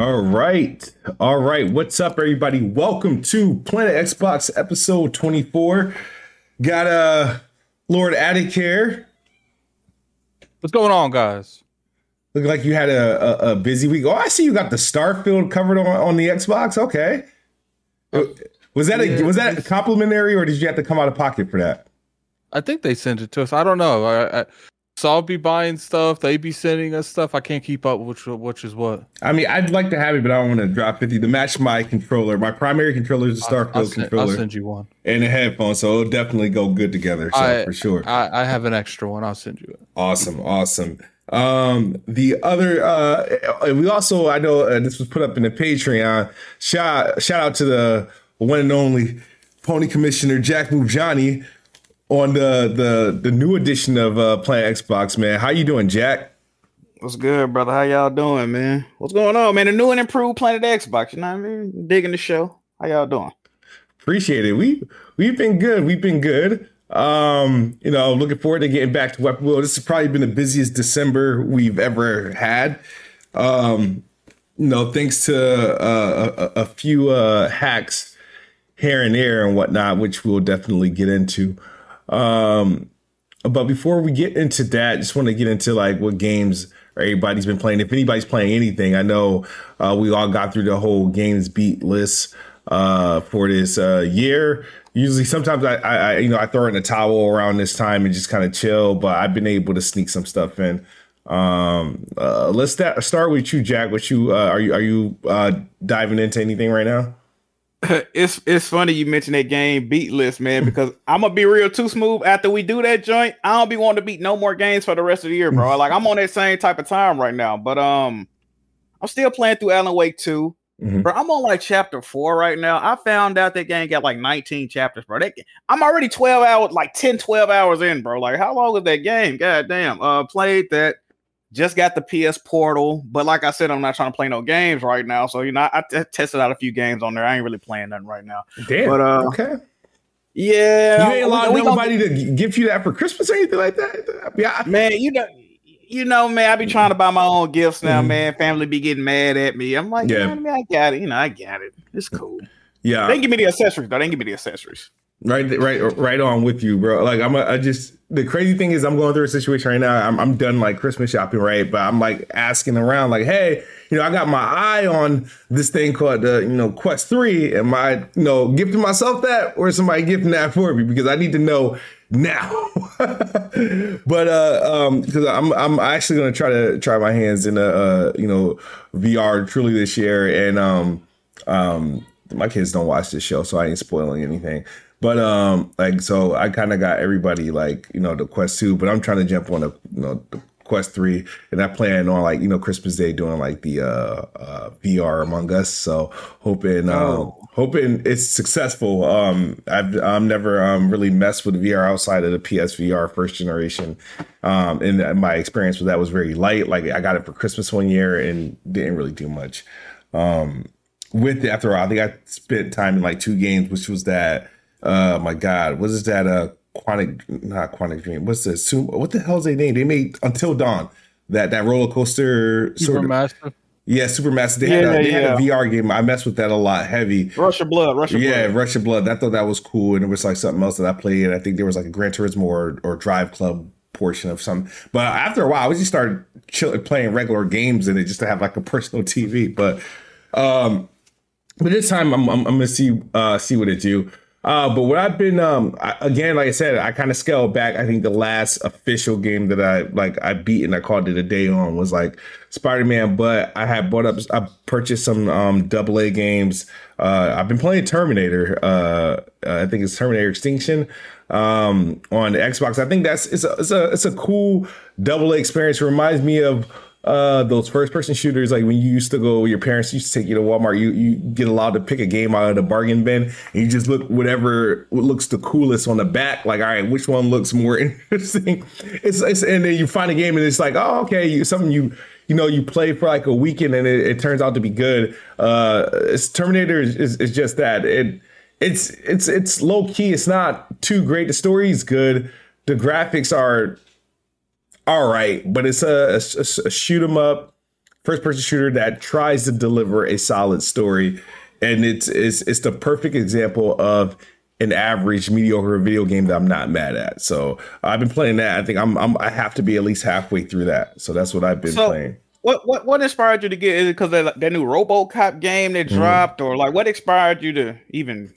All right. All right. What's up, everybody? Welcome to Planet Xbox episode 24. Got uh Lord Addict here. What's going on, guys? Look like you had a, a, a busy week. Oh, I see you got the Starfield covered on, on the Xbox. Okay. Was that a was that complimentary or did you have to come out of pocket for that? I think they sent it to us. I don't know. I, I, so I'll be buying stuff. They be sending us stuff. I can't keep up which which is what. I mean, I'd like to have it, but I don't want to drop fifty to match my controller. My primary controller is a Starfield I'll, I'll send, controller. I'll send you one and a headphone, so it'll definitely go good together. So I, for sure, I, I have an extra one. I'll send you it. Awesome, awesome. Um, the other, uh, we also, I know uh, this was put up in the Patreon. Shout shout out to the one and only Pony Commissioner Jack Move Johnny on the the the new edition of uh Planet Xbox, man. How you doing, Jack? What's good, brother? How y'all doing, man? What's going on, man? The new and improved Planet Xbox. You know what I mean? Digging the show. How y'all doing? Appreciate it. We we've been good. We've been good. Um, you know, looking forward to getting back to Weapon Wheel. This has probably been the busiest December we've ever had. Um, you know, thanks to uh, a, a few uh, hacks here and there and whatnot, which we'll definitely get into. Um, but before we get into that, just want to get into like what games everybody's been playing. If anybody's playing anything, I know uh, we all got through the whole games beat list uh, for this uh, year. Usually, sometimes I, I, you know, I throw in a towel around this time and just kind of chill. But I've been able to sneak some stuff in. Um, uh, let's st- start with you, Jack. What you uh, are you are you uh, diving into anything right now? it's it's funny you mentioned that game beat list, man, because I'm gonna be real too smooth. After we do that joint, I don't be wanting to beat no more games for the rest of the year, bro. Like I'm on that same type of time right now. But um I'm still playing through Alan Wake 2. Mhm. Bro, I'm on like chapter four right now. I found out that game got like 19 chapters, bro. That, I'm already 12 hours, like 10, 12 hours in, bro. Like, how long is that game? God damn. Uh, played that. Just got the PS Portal, but like I said, I'm not trying to play no games right now. So you know, I, I t- tested out a few games on there. I ain't really playing nothing right now. Damn. But, uh, okay. Yeah, You ain't we- allowed we gonna nobody to g- give you that for Christmas or anything like that. Yeah. Man, you know, you know, man, I be trying to buy my own gifts now, Mhm. man. Family be getting mad at me. I'm like, Yeah. yeah, man, I got it. You know, I got it. It's cool. Yeah. They didn't give me the accessories though. They didn't give me the accessories. Right, right, right on with you, bro. Like I'm, a, I just the crazy thing is I'm going through a situation right now. I'm, I'm done like Christmas shopping, right? But I'm like asking around, like, hey, you know, I got my eye on this thing called the, you know, Quest Three. Am I, you know, gifting myself that, or somebody gifting that for me? Because I need to know now. but uh, um, because I'm, I'm actually gonna try to try my hands in a, uh, you know, VR truly this year, and um, um, my kids don't watch this show, so I ain't spoiling anything. But um, like so, I kind of got everybody like you know the Quest two, but I'm trying to jump on the you know the Quest three, and I plan on like you know Christmas Day doing like the uh, uh VR Among Us. So hoping um Oh. hoping it's successful. Um, I've I'm never um really messed with VR outside of the PSVR first generation. Um, and my experience with that was very light. Like I got it for Christmas one year and didn't really do much. Um, with it after all, I think I spent time in like two games, which was that. Uh, my God, what is that? Uh, Quantic, not Quantic Dream. What's the Sum- What the hell's is they name? They made Until Dawn. That that roller coaster sort of. Supermaster. Yeah, Supermassive. They had, a, they had a. VR game. I messed with that a lot. Heavy. Rush of blood, rush of Yeah, blood. Rush of Blood. I thought that was cool, and it was like something else that I played. And I think there was like a Gran Turismo or, or Drive Club portion of some. But after a while, I just started chill, playing regular games in it just to have like a personal TV. But um, but this time I'm I'm, I'm gonna see uh see what it do. Uh, but what I've been um I, again, like I said, I kind of scaled back. I think the last official game that I like I beat and I called it a day on was like Spider Man. But I had bought up, I purchased some um double A games. Uh, I've been playing Terminator. Uh, I think it's Terminator Extinction um on Xbox. I think that's it's a it's a it's a cool double A experience. It reminds me of uh those first person shooters like when you used to go your parents used to take you to Walmart you you get allowed to pick a game out of the bargain bin and you just look whatever what looks the coolest on the back like all right which one looks more interesting? It's, it's and then you find a game and it's like oh okay you something you you know you play for like a weekend and it, it turns out to be good. Uh it's Terminator is, is, is just that. It it's it's it's low key it's not too great. The story is good. The graphics are all right, but it's a, a, a shoot 'em up. first person shooter that tries to deliver a solid story, and it's it's it's the perfect example of an average mediocre video game that I'm not mad at. So I've been playing that. I think I'm, I'm I have to be at least halfway through that. So that's what I've been So- playing. What what what inspired you to get? Is it because that that new RoboCop game that Mhm. dropped, or like what inspired you to even?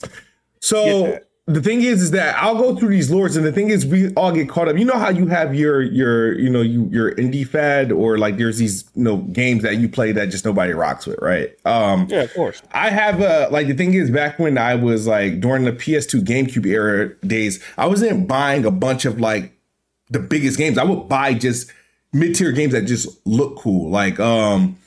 So. The thing is, is that I'll go through these lords, and the thing is, we all get caught up. You know how you have your your you know you your indie fad, or like there's these you know games that you play that just nobody rocks with, right? Um, Yeah, of course. I have a like the thing is back when I was like during the PS2 GameCube era days, I wasn't buying a bunch of like the biggest games. I would buy just mid-tier games that just look cool. Like um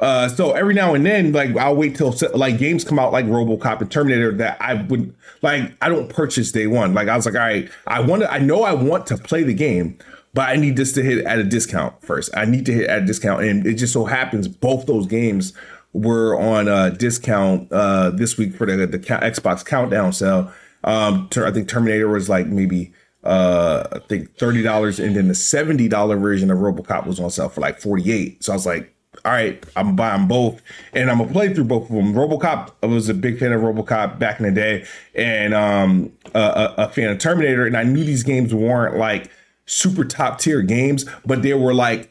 uh so every now and then like I'll wait till like games come out like RoboCop and Terminator that I would like I don't purchase day one. Like I was like, all right, I want to I know I want to play the game, but I need this to hit at a discount first. I need to hit at a discount and it just so happens both those games were on a discount uh this week for the the Xbox countdown sale. Um ter- I think Terminator was like maybe uh I think thirty dollars and then the seventy dollar version of RoboCop was on sale for like forty eight. So I was like, all right, I'm buying both. And I'm gonna play through both of them. RoboCop, I was a big fan of RoboCop back in the day, and um a, a, fan of Terminator, and I knew these games weren't like super top tier games, but they were like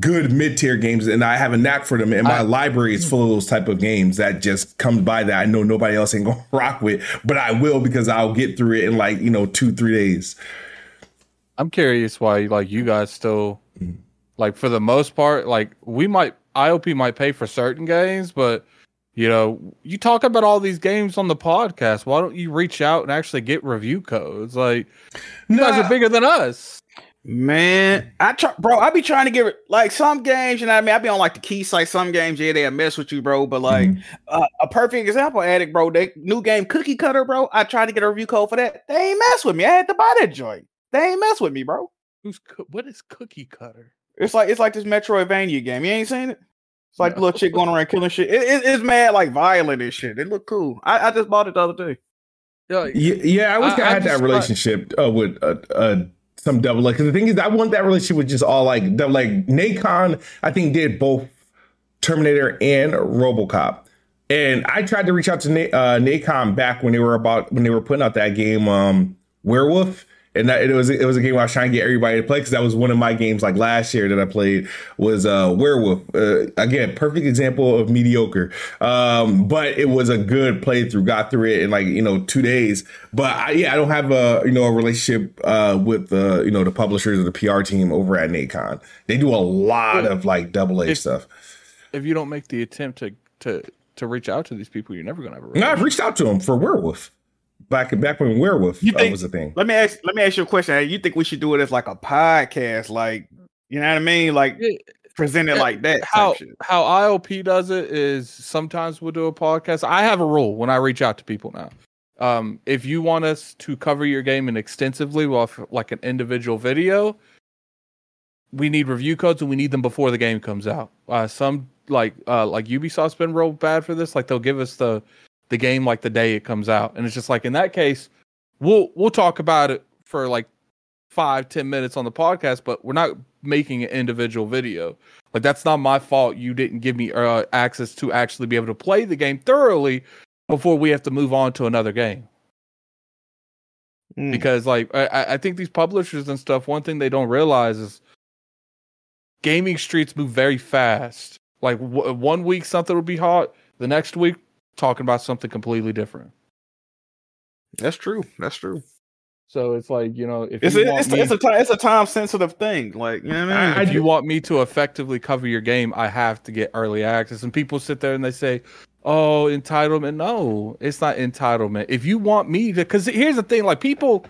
good mid-tier games. And I have a knack for them. And my I- library is full of those type of games that just comes by that I know nobody else ain't gonna rock with. But I will because I'll get through it in like you know two three days. I'm curious why like you guys still like for the most part like we might IOP might pay for certain games, but you know you talk about all these games on the podcast. Why don't you reach out and actually get review codes? Like you guys are bigger than us. Man, I try, bro. I be trying to get like some games. You know what I mean? I be on like the key site. Some games, yeah, they'll mess with you, bro. But like uh, a perfect example, addict, bro. They new game Cookie Cutter, bro. I tried to get a review code for that. They ain't mess with me. I had to buy that joint. They ain't mess with me, bro. Who's what is cookie cutter? It's like it's like this Metroidvania game. You ain't seen it? It's like No. little chick going around killing shit. It, it- it's mad like violent and shit. It look cool. I, I just bought it the other day. Yeah, yeah, yeah I wish I- I, I had that relationship uh, with uh, uh some double like because the thing is I want that relationship with just all like double like Nacon I think did both Terminator and RoboCop and I tried to reach out to Na- uh, Nacon back when they were about when they were putting out that game um Werewolf and that it was it was a game I was trying to get everybody to play because that was one of my games like last year that I played was uh Werewolf. Uh, again perfect example of mediocre. Um but it was a good playthrough. Got through it in like you know two days. But I, yeah I don't have a you know a relationship uh with the you know the publishers or the PR team over at Nacon. They do a lot of like double A stuff. if you don't make the attempt to to to reach out to these people, you're never gonna have a no I've reached out to them for Werewolf back back when Werewolf You uh, think- was a thing Let me ask. Let me ask you a question. Hey, You think we should do it as like a podcast? Like, you know what I mean? Like Yeah, present it Yeah, like that. how how IOP does it is sometimes we'll do a podcast. I have a rule when I reach out to people now. Um, if you want us to cover your game and extensively, well, like an individual video, we need review codes and we need them before the game comes out. Uh, some like uh, like Ubisoft's been real bad for this. Like they'll give us the the game like the day it comes out, and it's just like in that case, we'll we'll talk about it for like five ten minutes on the podcast, but we're not making an individual video. Like that's not my fault. You didn't give me uh, access to actually be able to play the game thoroughly before we have to move on to another game. Mm. Because like I, I- think these publishers and stuff, one thing they don't realize is gaming streets move very fast. Like w- one week something will be hot, the next week talking about something completely different. That's true. That's true. So it's like you know if It's you a, want it's, me- it's a time it's a time sensitive thing. Like you know what I mean? If you want me to effectively cover your game, I have to get early access. And people sit there and they say, "Oh, entitlement." No, it's not entitlement. If you want me to, because here's the thing: like people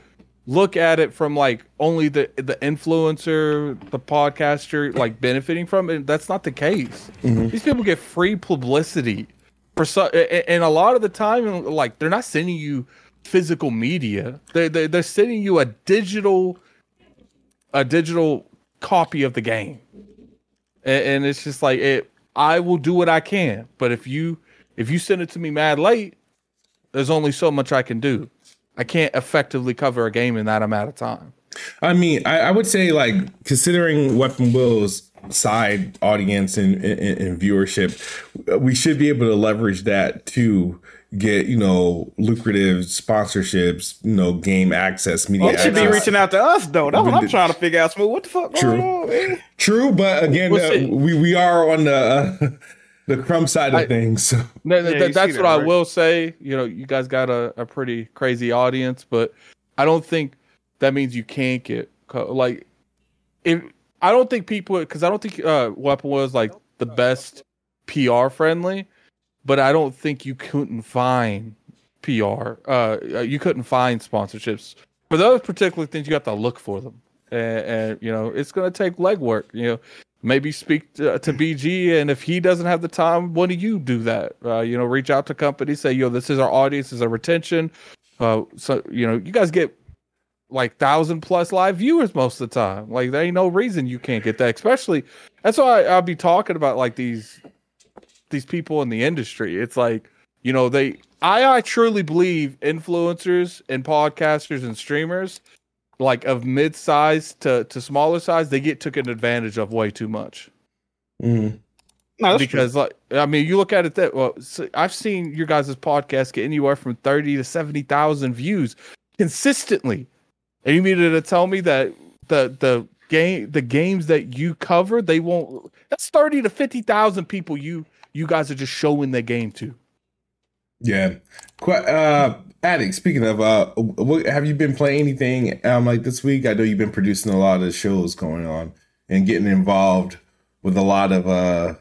look at it from like only the the influencer, the podcaster, like benefiting from it. That's not the case. Mhm. These people get free publicity for so, a- a- and a lot of the time, like they're not sending you physical media. They they they're sending you a digital a digital copy of the game. And, and it's just like it i will do what i can but if you if you send it to me mad late there's only so much i can do. I can't effectively cover a game in that amount of time. I mean, I, I would say like considering Weapon Wheel's side audience and, and, and viewership, we should be able to leverage that to get you know lucrative sponsorships, you know game access, media. Well, you should be reaching out to us though. That's what I'm trying to figure out. Smooth, what the fuck True. going on? Man? True, but again, Well, uh, we we are on the uh, the crumb side of I- things. So. Th- th- Yeah, you that's what that, I will say. You know, you guys got a, a pretty crazy audience, but I don't think that means you can't get co- like if I don't think people because I don't think uh, Weapon was like the best PR friendly, but I don't think you couldn't find PR. Uh, uh, you couldn't find sponsorships for those particular things. You have to look for them, and, and you know it's going to take legwork. You know, maybe speak to, to BG, and if he doesn't have the time, when do you do that? Uh, you know, reach out to companies, say, "Yo, this is our audience, this is our retention." Uh, so you know, you guys get like thousand plus live viewers most of the time. Like there ain't no reason you can't get that. Especially that's why I'll be talking about like these these people in the industry. It's like you know they. I I truly believe influencers and podcasters and streamers like of mid size to to smaller size they get taken advantage of way too much Mm. No, that's because like I mean you look at it that well so I've seen your guys' podcast get anywhere from 30 to 70,000 views consistently and you mean to tell me that the the game the games that you cover they won't that's 30 to 50,000 people you you guys are just showing the game to Yeah. Qu- uh, Addict, speaking of, uh, what, have you been playing anything um, like this week? I know you've been producing a lot of shows going on and getting involved with a lot of uh,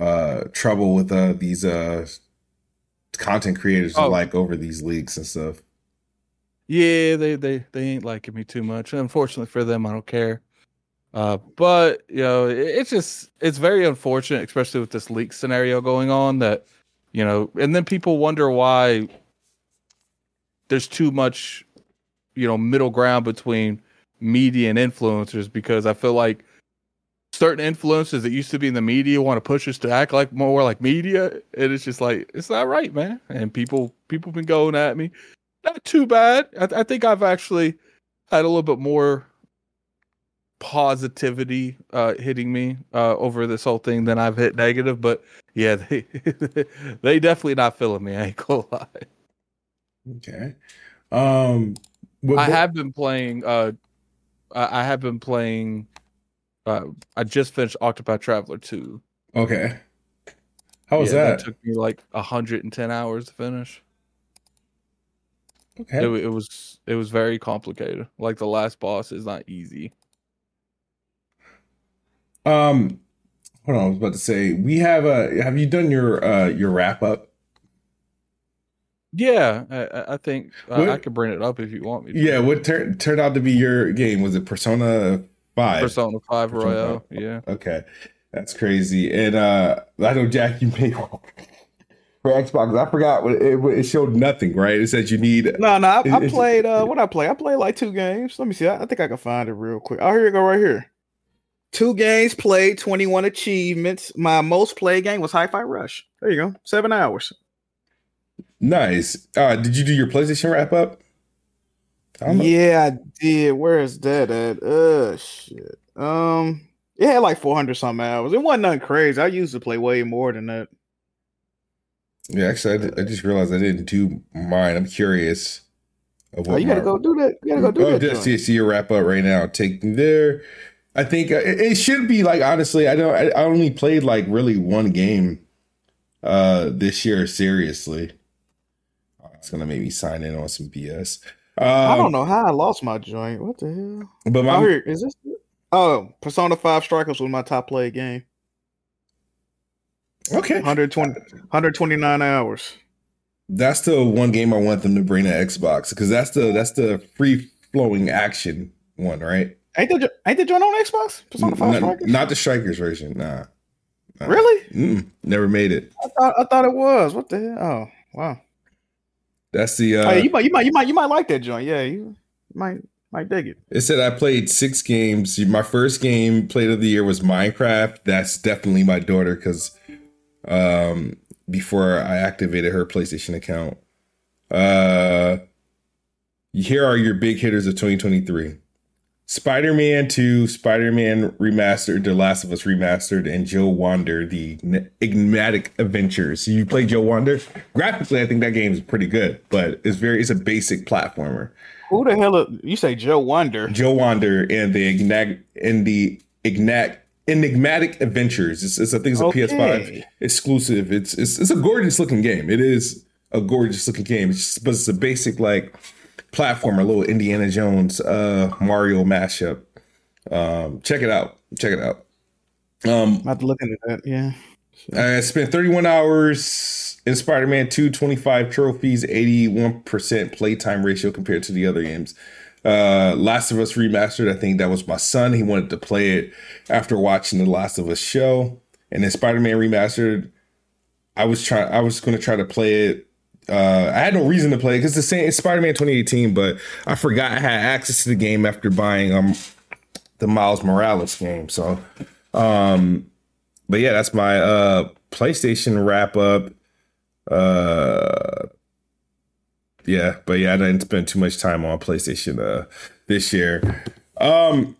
uh, trouble with uh, these uh, content creators Oh. like over these leaks and stuff. Yeah, they they they ain't liking me too much. Unfortunately for them, I don't care. Uh, but you know, it, it's just it's very unfortunate, especially with this leak scenario going on. That you know, and then people wonder why there's too much, you know, middle ground between media and influencers because I feel like certain influencers that used to be in the media want to push us to act like more like media, and it's just like it's not right, man. And people people been going at me not too bad. I, I think I've actually had a little bit more positivity uh, hitting me uh, over this whole thing than I've hit negative. But yeah, they they definitely not feeling me. I ain't gonna lie. Okay. Um, what, I have been playing. Uh, I have been playing. Uh, I just finished Octopath Traveler two. Okay. How was Yeah, that? took me like hundred and ten hours to finish. Okay. It, it was it was very complicated. Like the last boss is not easy. Um, hold on. I was about to say we have a. Have you done your uh your wrap up? Yeah, I- I, I think What- I could bring it up if you want me. To. Yeah. What turned turned out to be your game? Was it Persona Five? Persona Five Persona Royale. Yeah, Okay, that's crazy. And uh I know Jack, you made one for Xbox. I forgot what it, it showed. Nothing, right? It said you need. No, no, I, I played. Uh, what I play? I played like two games. Let me see. I, I think I can find it real quick. Oh, here you go, right here. Two games played, twenty-one achievements. My most played game was Hi-Fi Rush. There you go, seven hours. Nice. Uh, did you do your PlayStation wrap up? I. Yeah, I did. Where is that at? Uh, shit. Um, it had like four hundred some hours. It wasn't nothing crazy. I used to play way more than that. Yeah, actually, I, did- I just realized I didn't do mine. I'm curious of Oh, you gotta my- go do that. You gotta go do oh, that. see, see your wrap up right now. Take me there. I think uh, it, it should be like honestly. I don't. I, I only played like really one game uh this year. Seriously, oh, it's gonna make me sign in on some BS. Um, I don't know how I lost my joint. What the hell? But my Oh, here is this. Oh, Persona Five Strikers was my top played game. Okay, 120, 129 hours. that's the one game I want them to bring to Xbox because that's the that's the free flowing action one, right? Ain't the jo- ain't the joint on Xbox? Persona Five Not, Strikers. not the Strikers version. Nah. Nah. really? Mm, never made it. I thought I thought it was. What the hell? Oh wow. That's the. Uh, oh, yeah, you might you might you might you might like that joint. Yeah, you might might dig it. It said I played six games. My first game played of the year was Minecraft. That's definitely my daughter because um, before I activated her PlayStation account. Uh, here are your big hitters of 2023 Spider Man 2, Spider Man Remastered, The Last of Us Remastered, and Joe Wander, The Enigmatic Adventures. You play Joe Wander? Graphically, I think that game is pretty good, but it's very, it's a basic platformer. Who the hell? Are, you say Joe Wander? Joe Wander and the Ignag and the Ignag Enigmatic Adventures. It's, it's I think it's a okay. PS5 exclusive. It's, it's it's a gorgeous looking game. It is a gorgeous looking game. It's just, but it's a basic like platformer, a little Indiana Jones uh Mario mashup. Um, check it out. Check it out. Um, I'm about to look into that. Yeah. I spent 31 hours in Spider Man 2, 25 trophies, 81% playtime ratio compared to the other games. Uh, Last of Us Remastered, I think that was my son. He wanted to play it after watching the Last of Us show. And then Spider Man Remastered, I was trying, I was going to try to play it. Uh, I had no reason to play it because the same Spider Man 2018, but I forgot I had access to the game after buying um the Miles Morales game. So, um, but yeah, that's my uh PlayStation wrap up. Uh yeah, but yeah, I didn't spend too much time on PlayStation uh this year. Um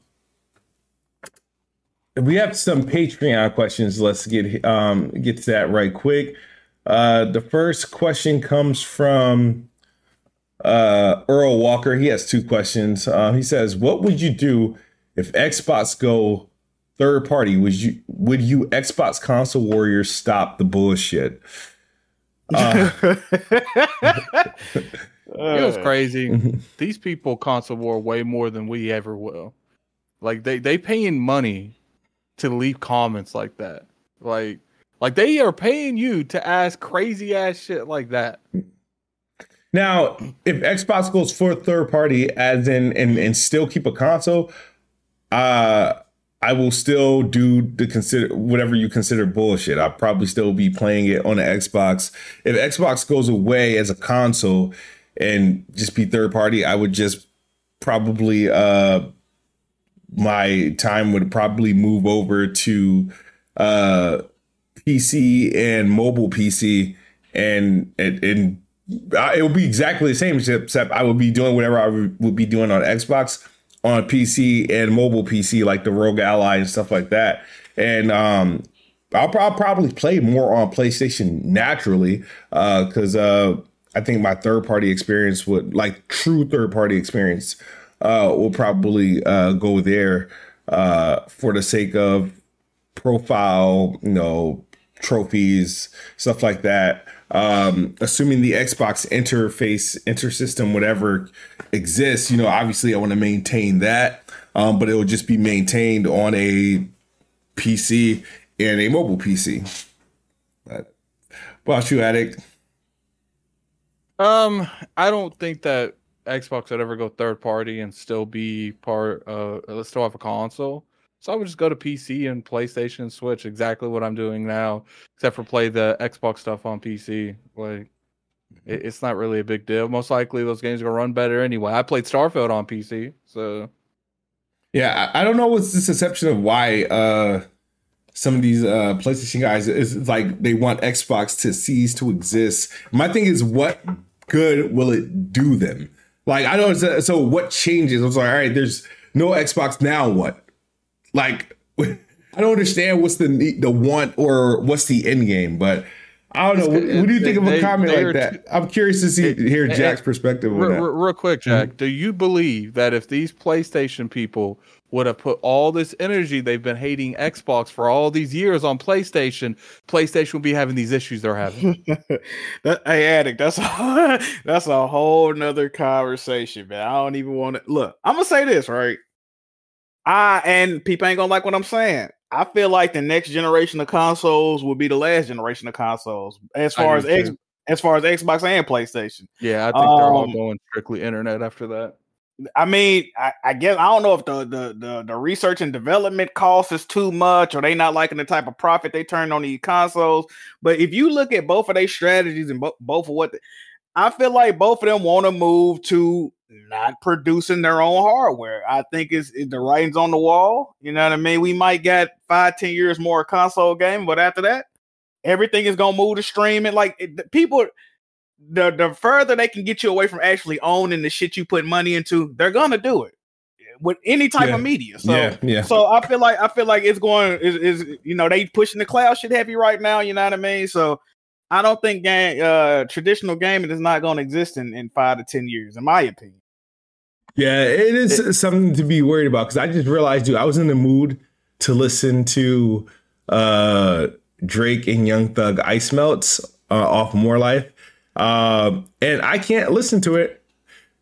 we have some Patreon questions. Let's get um get to that right quick. Uh the first question comes from uh Earl Walker. He has two questions. Uh, he says, What would you do if Xbox go third party? Would you would you Xbox console warriors stop the bullshit? Uh, it was crazy. These people console war way more than we ever will. Like they they paying money to leave comments like that. Like like they are paying you to ask crazy ass shit like that. Now, if Xbox goes for third party, as in and and still keep a console, uh I will still do the consider whatever you consider bullshit. I'll probably still be playing it on the Xbox. If Xbox goes away as a console and just be third party, I would just probably uh my time would probably move over to uh PC and mobile PC and and, and it would be exactly the same except I would be doing whatever I would be doing on Xbox on PC and mobile PC, like the ROG Ally and stuff like that. And um, I'll, I'll probably play more on PlayStation naturally because uh, uh, I think my third party experience would, like true third party experience, uh, will probably uh, go there uh, for the sake of profile, you know, trophies, stuff like that um, assuming the Xbox interface, intersystem, whatever exists, you know, obviously I want to maintain that, um, but it will just be maintained on a PC and a mobile PC. But about you, Addict? Um, I don't think that Xbox would ever go third party and still be part of. Let's still have a console. So I would just go to PC and PlayStation and Switch, exactly what I'm doing now, except for play the Xbox stuff on PC. Like, it, it's not really a big deal. Most likely, those games are gonna run better anyway. I played Starfield on PC, so yeah, I, I don't know what's this exception of why uh some of these uh PlayStation guys is like they want Xbox to cease to exist. My thing is, what good will it do them? Like, I don't. So, what changes? I was like, all right, there's no Xbox now. What? Like, I don't understand what's the the want or what's the end game, but I don't know. What, what do you think of a comment like that? I'm curious to see hear Jack's perspective. Real, real, quick, Jack, mm-hmm. do you believe that if these PlayStation people would have put all this energy they've been hating Xbox for all these years on PlayStation, PlayStation would be having these issues they're having? that, hey, addict, that's a, that's a whole nother conversation, man. I don't even want to look. I'm gonna say this right. I and people ain't gonna like what I'm saying. I feel like the next generation of consoles will be the last generation of consoles as far as X, as far as Xbox and PlayStation. Yeah, I think um, they're all um, going strictly internet after that. I mean, I, I, guess I don't know if the, the the the research and development cost is too much, or they not liking the type of profit they turn on these consoles. But if you look at both of their strategies and bo- both of what the, I feel like both of them want to move to not producing their own hardware. I think it's, it's, the writing's on the wall. You know what I mean? We might get five, ten years more console game, but after that, everything is gonna move to streaming. Like it, people, the the further they can get you away from actually owning the shit you put money into, they're gonna do it. with any type Yeah. of media. So yeah, yeah. so I feel like I feel like it's going is, is you know they pushing the cloud shit heavy right now. You know what I mean? So I don't think game uh traditional gaming is not going to exist in, in five to ten years, in my opinion. Yeah, it is something to be worried about because I just realized, dude, I was in the mood to listen to uh Drake and Young Thug Ice Melts uh, off More Life. Um, and I can't listen to it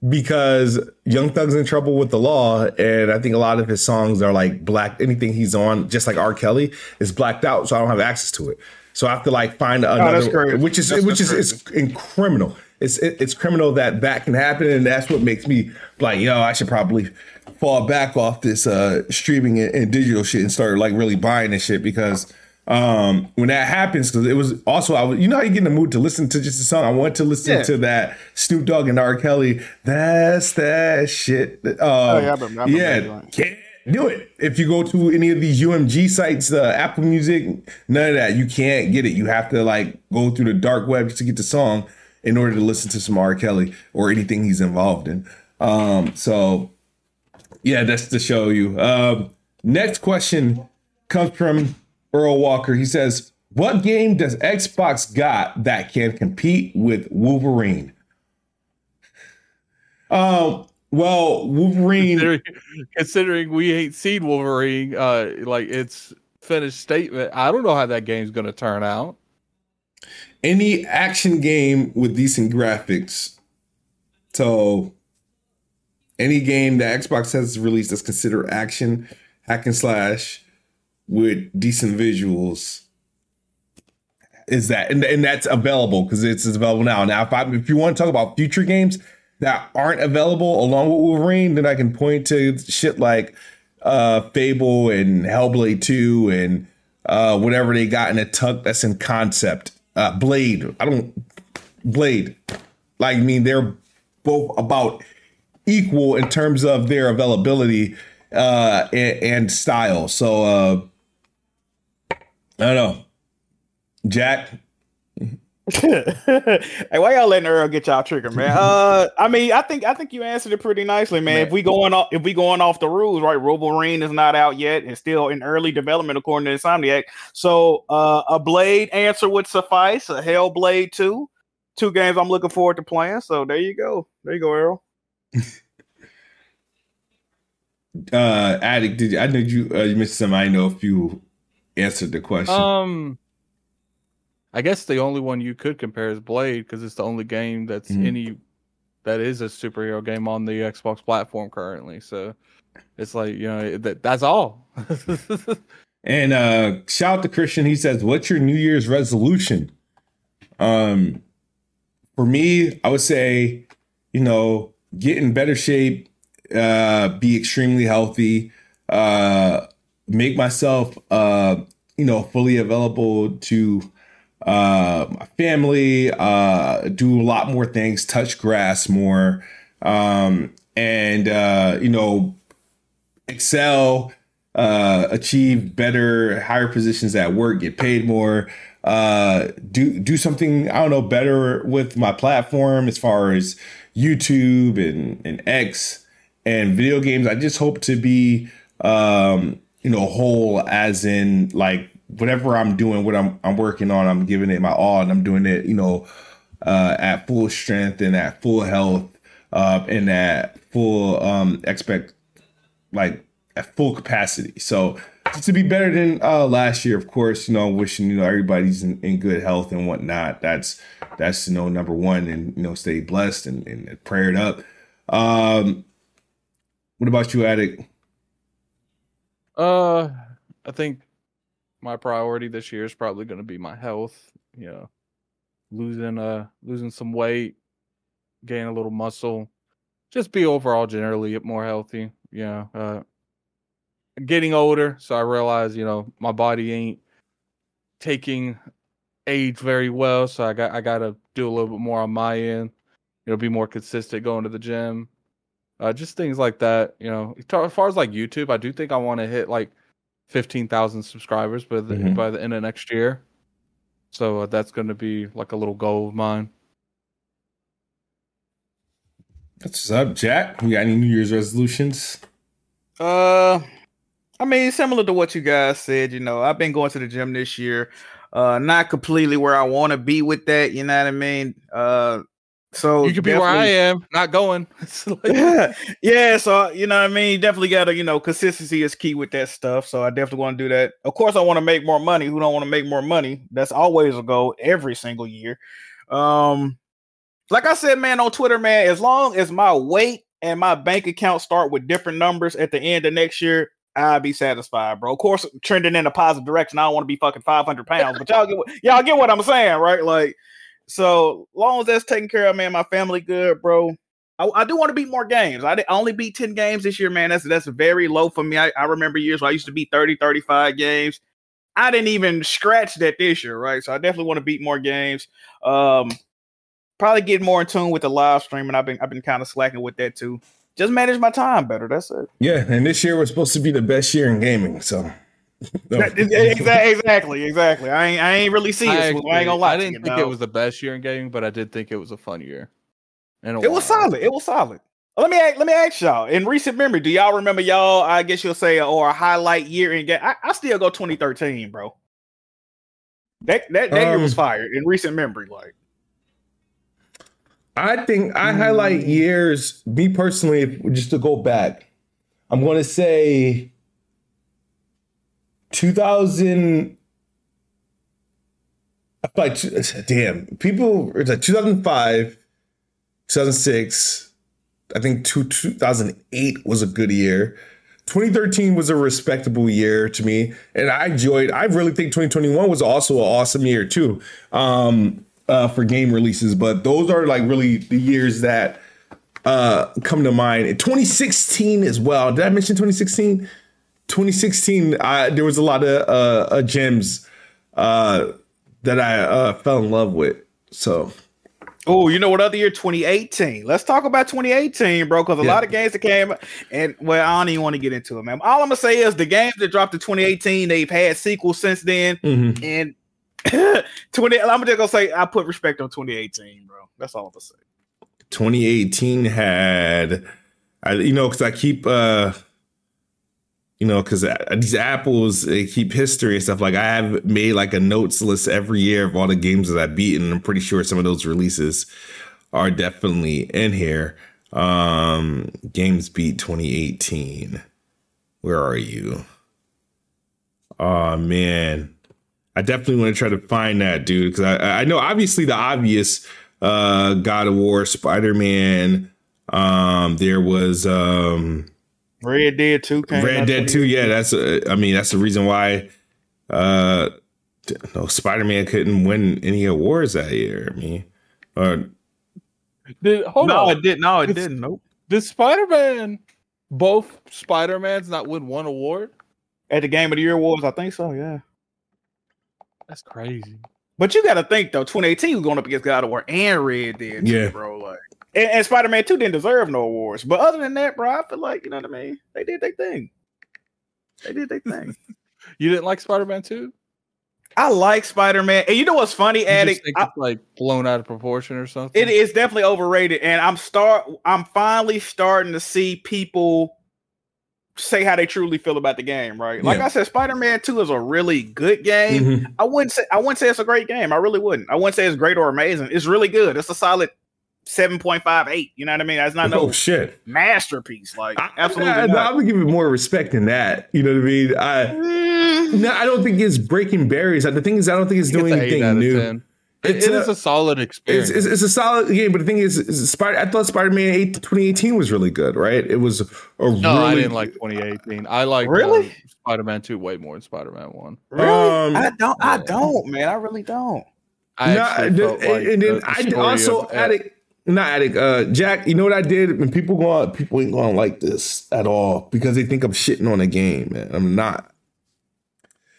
because Young Thug's in trouble with the law, and I think a lot of his songs are like black. Anything he's on, just like R. Kelly, is blacked out, so I don't have access to it. So I have to like find another, crazy. which is That's- which that's is it's in criminal. It's it, it's criminal that that can happen, and that's what makes me like, yo, I should probably fall back off this uh streaming and, and digital shit and start like really buying this shit because um when that happens because it was also I was you know how you get in the mood to listen to just a song? I want to listen Yeah. to that Snoop Dogg and R. Kelly that's that shit. Um, Oh, yeah, I remember- I remember yeah can't do it. If you go to any of these UMG sites uh, Apple Music none of that. You can't get it. You have to like go through the dark web just to get the song in order to listen to some R Kelly or anything he's involved in um so yeah, that's to show you. Um, next question comes from Earl Walker. He says, "What game does Xbox got that can compete with Wolverine?" Um, well, Wolverine. considering, considering we ain't seen Wolverine, uh, like it's finished statement. I don't know how that game's gonna turn out. Any action game with decent graphics. So any game that Xbox has released that's considered action, hack and slash with decent visuals is that and, and that's available because it's available now. Now if I if you want to talk about future games that aren't available along with Wolverine, then I can point to shit like uh Fable and Hellblade 2 and uh whatever they got in a tuck that's in concept. Uh Blade. I don't Blade. Like I mean they're both about equal in terms of their availability uh and, and style. So uh I don't know. Jack, hey, why y'all letting Earl get y'all trigger, man? Uh, I mean, I think I think you answered it pretty nicely, man. If we going off, if we going off the rules, right? Wolverine is not out yet; it's still in early development, according to Insomniac. So, uh, a Blade answer would suffice. A Hellblade two, two games I'm looking forward to playing. So there you go, there you go, Earl. uh Addict, did you, I know you uh, you missed some. I know if you answered the question. Um, I guess the only one you could compare is Blade because it's the only game that's Mhm. any that is a superhero game on the Xbox platform currently. So it's like you know that that's all. And uh shout out to Christian. He says, "What's your New Year's resolution?" Um, for me, I would say, you know, get in better shape, uh, be extremely healthy, uh, make myself, uh, you know, fully available to uh my family, uh, do a lot more things, touch grass more, um, and uh, you know, excel uh achieve better higher positions at work get paid more uh do do something i don't know better with my platform as far as youtube and and x and video games. I just hope to be um you know whole as in like whatever i'm doing what i'm i'm working on i'm giving it my all and i'm doing it you know uh at full strength and at full health uh and at full um expect like at full capacity. So to be better than uh, last year, of course, you know, wishing you know everybody's in, in good health and whatnot. That's that's you know number one, and you know stay blessed and, and prayed up. Um, what about you, Addict? Uh, I think my priority this year is probably going to be my health. You know, losing uh losing some weight, gain a little muscle, just be overall generally more healthy. You know, uh, getting older, so I realize you know my body ain't taking age very well, so I got I got to do a little bit more on my end. You know, be more consistent going to the gym. Uh, just things like that. You know, as far as like YouTube, I do think I want to hit like fifteen thousand subscribers by the Mhm. by the end of next year. So uh, that's going to be like a little goal of mine. What's up, Jack? We got any New Year's resolutions? Uh, I mean, similar to what you guys said. You know, I've been going to the gym this year. Uh, not completely where I want to be with that. You know what I mean? Uh, so you could be where I am, not going. like, yeah, so you know what I mean. Definitely got to you know consistency is key with that stuff. So I definitely want to do that. Of course, I want to make more money. Who don't want to make more money? That's always a goal every single year. Um, like I said, man, on Twitter, man, as long as my weight and my bank account start with different numbers at the end of next year, I'll be satisfied, bro. Of course, trending in a positive direction. I don't want to be fucking 500 pounds, but y'all get what, y'all get what I'm saying, right? Like so long as that's taken care of, man, my family good, bro. I, I do want to beat more games. I, did, I only beat 10 games this year, man. That's that's very low for me. I, I remember years where I used to beat 30, 35 games. I didn't even scratch that this year, right? So I definitely want to beat more games. Um, probably get more in tune with the live streaming. I've been I've been kind of slacking with that too. Just manage my time better. That's it. Yeah, and this year was supposed to be the best year in gaming, so exactly, exactly. I ain't, I ain't really see it. I, actually, I ain't gonna lie. I didn't you, think know? it was the best year in gaming, but I did think it was a fun year. And it while. was solid. It was solid. Let me ask, let me ask y'all. In recent memory, do y'all remember y'all? I guess you'll say, or a highlight year in game. I, I still go 2013, bro. That that, that um, year was um, fired in recent memory. Like, I think I highlight years. Me personally, just to go back, I'm going to say 2000 like damn people it's like 2005 2006 i think two, 2008 was a good year. 2013 was a respectable year to me and i enjoyed i really think 2021 was also an awesome year too um uh for game releases but those are like really the years that uh come to mind. 2016 as well did i mention 2016 2016, I, there was a lot of uh, uh, gems uh, that I uh, fell in love with. So, oh, you know what other year? 2018. Let's talk about 2018, bro. Because a yeah. lot of games that came, and well, I don't even want to get into it, man. All I'm gonna say is the games that dropped in 2018, they've had sequels since then, mm-hmm. and 20. I'm just gonna say I put respect on 2018, bro. That's all I'm gonna say. 2018 had, I, you know, because I keep. uh you know, because these apples they keep history and stuff. Like I have made like a notes list every year of all the games that I beat, and I'm pretty sure some of those releases are definitely in here. Um, games beat 2018. Where are you? Oh man, I definitely want to try to find that dude because I I know obviously the obvious uh God of War, Spider Man. Um, there was um Red Dead Two. Red Dead Two. Yeah, that's. A, I mean, that's the reason why. Uh, no, Spider Man couldn't win any awards that year. I mean, uh, did, hold no, on. it did. No, it did, didn't. Nope. Did Spider Man, both Spider Mans, not win one award at the Game of the Year awards? I think so. Yeah. That's crazy. But you got to think though, 2018 was going up against God of War and Red Dead. Yeah, bro. Like and, and Spider Man Two didn't deserve no awards. But other than that, bro, I feel like you know what I mean. They did their thing. They did their thing. you didn't like Spider Man Two? I like Spider Man, and you know what's funny, Addict? Think it's like blown out of proportion or something. It is definitely overrated, and I'm start. I'm finally starting to see people say how they truly feel about the game. Right? Like yeah. I said, Spider Man Two is a really good game. Mm-hmm. I wouldn't say I wouldn't say it's a great game. I really wouldn't. I wouldn't say it's great or amazing. It's really good. It's a solid 7.58. You know what I mean? That's not no oh, shit masterpiece. Like absolutely. I, I, I, would give it more respect than that. You know what I mean? I mm. no, I don't think it's breaking barriers. The thing is, I don't think it's doing anything new. It's it, it a, is a solid experience. It's, it's, it's, a solid game, but the thing is, is Spider. I thought Spider Man 8 2018 was really good, right? It was a no, really. I didn't like 2018. I like really uh, Spider Man 2 way more than Spider Man 1. Really? Um, I don't. I don't, man. I really don't. I no, like and then the, the I also added not addict. Uh, Jack, you know what I did? When people go out, people ain't gonna like this at all because they think I'm shitting on a game, man. I'm not.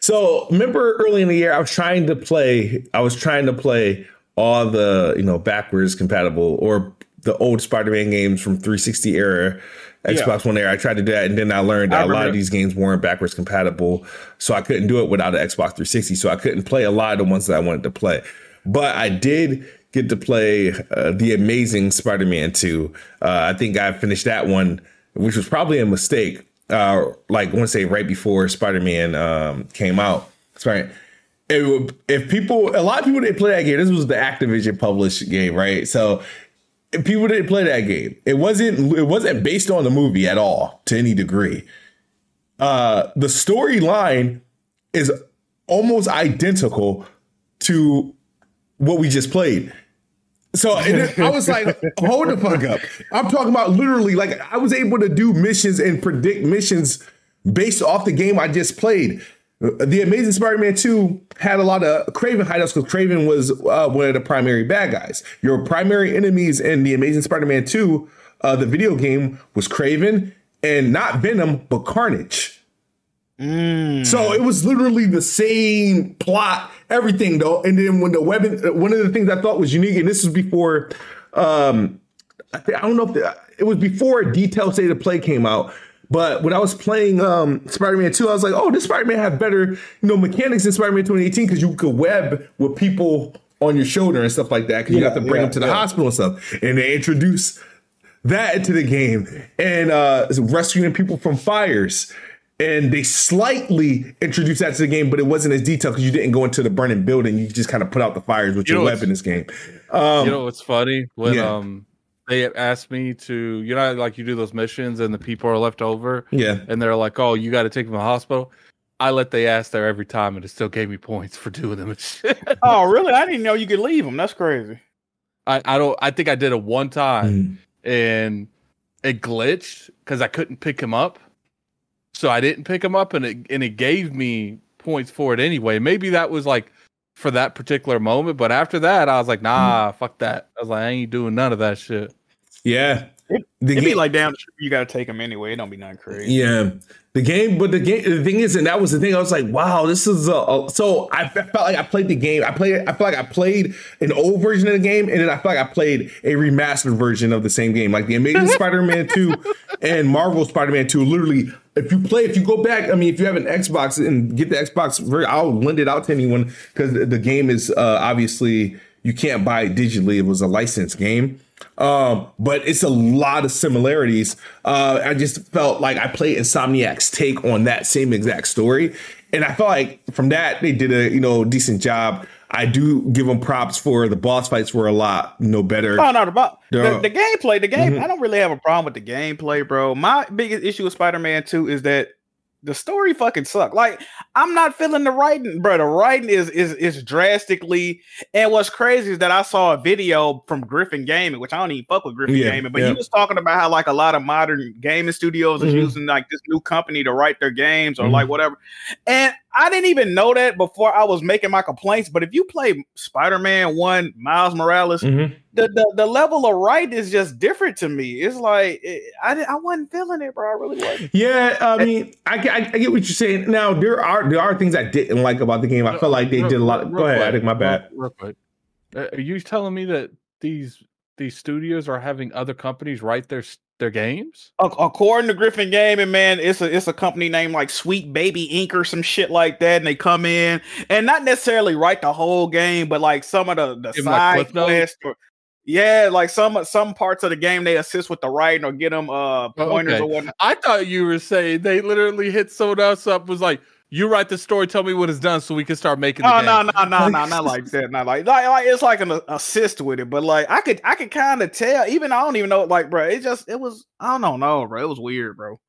So remember early in the year, I was trying to play. I was trying to play all the you know backwards compatible or the old Spider-Man games from 360 era, Xbox yeah. One era. I tried to do that, and then I learned that I a lot of these games weren't backwards compatible, so I couldn't do it without an Xbox 360. So I couldn't play a lot of the ones that I wanted to play. But I did get to play uh, the Amazing Spider-Man 2. Uh, I think I finished that one, which was probably a mistake. uh, like I want to say right before Spider Man um, came out. Spider. It, if people, a lot of people didn't play that game. This was the Activision published game, right? So people didn't play that game. It wasn't. It wasn't based on the movie at all to any degree. Uh, the storyline is almost identical to what we just played. So I was like, hold the fuck up. I'm talking about literally, like, I was able to do missions and predict missions based off the game I just played. The Amazing Spider-Man 2 had a lot of Kraven hideouts because Kraven was uh, one of the primary bad guys. Your primary enemies in the Amazing Spider-Man 2, uh, the video game, was Kraven and not Venom, but Carnage. So it was literally the same plot, everything though. And then when the weapon, one of the things I thought was unique, and this was before, um, I, thi- I don't know if the, it was before Detailed State of Play came out. But when I was playing um, Spider-Man 2, I was like, oh, this Spider-Man have better, you know, mechanics than Spider-Man 2018 because you could web with people on your shoulder and stuff like that because you have to bring yeah, them to the yeah. hospital and stuff. And they introduce that into the game and uh rescuing people from fires and they slightly introduced that to the game but it wasn't as detailed because you didn't go into the burning building you just kind of put out the fires with You your know weapon this game um you know what's funny when yeah. um they asked me to you know like you do those missions and the people are left over yeah and they're like oh you got to take them to the hospital i let they ask there every time and it still gave me points for doing them shit. Oh, really? I didn't know you could leave them. That's crazy. I, I don't i think i did it one time Mm. and it glitched because i couldn't pick him up so i didn't pick him up and it and it gave me points for it anyway. Maybe that was like for that particular moment but after that i was like nah mm-hmm. fuck that. I was like i ain't doing none of that shit. Yeah It- the It'd be like down the street, you got to take them anyway. It don't be nothing crazy. yeah. The game but the game the thing is and that was the thing i was like wow this is a, a- so I, felt like i played the game. I played i felt like i played an old version of the game and then i felt like i played a remastered version of the same game. Like the amazing spider-man 2 and marvel spider-man 2 literally if you play if you go back i mean if you have an xbox and get the xbox ver- i'll lend it out to anyone because the game is uh obviously you can't buy it digitally. It was a licensed game um, but it's a lot of similarities. Uh, I just felt like I played Insomniac's take on that same exact story, and I felt like from that they did a you know decent job. I do give them props for the boss fights were a lot you know better. Oh no, the, the, the gameplay, the game. Mhm. I don't really have a problem with the gameplay, bro. My biggest issue with Spider-Man 2 is that the story fucking sucked. Like, I'm not feeling the writing, bro. The writing is is is drastically. And what's crazy is that I saw a video from Griffin Gaming, which I don't even fuck with Griffin Yeah, Gaming, but yeah. he was talking about how like a lot of modern gaming studios is Mhm. using like this new company to write their games or Mhm. like whatever. And I didn't even know that before I was making my complaints. But if you play Spider-Man One, Miles Morales, Mhm. the, the the level of right is just different to me. It's like it, I I wasn't feeling it, bro. I really wasn't. Yeah, I mean, I, get- I, I get what you're saying. Now there are there are things I didn't like about the game. I felt like they Real- did a lot. real go ahead, I quick, think my real- bad. Real, quick, Uh, are you telling me that these these studios are having other companies write their their games? According to Griffin Gaming, man, it's a it's a company named like Sweet Baby Inc. or some shit like that, and they come in and not necessarily write the whole game, but like some of the the Give side quests. Or, yeah, like some some parts of the game they assist with the writing or get them uh pointers okay. or whatnot. I thought you were saying they literally hit someone else up was like, "You write the story, tell me what it's done, so we can start making." The Oh game. no no no no not like that not like, like like it's like an assist with it but like I could I could kind of tell even I don't even know like bro it just it was I don't know bro it was weird bro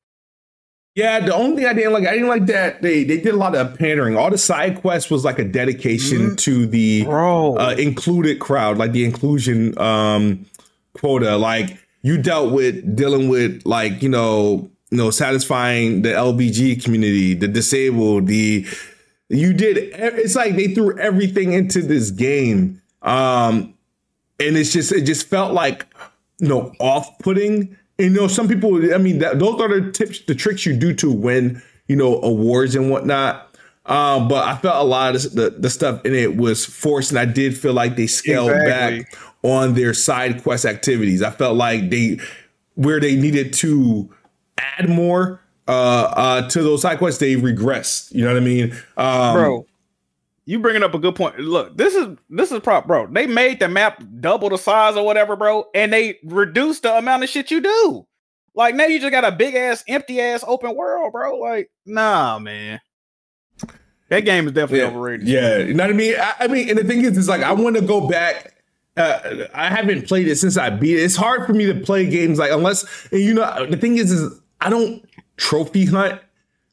Yeah, the only thing I didn't like, I didn't like that they they did a lot of pandering. All the side quests was like a dedication Mhm. to the bro uh, included crowd, like the inclusion um, quota. Like you dealt with dealing with like you know you know satisfying the LBG community, the disabled, the you did. It's like they threw everything into this game, um, and it's just it just felt like you know off putting. You know, some people. I mean, that, those are the tips, the tricks you do to win. You know, awards and whatnot. Um, but I felt a lot of the, the stuff in it was forced, and I did feel like they scaled Exactly. back on their side quest activities. I felt like they where they needed to add more uh uh to those side quests, they regressed. You know what I mean? Um bro you bringing up a good point look this is this is prop bro they made the map double the size or whatever bro and they reduced the amount of shit you do Like now you just got a big ass, empty ass open world, bro. Like, nah, man. That game is definitely yeah, overrated. Yeah, you know what I mean. I, I mean, and the thing is, is like I want to go back. Uh, I haven't played it since I beat it. It's hard for me to play games like unless and you know the thing is, is I don't trophy hunt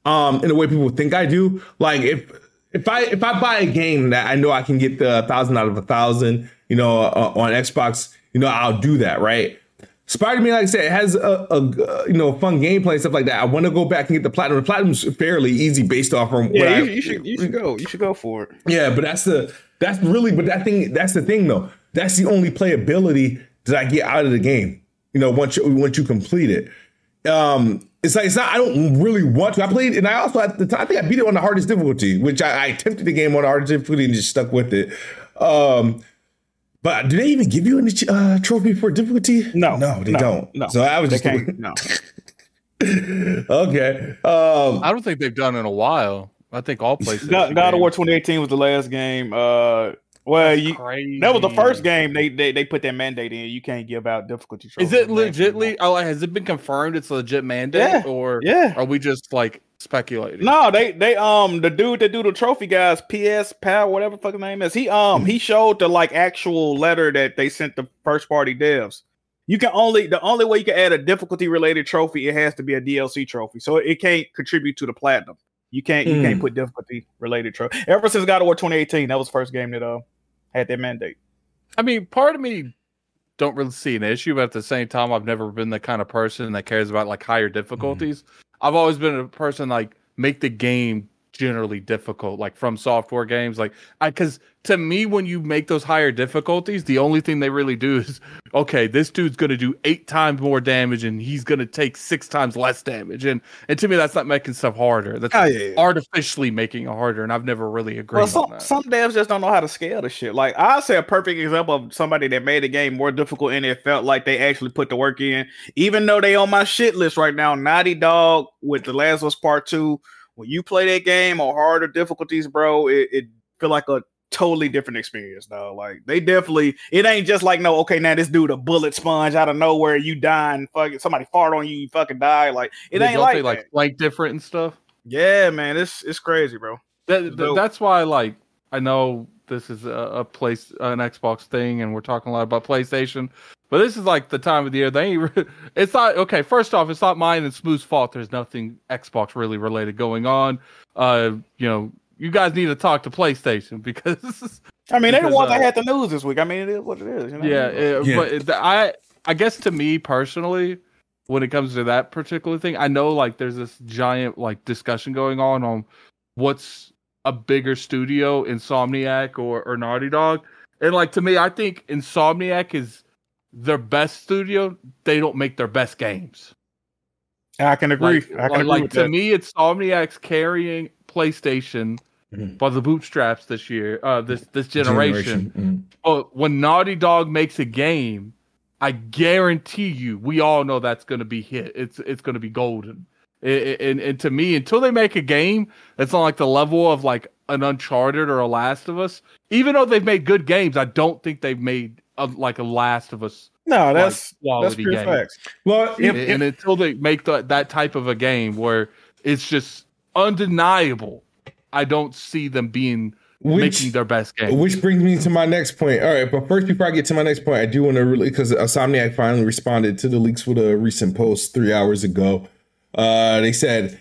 um in the way people think I do. Like if if I if I buy a game that I know I can get the thousand out of a thousand, you know, uh, on Xbox, you know, I'll do that, right? Spider-Man, like I said, it has a, a, you know fun gameplay and stuff like that. I want to go back and get the platinum. The platinum's fairly easy based off from Yeah, what you, I, you should you should go. You should go for it. yeah, but that's the that's really but that thing that's the thing though. That's the only playability that I get out of the game. You know, once you once you complete it. Um it's like it's not I don't really want to. I played and I also at the time I think I beat it on the hardest difficulty, which I, I attempted the game on the hardest difficulty and just stuck with it. Um but do they even give you any uh, trophy for difficulty? No, no, they no, don't. no. So I was just can't. No. okay. Um, I don't think they've done it in a while. I think all places. God, God of War 2018 was the last game. Uh, well, you that was the first game they, they they put that mandate in. You can't give out difficulty. Is it legitly? Oh, has it been confirmed? It's a legit mandate, Yeah, or Yeah. are we just like speculating? No, they they um the dude that do the trophy guys, PS Pal, whatever the fuck name is. He um he showed the like actual letter that they sent the first party devs. You can only the only way you can add a difficulty related trophy, it has to be a DLC trophy. So it can't contribute to the platinum. You can't you can't put difficulty related trophy. Ever since God of War 2018, that was the first game that uh had that mandate. I mean, part of me don't really see an issue, but at the same time, I've never been the kind of person that cares about like higher difficulties. I've always been a person like make the game generally difficult, like FromSoftware games. Like I because to me, when you make those higher difficulties, the only thing they really do is okay, this dude's gonna do eight times more damage and he's gonna take six times less damage. And and to me that's not making stuff harder. That's Oh, yeah. artificially making it harder, and I've never really agreed Well, some, that. some devs just don't know how to scale the shit. Like I say, a perfect example of somebody that made the game more difficult and it felt like they actually put the work in, even though they on my shit list right now. Naughty Dog with The Last of Us Part Two. When you play that game on harder difficulties, bro, it, it feel like a totally different experience, though. Like they definitely, it ain't just like no, okay, now this dude a bullet sponge out of nowhere, you dying, fucking somebody fart on you, you fucking die. Like it They ain't like, they, like like different and stuff. yeah, man, it's it's crazy, bro. That, It's that- that's why, like, I know this is a, a place, an Xbox thing, and we're talking a lot about PlayStation. But this is like the time of the year they ain't. re- It's not okay. First off, it's not mine and Smooth's fault. There's nothing Xbox really related going on. Uh, you know, you guys need to talk to PlayStation because I mean, they're the Because, ones uh, that had the news this week. I mean, it is what it is. You know? yeah, it- Yeah. but it- I, I guess to me personally, when it comes to that particular thing, I know like there's this giant like discussion going on on what's a bigger studio, Insomniac or or Naughty Dog, and like to me, I think Insomniac is their best studio. They don't make their best games. I can agree. Like, I can like, agree like, with to that. me, it's Insomniac's carrying PlayStation Mhm. by the bootstraps this year, uh, this this generation. Mm. But when Naughty Dog makes a game, I guarantee you, we all know that's going to be hit. It's it's going to be golden. I- I- and and to me, until they make a game that's on like the level of like an Uncharted or a Last of Us, even though they've made good games, I don't think they've made a, like a Last of Us No, that's that's quality pure game. facts. Well, If- and, and until they make the, that type of a game where it's just undeniable, I don't see them being which making their best game. Which brings me to my next point. All right, but first, before I get to my next point, I do want to really because Insomniac finally responded to the leaks with a recent post three hours ago. Uh, they said,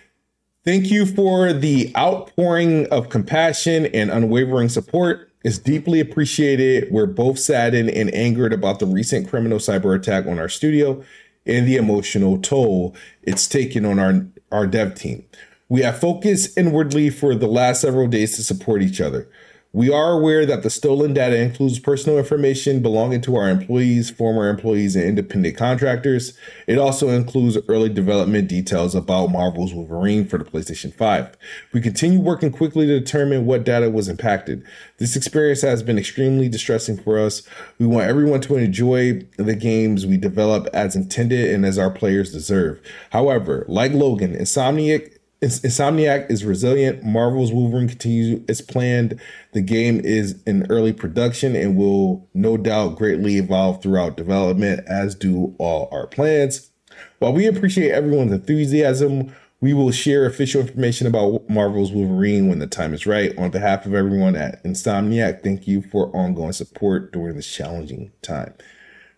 "Thank you for the outpouring of compassion and unwavering support. It's deeply appreciated. We're both saddened and angered about the recent criminal cyber attack on our studio and the emotional toll it's taken on our our dev team. We have focused inwardly for the last several days to support each other. We are aware that the stolen data includes personal information belonging to our employees, former employees, and independent contractors. It also includes early development details about Marvel's Wolverine for the PlayStation 5. We continue working quickly to determine what data was impacted. This experience has been extremely distressing for us. We want everyone to enjoy the games we develop as intended and as our players deserve. However, like Logan, Insomniac Ins- Insomniac is resilient. Marvel's Wolverine continues as planned. The game is in early production and will no doubt greatly evolve throughout development, as do all our plans. While we appreciate everyone's enthusiasm, we will share official information about Marvel's Wolverine when the time is right. On behalf of everyone at Insomniac, thank you for ongoing support during this challenging time.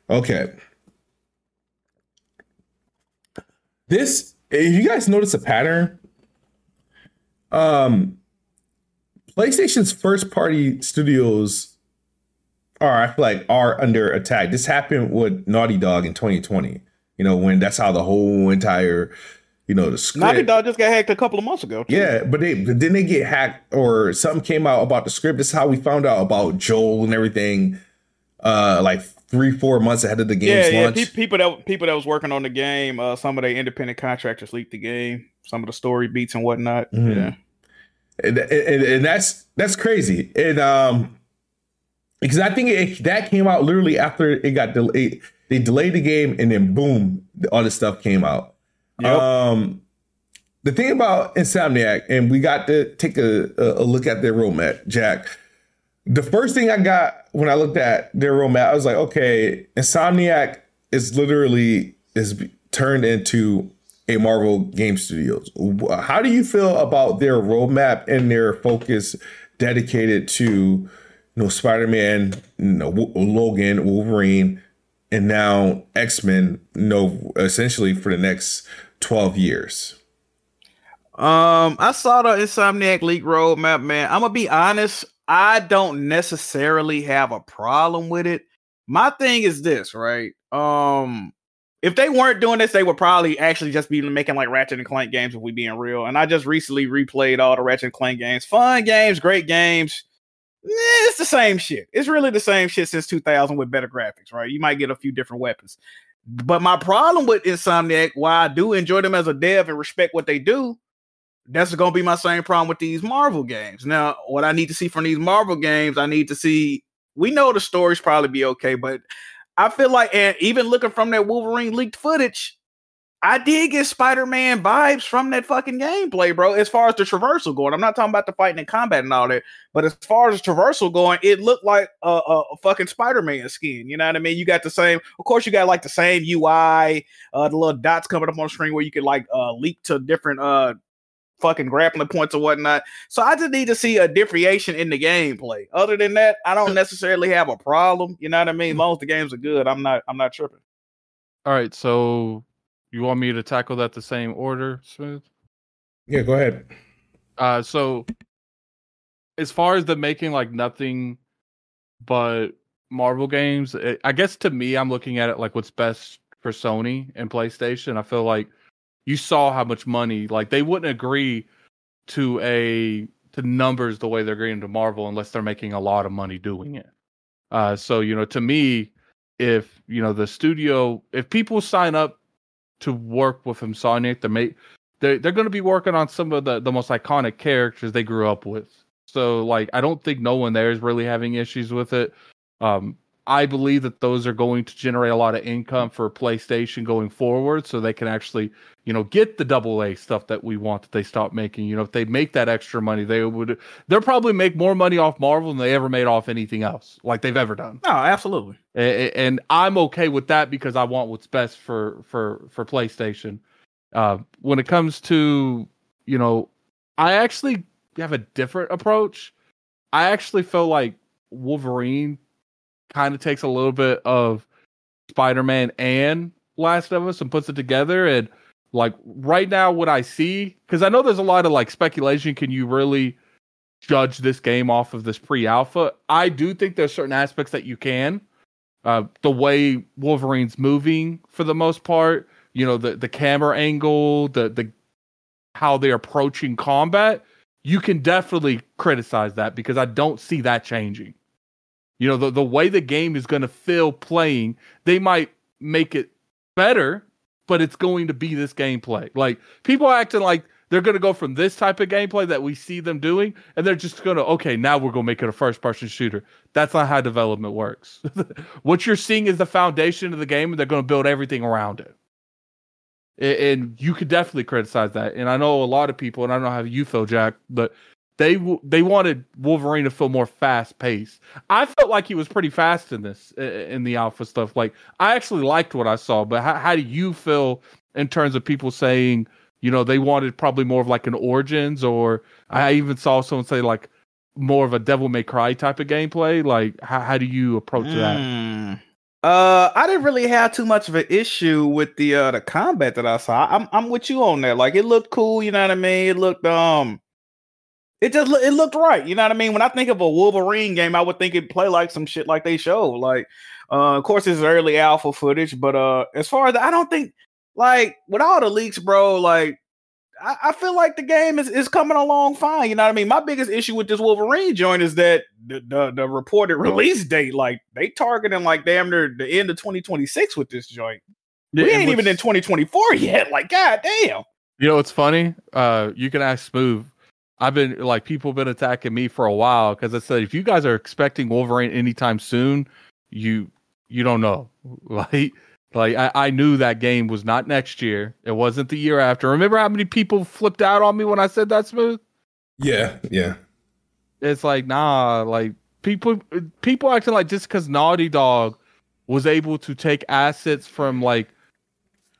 Okay. This, if you guys notice a pattern, um, PlayStation's first party studios are, I feel like, are under attack. This happened with Naughty Dog in 2020. You know, when that's how the whole entire you know, the script. Naughty Dog just got hacked a couple of months ago. Too. Yeah, but they but then they get hacked or something came out about the script. This is how we found out about Joel and everything. Uh, like three, four months ahead of the game's yeah, launch. Yeah, people that people that was working on the game, uh, some of the independent contractors leaked the game, some of the story beats and whatnot. Mm-hmm. Yeah, and, and, and that's that's crazy. And um, because I think it, that came out literally after it got delayed. They delayed the game, and then boom, all this stuff came out. Yep. Um, the thing about Insomniac, and we got to take a, a look at their roadmap, Jack. The first thing I got when I looked at their roadmap, I was like, okay, Insomniac is literally is turned into a Marvel Game Studios. How do you feel about their roadmap and their focus dedicated to you know Spider-Man, you know, Logan, Wolverine, and now X-Men, you know, essentially for the next 12 years? Um, I saw the Insomniac League roadmap, man. I'm gonna be honest, I don't necessarily have a problem with it. My thing is this, right? Um, if they weren't doing this, they would probably actually just be making like Ratchet and Clank games if we being real. And I just recently replayed all the Ratchet and Clank games. Fun games, great games. Eh, it's the same shit. It's really the same shit since 2000 with better graphics, right? You might get a few different weapons. But my problem with Insomniac, why I do enjoy them as a dev and respect what they do, that's going to be my same problem with these Marvel games. Now, what I need to see from these Marvel games, I need to see. We know the stories probably be okay, but I feel like, and even looking from that Wolverine leaked footage, I did get Spider Man vibes from that fucking gameplay, bro. As far as the traversal going, I'm not talking about the fighting and combat and all that, but as far as traversal going, it looked like a, a, a fucking Spider Man skin. You know what I mean? You got the same, of course, you got like the same UI, uh, the little dots coming up on the screen where you could like uh, leap to different uh fucking grappling points or whatnot. So I just need to see a differentiation in the gameplay. Other than that, I don't necessarily have a problem. You know what I mean? As long as the games are good, I'm not I'm not tripping. All right, so you want me to tackle that the same order, Smooth? Yeah, go ahead. Uh, so as far as the making like nothing but Marvel games, it, I guess to me, I'm looking at it like what's best for Sony and PlayStation. I feel like you saw how much money like they wouldn't agree to a to numbers the way they're agreeing to Marvel unless they're making a lot of money doing it. Uh, so you know, to me, if you know the studio, if people sign up to work with Insomniac. They make they they're going to be working on some of the the most iconic characters they grew up with. So like I don't think no one there is really having issues with it. Um, I believe that those are going to generate a lot of income for PlayStation going forward, so they can actually, you know, get the double A stuff that we want that they stop making. You know, if they make that extra money, they would they'll probably make more money off Marvel than they ever made off anything else, like they've ever done. Oh, absolutely. And, and I'm okay with that because I want what's best for for for PlayStation. Uh, when it comes to, you know, I actually have a different approach. I actually feel like Wolverine kind of takes a little bit of Spider-Man and Last of Us and puts it together and like right now what I see cuz I know there's a lot of like speculation can you really judge this game off of this pre-alpha? I do think there's certain aspects that you can. Uh, the way Wolverine's moving for the most part, you know, the the camera angle, the the how they're approaching combat, you can definitely criticize that because I don't see that changing. You know, the, the way the game is going to feel playing, they might make it better, but it's going to be this gameplay. Like people acting like they're going to go from this type of gameplay that we see them doing, and they're just going to, okay, now we're going to make it a first person shooter. That's not how development works. what you're seeing is the foundation of the game, and they're going to build everything around it. And you could definitely criticize that. And I know a lot of people, and I don't know how you feel, Jack, but they they wanted Wolverine to feel more fast paced. I felt like he was pretty fast in this in the alpha stuff. Like I actually liked what I saw, but how, how do you feel in terms of people saying, you know, they wanted probably more of like an Origins, or I even saw someone say like more of a Devil May Cry type of gameplay. Like, how, how do you approach that? Mm. Uh, I didn't really have too much of an issue with the uh the combat that I saw. I'm I'm with you on that. Like, it looked cool. You know what I mean? It looked um, it just it looked right. You know what I mean? When I think of a Wolverine game, I would think it'd play like some shit like they show. Like, uh, of course, it's early alpha footage, but uh, as far as I don't think like with all the leaks, bro, like I, I feel like the game is, is coming along fine. You know what I mean? My biggest issue with this Wolverine joint is that the, the, the reported release date, like they targeting like damn near the end of 2026 with this joint. We ain't even in 2024 yet. Like, god damn. You know what's funny? Uh, you can ask Smooth. I've been like people have been attacking me for a while because I said if you guys are expecting Wolverine anytime soon, you you don't know. Like like I, I knew that game was not next year. It wasn't the year after. Remember how many people flipped out on me when I said that Smooth? Yeah, yeah. It's like nah, like people people acting like just because Naughty Dog was able to take assets from like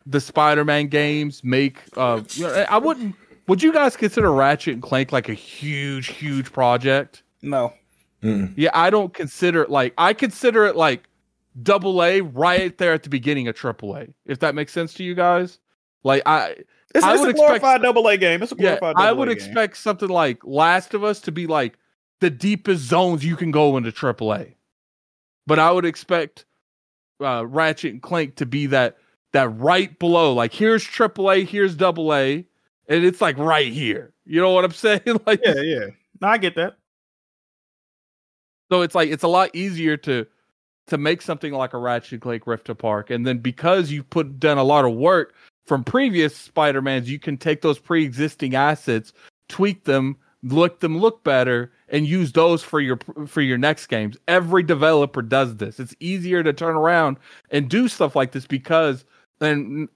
the Spider-Man games, make uh, I wouldn't. Would you guys consider Ratchet and Clank like a huge, huge project? No. Mm-mm. Yeah, I don't consider it like I consider it like double A right there at the beginning of triple A. If that makes sense to you guys, like I It's, I it's would a expect- glorified double A game. It's a yeah, glorified I double would A game. expect something like Last of Us to be like the deepest zones you can go into AAA. But I would expect uh, Ratchet and Clank to be that that right below. Like here's AAA, here's double A, and it's like right here. You know what I'm saying? like Yeah, yeah. No, I get that. so it's like it's a lot easier to to make something like a Ratchet and Clank Rift Apart, and then because you've put done a lot of work from previous Spider-Mans, you can take those pre-existing assets, tweak them, look them look better, and use those for your for your next games. Every developer does this. It's easier to turn around and do stuff like this because then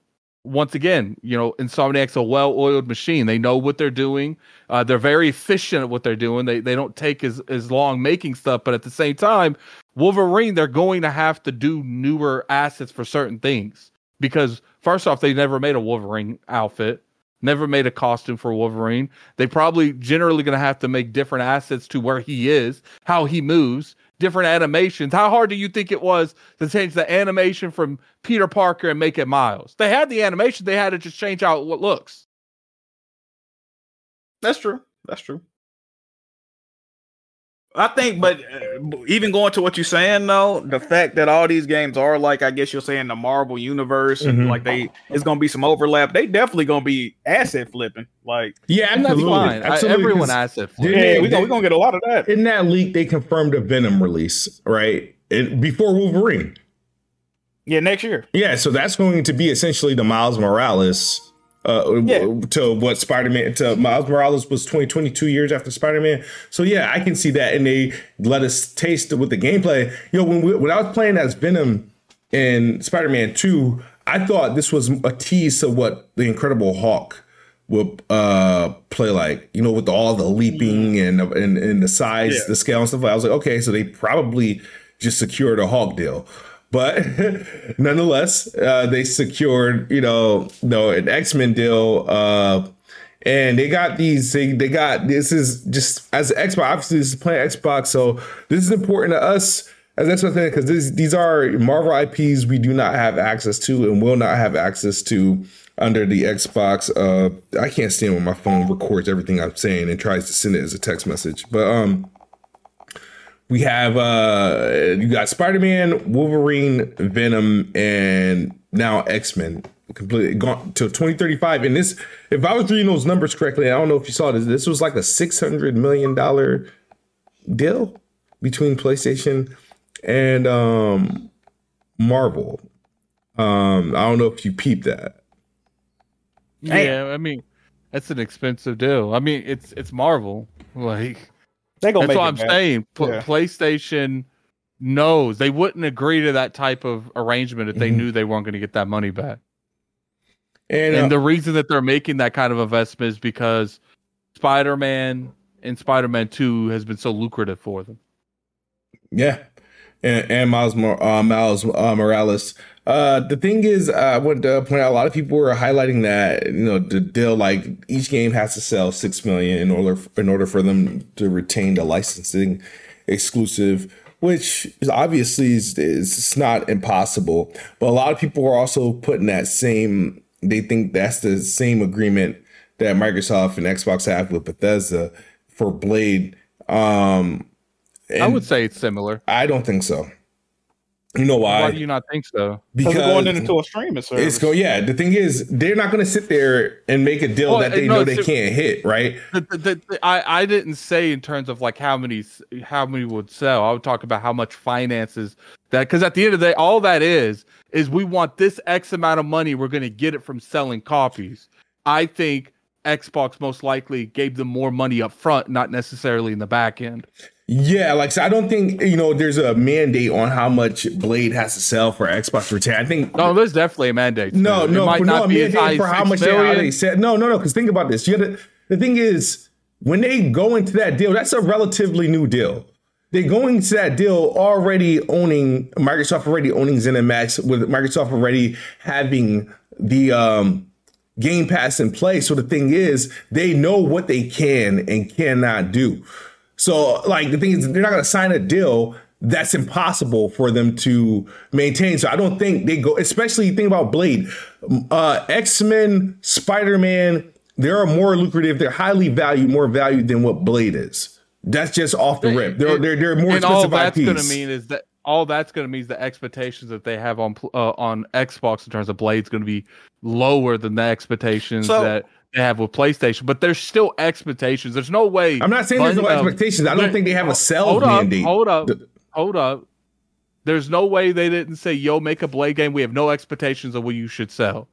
once again, you know, Insomniac's a well-oiled machine. They know what they're doing. Uh, they're very efficient at what they're doing. They they don't take as as long making stuff, but at the same time, Wolverine they're going to have to do newer assets for certain things because first off, they never made a Wolverine outfit, never made a costume for Wolverine. They probably generally going to have to make different assets to where he is, how he moves, different animations. How hard do you think it was to change the animation from Peter Parker and make it Miles? They had the animation, they had to just change out what looks. That's true. That's true. I think, but uh, even going to what you're saying though, the fact that all these games are like, I guess you're saying the Marvel universe, and Mhm. like they, it's gonna be some overlap. They definitely gonna be asset flipping. Like, Yeah, I'm not fine. I- Absolutely, everyone 'cause asset Didn't flip. yeah, they- we gonna we gonna get a lot of that. In that leak, they confirmed a Venom release, right? It, before Wolverine. Yeah, next year. Yeah, so that's going to be essentially the Miles Morales uh Yeah. to what Spider-Man to Miles Morales was 2022 years after Spider-Man. So yeah, I can see that and they let us taste it with the gameplay. You know, when we, when I was playing as Venom in Spider-Man 2, I thought this was a tease to what the Incredible Hulk will uh play like, you know, with all the leaping and and, and the size, Yeah. the scale and stuff. I was like, okay, so they probably just secured a Hulk deal. But nonetheless, uh, they secured, you know, no an X Men deal, uh, and they got these. They, they got this is just as Xbox. Obviously, this is playing Xbox, so this is important to us as Xbox because these are Marvel IPs we do not have access to and will not have access to under the Xbox. Uh, I can't stand when my phone records everything I'm saying and tries to send it as a text message, but um we have uh you got Spider-Man, Wolverine, Venom, and now X-Men completely gone to 2035. And this, if I was reading those numbers correctly, I don't know if you saw this, this was like a six hundred million dollar deal between PlayStation and um Marvel. Um, I don't know if you peeped that. Yeah, I mean, that's an expensive deal. I mean, it's it's Marvel. Like They gonna that's make what it I'm back. saying. Pl- Yeah. PlayStation knows they wouldn't agree to that type of arrangement if they Mhm. knew they weren't going to get that money back. And, And uh, the reason that they're making that kind of investment is because Spider-Man and Spider-Man 2 has been so lucrative for them. Yeah. and, and Miles uh, Miles uh, Morales. Uh, the thing is, I want to point out a lot of people were highlighting that you know the deal like each game has to sell six million in order in order for them to retain the licensing exclusive, which is obviously is, is not impossible. But a lot of people are also putting that same. They think that's the same agreement that Microsoft and Xbox have with Bethesda for Blade. Um, I would say it's similar. I don't think so. You know why? Why do you not think so? Because going into a streaming service. It's go. Yeah, the thing is, they're not going to sit there and make a deal well, that they no, know they can't hit. Right? The, the, the, I I didn't say in terms of like how many how many would sell. I would talk about how much finances that because at the end of the day, all that is is we want this X amount of money. We're going to get it from selling copies. I think Xbox most likely gave them more money up front, not necessarily in the back end. Yeah, like so I don't think you know there's a mandate on how much Blade has to sell for Xbox retain. I think no, there's definitely a mandate. No, it no, might no, not be mandate for how much they, how they said. No, no, no. Because think about this. You to, the thing is when they go into that deal, that's a relatively new deal. They're going to that deal already owning Microsoft already owning ZeniMax with Microsoft already having the um Game Pass in place. So the thing is, they know what they can and cannot do. So, like, the thing is, they're not going to sign a deal that's impossible for them to maintain. So I don't think they go, especially think about Blade, uh, X Men, Spider Man. They are more lucrative. They're highly valued, more valued than what Blade is. That's just off the rip. They're they're, they're more and expensive all that's going to mean is that all that's going to mean is the expectations that they have on uh, on Xbox in terms of Blade's going to be lower than the expectations so, that they have with PlayStation. But there's still expectations. There's no way. I'm not saying there's no expectations. I don't think they have a sell hold mandate. Up, hold up, hold up. There's no way they didn't say, "Yo, make a Blade game. We have no expectations of what you should sell."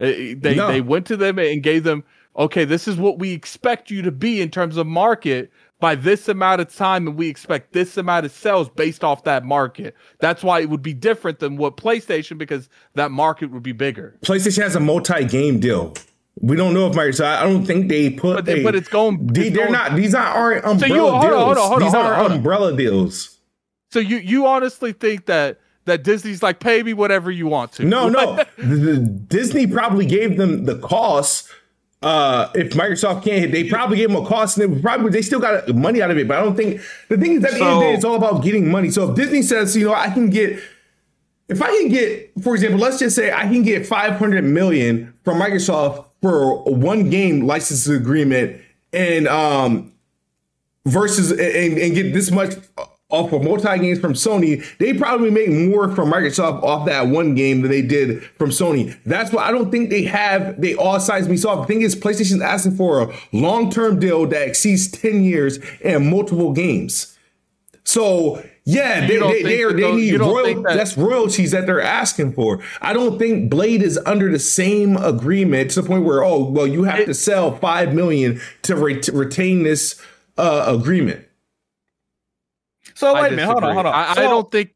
Eh, eh, they no. they went to them and gave them, "Okay, this is what we expect you to be in terms of market." by this amount of time and we expect this amount of sales based off that market. That's why it would be different than what PlayStation because that market would be bigger. PlayStation has a multi-game deal. We don't know if Microsoft. I don't think they put. But, they, a, but it's going. They, are not. These aren't umbrella so you, hold deals. On, hold on, hold these on, are umbrella deals. So you you honestly think that that Disney's like pay me whatever you want to? No, no. the, the, Disney probably gave them the cost uh, if Microsoft can't hit, they probably gave them a cost and they probably they still got money out of it. But I don't think the thing is at the so, end of the day, it's all about getting money. So if Disney says, you know, I can get if I can get, for example, let's just say I can get 500 million from Microsoft for one game license agreement and um versus and, and get this much off of multi games from Sony, they probably make more from Microsoft off that one game than they did from Sony. That's why I don't think they have they all sides me soft. The thing is, PlayStation's asking for a long term deal that exceeds 10 years and multiple games. So yeah, they, they, they, are, they need royal, that, that's royalties that they're asking for. I don't think Blade is under the same agreement to the point where, oh, well, you have it, to sell five million to, re- to retain this uh, agreement. So wait a minute, hold on, hold on. I, so, I, don't think.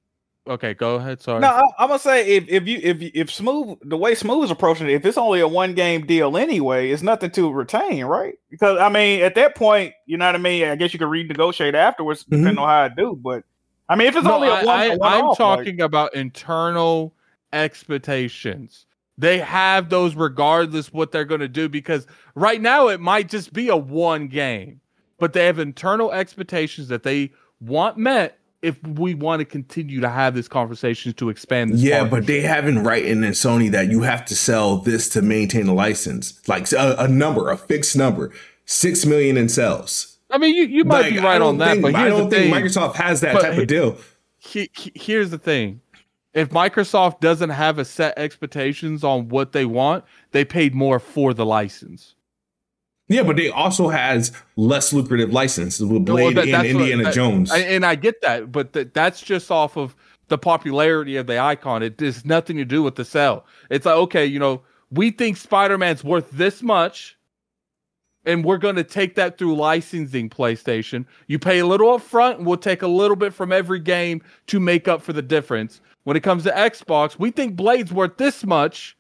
Okay, go ahead. Sorry. No, I, am gonna say if if you if if smooth the way smooth is approaching it, if it's only a one game deal anyway, it's nothing to retain, right? Because I mean, at that point, you know what I mean. I guess you could renegotiate afterwards, mm-hmm. depending on how I do. But I mean, if it's no, only a one, I, one I'm off, talking like, about internal expectations. They have those regardless what they're going to do because right now it might just be a one game, but they have internal expectations that they want met if we want to continue to have this conversation to expand yeah partnership. but they haven't written in sony that you have to sell this to maintain a license like a, a number a fixed number six million in sales i mean you, you might like, be right on that think, but i don't think microsoft has that type of deal he, he, here's the thing if microsoft doesn't have a set expectations on what they want they paid more for the license yeah, but they also has less lucrative licenses with Blade well, that, and Indiana what, Jones. and I get that, but th- that's just off of the popularity of the icon. It has nothing to do with the sell. It's like, okay, you know, we think Spider Man's worth this much, and we're going to take that through licensing PlayStation. You pay a little up front, and we'll take a little bit from every game to make up for the difference. When it comes to Xbox, we think Blade's worth this much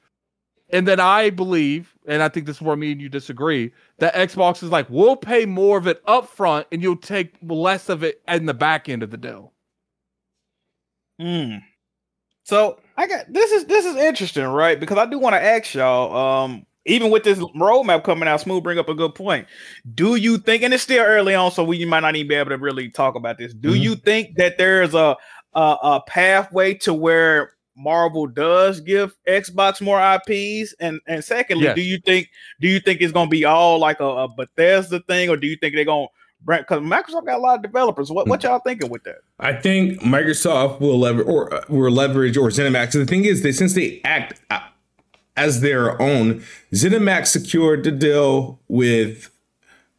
and then I believe, and I think this is where me and you disagree, that Xbox is like, we'll pay more of it up front and you'll take less of it in the back end of the deal. Hmm. So I got this is this is interesting, right? Because I do want to ask y'all. Um, even with this roadmap coming out, Smooth bring up a good point. Do you think, and it's still early on, so we might not even be able to really talk about this. Do Mhm. you think that there's a, a a pathway to where Marvel does give Xbox more IPs? And and secondly, Yes. do you think do you think it's gonna be all like a, a Bethesda thing, or do you think they're gonna because Microsoft got a lot of developers? What what y'all thinking with that? I think Microsoft will lever or uh, will leverage or ZeniMax. The thing is, they since they act uh, as their own, ZeniMax secured the deal with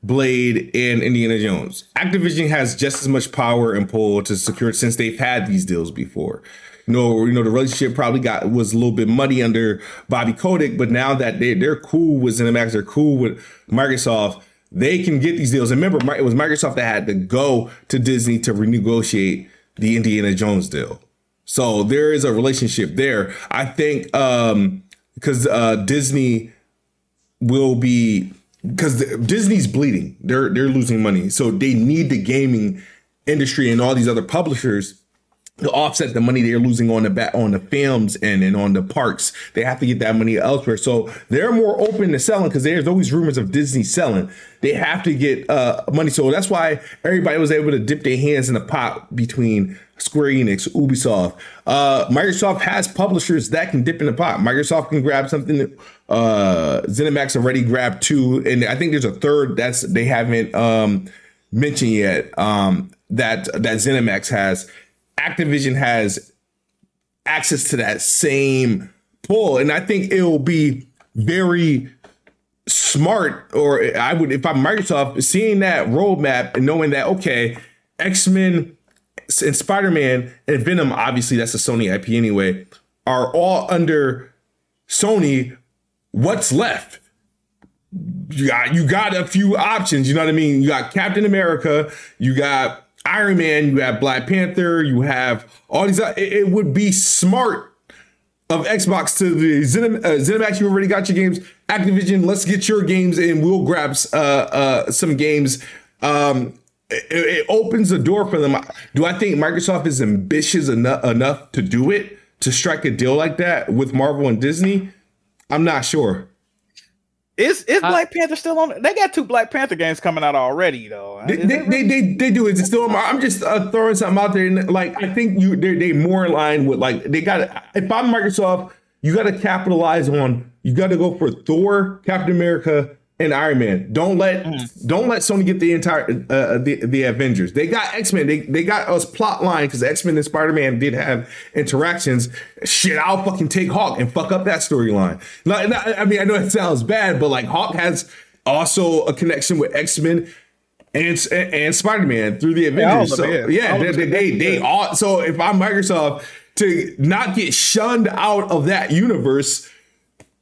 Blade and Indiana Jones. Activision has just as much power and pull to secure it since they've had these deals before. You know, you know, the relationship probably got was a little bit muddy under Bobby Kotick, but now that they they're cool with ZeniMax, they're cool with Microsoft. They can get these deals. And remember, it was Microsoft that had to go to Disney to renegotiate the Indiana Jones deal. So there is a relationship there. I think um because uh Disney will be because Disney's bleeding. They're they're losing money. So they need the gaming industry and all these other publishers to offset the money they're losing on the back on the films and, and on the parks. They have to get that money elsewhere. So they're more open to selling because there's always rumors of Disney selling. They have to get uh, money. So that's why everybody was able to dip their hands in the pot between Square Enix, Ubisoft. Uh, Microsoft has publishers that can dip in the pot. Microsoft can grab something. Uh, ZeniMax already grabbed two, and I think there's a third that's they haven't um, mentioned yet. Um, that that ZeniMax has. Activision has access to that same pull, and I think it will be very smart. Or I would, if I'm Microsoft, seeing that roadmap and knowing that okay, X Men and Spider Man and Venom, obviously that's a Sony IP anyway, are all under Sony. What's left? You got you got a few options. You know what I mean? You got Captain America. You got Iron Man. You have Black Panther. You have all these. It, it would be smart of Xbox to the Zenim, uh, ZeniMax. You already got your games. Activision, let's get your games and we'll grab uh, uh, some games. Um, it, it opens the door for them. Do I think Microsoft is ambitious enough enough to do it to strike a deal like that with Marvel and Disney? I'm not sure. Is is I- Black Panther still on? They got two Black Panther games coming out already, though. They, they, it they, they, they do it. It's still. I'm just uh, throwing something out there. And like, I think you they they more in line with like they got. If I'm Microsoft, you got to capitalize on. You got to go for Thor, Captain America, and Iron Man. Don't let don't let Sony get the entire uh, the the Avengers. They got X Men. They they got us plot line because X Men and Spider Man did have interactions. Shit, I'll fucking take Hawk and fuck up that storyline. Like, I mean, I know it sounds bad, but like Hawk has also a connection with X Men and and Spider Man through the Avengers. of so yeah. yeah, they they they, they all. So if I'm Microsoft to not get shunned out of that universe,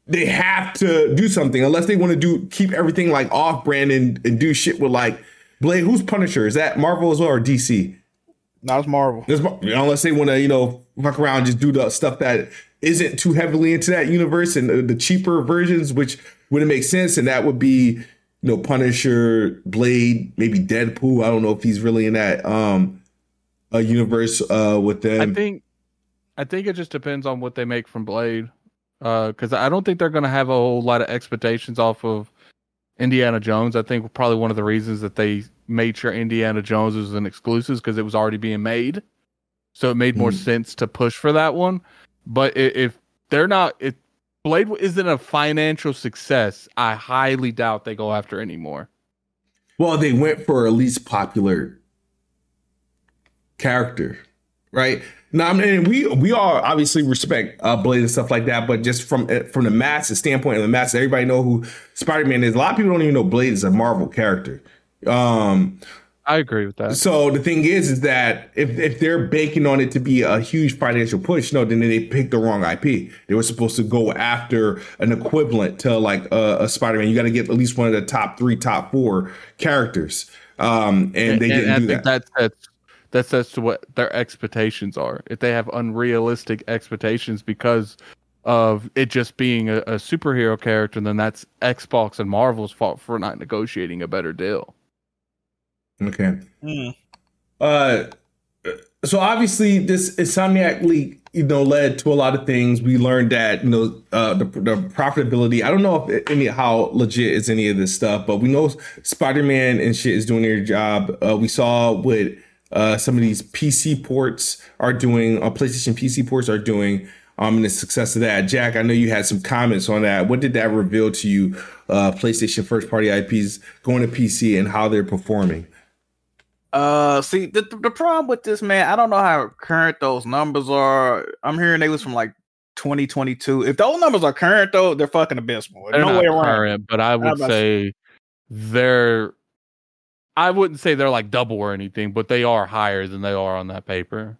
they have to do something unless they want to do keep everything like off brand and, and do shit with like Blade. Who's Punisher? Is that Marvel as well or DC? No, it's Marvel. There's, Mar- unless they want to, you know, fuck around, and just do the stuff that isn't too heavily into that universe and the, the cheaper versions, which wouldn't make sense. And that would be, you know, Punisher, Blade, maybe Deadpool. I don't know if he's really in that um a universe uh with them. I think I think it just depends on what they make from Blade. Because I don't think they're going to have a whole lot of expectations off of Indiana Jones. I think probably one of the reasons that they made sure Indiana Jones was an exclusive because it was already being made, so it made more Hmm. sense to push for that one. But if they're not, if Blade isn't a financial success, I highly doubt they go after anymore. Well, they went for a least popular character, right? Now, I mean, we we all obviously respect uh, Blade and stuff like that, but just from uh, from the masses standpoint of the masses, everybody know who Spider Man is. A lot of people don't even know Blade is a Marvel character. Um, I agree with that. so the thing is, is that if if they're banking on it to be a huge financial push, no, then they picked the wrong IP. They were supposed to go after an equivalent to like a, a Spider Man. You got to get at least one of the top three, top four characters, um, and they didn't I do that. that sets that sets to what their expectations are. If they have unrealistic expectations because of it just being a, a superhero character, then that's Xbox and Marvel's fault for not negotiating a better deal. Okay. Mm. Uh, so obviously this Insomniac leak, you know, led to a lot of things. We learned that you know uh, the, the profitability. I don't know if any how legit is any of this stuff, but we know Spider Man and shit is doing their job. Uh, we saw what uh, some of these PC ports are doing, uh, PlayStation PC ports are doing. Um, and the success of that, Jack. I know you had some comments on that. What did that reveal to you? Uh, PlayStation first party IPs going to PC and how they're performing. Uh, see the the problem with this man, I don't know how current those numbers are. I'm hearing they was from like 2022. If those numbers are current though, they're fucking abysmal. They're no way around. Current, but I would say they're. I wouldn't say they're like double or anything, but they are higher than they are on that paper.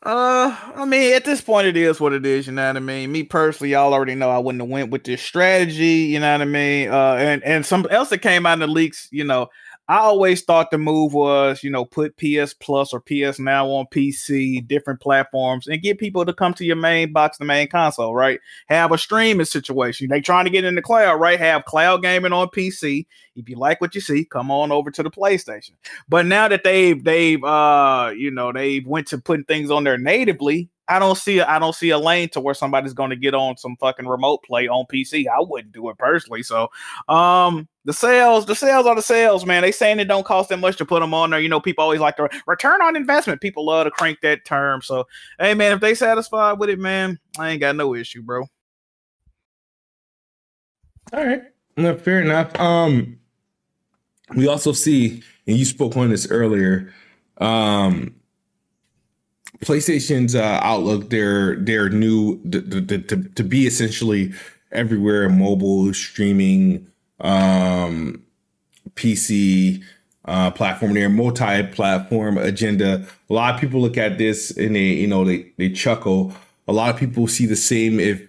Uh, I mean, at this point, it is what it is. You know what I mean. Me personally, y'all already know I wouldn't have went with this strategy. You know what I mean. Uh, and and something else that came out in the leaks. You know, I always thought the move was, you know, put PS Plus or PS Now on PC, different platforms, and get people to come to your main box, the main console, right? Have a streaming situation. They trying to get in the cloud, right? Have cloud gaming on PC. If you like what you see, come on over to the PlayStation. But now that they've they've uh you know they've went to putting things on there natively, I don't see I don't see a lane to where somebody's going to get on some fucking remote play on PC. I wouldn't do it personally. So, um, the sales, the sales are the sales, man. They saying it don't cost that much to put them on there. You know, people always like to return on investment. People love to crank that term. So, hey, man, if they satisfied with it, man, I ain't got no issue, bro. All right, no, fair enough. Um, we also see, and you spoke on this earlier. Um, PlayStation's uh, outlook, their their new to, to, to, be essentially everywhere, mobile streaming, um, PC uh, platform, their multi-platform agenda. A lot of people look at this and they you know they they chuckle. A lot of people see the same if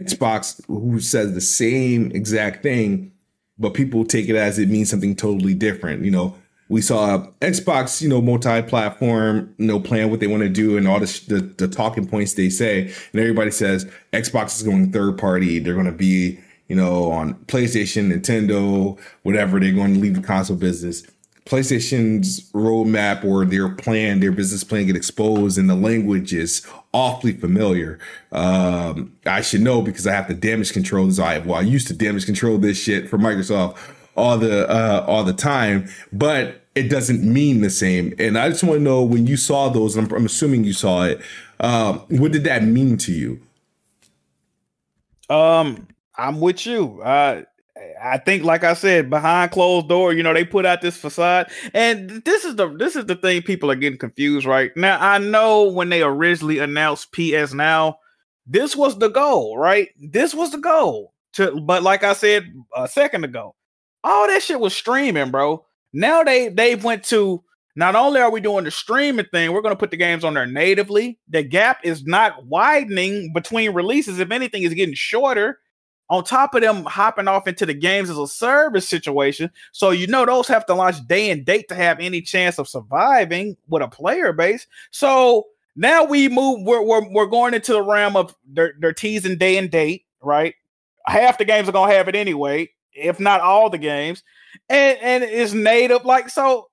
Xbox, who says the same exact thing, but people take it as it means something totally different. You know, we saw Xbox, you know, multi-platform, you know, plan what they want to do and all the, the, the talking points they say, and everybody says Xbox is going third party. They're going to be, you know, on PlayStation, Nintendo, whatever. They're going to leave the console business. PlayStation's roadmap or their plan, their business plan get exposed, and the language is awfully familiar. Um, I should know because I have to damage control this. I well, I used to damage control this shit for Microsoft all the uh, all the time, but it doesn't mean the same. And I just want to know when you saw those. I'm, I'm assuming you saw it. Um, what did that mean to you? Um, I'm with you. Uh, I think, like I said, behind closed door, you know, they put out this facade, and this is the this is the thing people are getting confused right now. I know when they originally announced PS Now, this was the goal, right? This was the goal. To, but like I said a second ago, all that shit was streaming, bro. Now they they've went to not only are we doing the streaming thing, we're going to put the games on there natively. The gap is not widening between releases. If anything, is getting shorter. On top of them hopping off into the games as a service situation, so you know those have to launch day and date to have any chance of surviving with a player base. So now we move. We're we're, we're going into the realm of they're, they're teasing day and date, right? Half the games are gonna have it anyway if not all the games, and and it's native. Like so,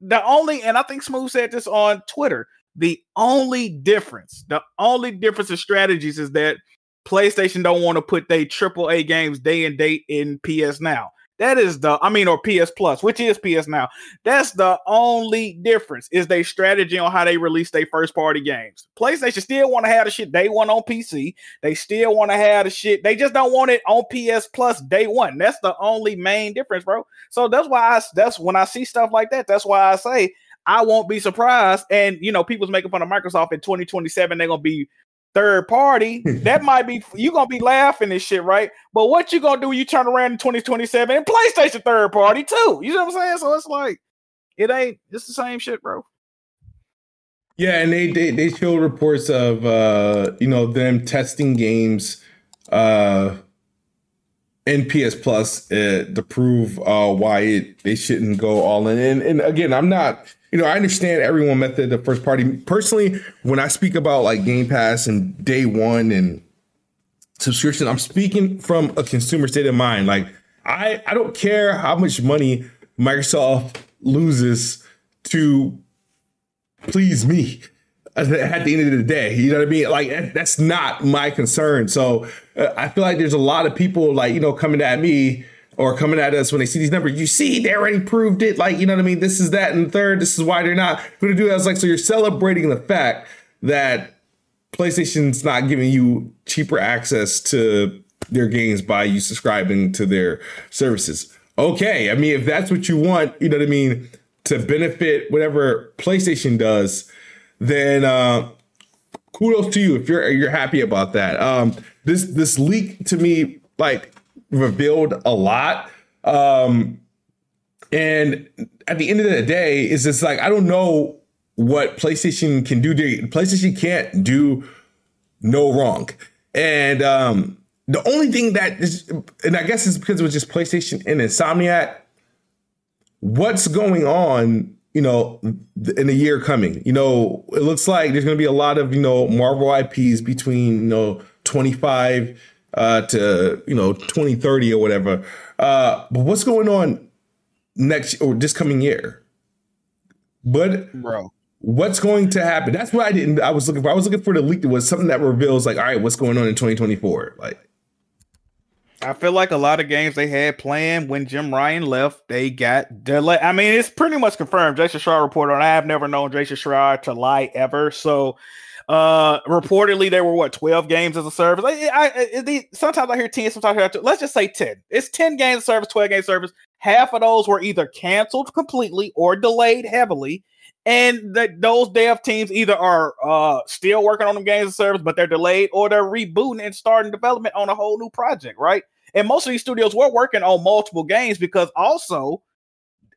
the only and I think Smooth said this on Twitter. The only difference, the only difference in strategies is that PlayStation don't want to put their triple A games day and date in PS Now. That is the, I mean, or PS Plus, which is PS now. That's the only difference is their strategy on how they release their first party games. PlayStation still want to have the shit day one on PC. They still want to have the shit. They just don't want it on PS Plus day one. That's the only main difference, bro. So that's why I, that's when I see stuff like that. That's why I say I won't be surprised. And you know, people's making fun of Microsoft in 2027. They're gonna be third party, that might be you gonna be laughing this shit, right? But what you gonna do when you turn around in 2027 and PlayStation third party too? You know what I'm saying? So it's like it ain't it's the same shit, bro. Yeah, and they they, they show reports of uh you know them testing games uh in PS Plus uh, to prove uh why it they shouldn't go all in. And and again, I'm not you know, I understand everyone method the first party. Personally, when I speak about like Game Pass and day one and subscription, I'm speaking from a consumer state of mind. Like I, I don't care how much money Microsoft loses to please me at the end of the day. You know what I mean? Like that's not my concern. So uh, I feel like there's a lot of people like you know coming at me or coming at us when they see these numbers. You see, they already proved it. Like you know what I mean? This is that and third. This is why they're not going to do that. It's like so you're celebrating the fact that PlayStation's not giving you cheaper access to their games by you subscribing to their services. Okay, I mean if that's what you want, you know what I mean, to benefit whatever PlayStation does then uh, kudos to you if you're you're happy about that. Um, this this leak to me like revealed a lot. Um, and at the end of the day, is just like I don't know what PlayStation can do. PlayStation can't do no wrong. And um, the only thing that is, and I guess it's because it was just PlayStation and Insomniac. What's going on you know, in a year coming. You know, it looks like there's going to be a lot of, you know, Marvel IPs between, you know, 25 uh, to, you know, 2030 or whatever. Uh, but what's going on next or this coming year? But, bro, what's going to happen? That's what I didn't, I was looking for. I was looking for the leak that was something that reveals, like, all right, what's going on in 2024? Like, I feel like a lot of games they had planned when Jim Ryan left, they got delayed. I mean, it's pretty much confirmed. Jason Schreier reported on. I have never known Jason Schreier to lie ever. So, uh, reportedly there were what twelve games as a service. I, I, I, sometimes I hear ten, sometimes I hear two. Let's just say ten. It's ten games service, twelve games service. Half of those were either canceled completely or delayed heavily and that those dev teams either are uh, still working on them games of service, but they're delayed, or they're rebooting and starting development on a whole new project, right? And most of these studios were working on multiple games because also,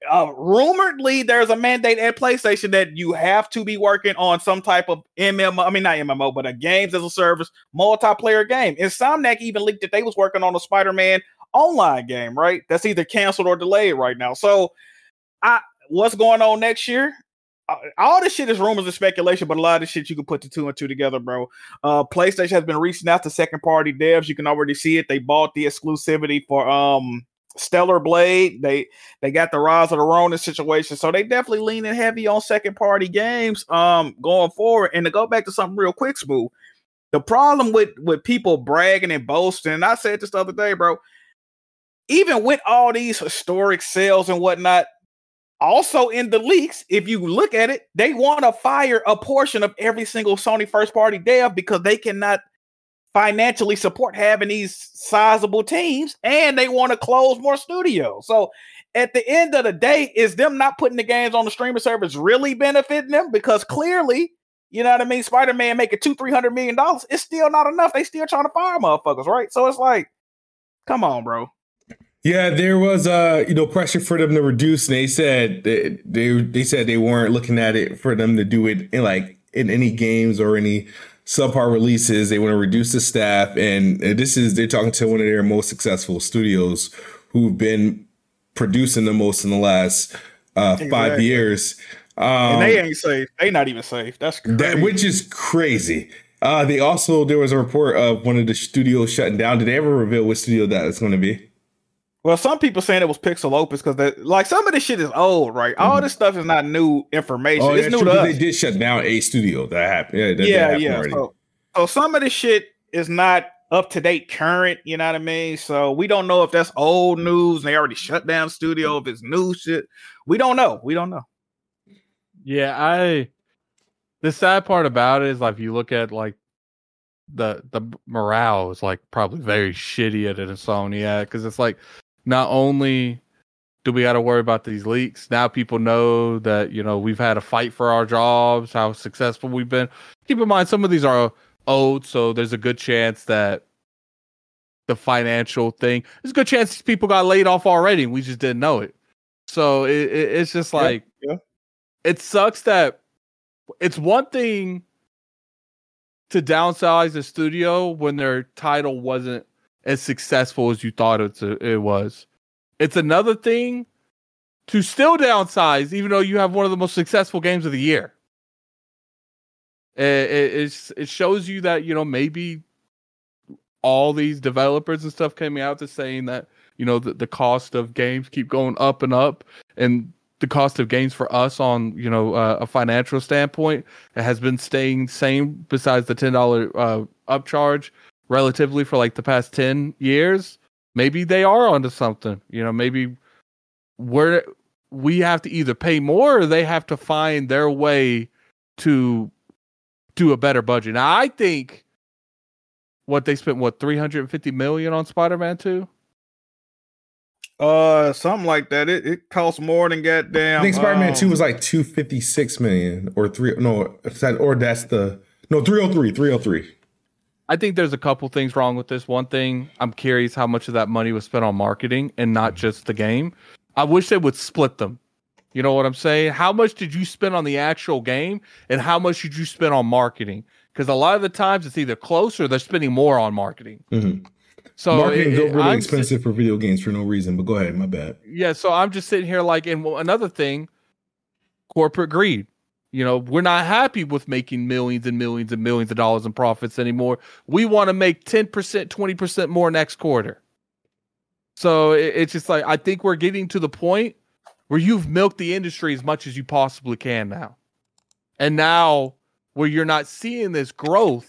uh, rumoredly, there's a mandate at PlayStation that you have to be working on some type of MMO. I mean, not MMO, but a games as a service multiplayer game. Insomniac even leaked that they was working on a Spider-Man online game, right? That's either canceled or delayed right now. So, I what's going on next year? Uh, all this shit is rumors and speculation, but a lot of this shit you can put the two and two together, bro. Uh, PlayStation has been reaching out to second party devs. You can already see it. They bought the exclusivity for um Stellar Blade. They they got the rise of the Ronin situation, so they definitely leaning heavy on second party games um going forward. And to go back to something real quick, smooth. The problem with with people bragging and boasting, and I said this the other day, bro. Even with all these historic sales and whatnot, also in the leaks, if you look at it, they want to fire a portion of every single Sony first party dev because they cannot financially support having these sizable teams and they want to close more studios. So at the end of the day, is them not putting the games on the streaming service really benefiting them? Because clearly, you know what I mean, Spider-Man making two, three hundred million dollars, it's still not enough. They still trying to fire motherfuckers, right? So it's like, come on, bro. Yeah, there was uh, you know, pressure for them to reduce, and they said they, they they said they weren't looking at it for them to do it in like in any games or any subpar releases. They want to reduce the staff, and this is they're talking to one of their most successful studios who've been producing the most in the last uh, exactly. five years. Um, and they ain't safe. They not even safe. That's crazy. That, which is crazy. Uh, they also there was a report of one of the studios shutting down. Did they ever reveal which studio that is going to be? Well, some people saying it was Pixelopus because like some of this shit is old, right? All mm-hmm. this stuff is not new information. Oh, it's new to us. They did shut down a studio. That happened. Yeah, that, yeah. That yeah. So, so some of this shit is not up to date, current. You know what I mean? So we don't know if that's old news and they already shut down studio. If it's new shit, we don't know. We don't know. Yeah, I. The sad part about it is like if you look at like the the morale is like probably very shitty at Insomniac because it's like not only do we got to worry about these leaks, now people know that, you know, we've had a fight for our jobs, how successful we've been. Keep in mind, some of these are owed, so there's a good chance that the financial thing, there's a good chance these people got laid off already. We just didn't know it. So it, it, it's just like, yeah, yeah. it sucks that it's one thing to downsize the studio when their title wasn't as successful as you thought it, it was. It's another thing to still downsize, even though you have one of the most successful games of the year. It, it, it shows you that, you know, maybe all these developers and stuff coming out to saying that, you know, the, the cost of games keep going up and up and the cost of games for us on you know uh, a financial standpoint has been staying same besides the ten dollar uh, upcharge relatively for like the past 10 years maybe they are onto something. You know maybe we're we have to either pay more or they have to find their way to do a better budget. Now i think what they spent what 350 million on spider-man 2 uh something like that. It, it costs more than goddamn i think spider-man um, 2 was like 256 million or 3 no or that's the no 303 303 I think there's a couple things wrong with this. One thing, I'm curious how much of that money was spent on marketing and not just the game. I wish they would split them. You know what I'm saying? How much did you spend on the actual game and how much did you spend on marketing? Because a lot of the times it's either close or they're spending more on marketing. Mm-hmm. So Marketing it- it- really I'm expensive for video games for no reason. But go ahead, my bad. yeah, so I'm just sitting here like, and another thing, corporate greed. You know, we're not happy with making millions and millions and millions of dollars in profits anymore. We want to make 10%, 20% more next quarter. So it, it's just like, I think we're getting to the point where you've milked the industry as much as you possibly can now. And now, where you're not seeing this growth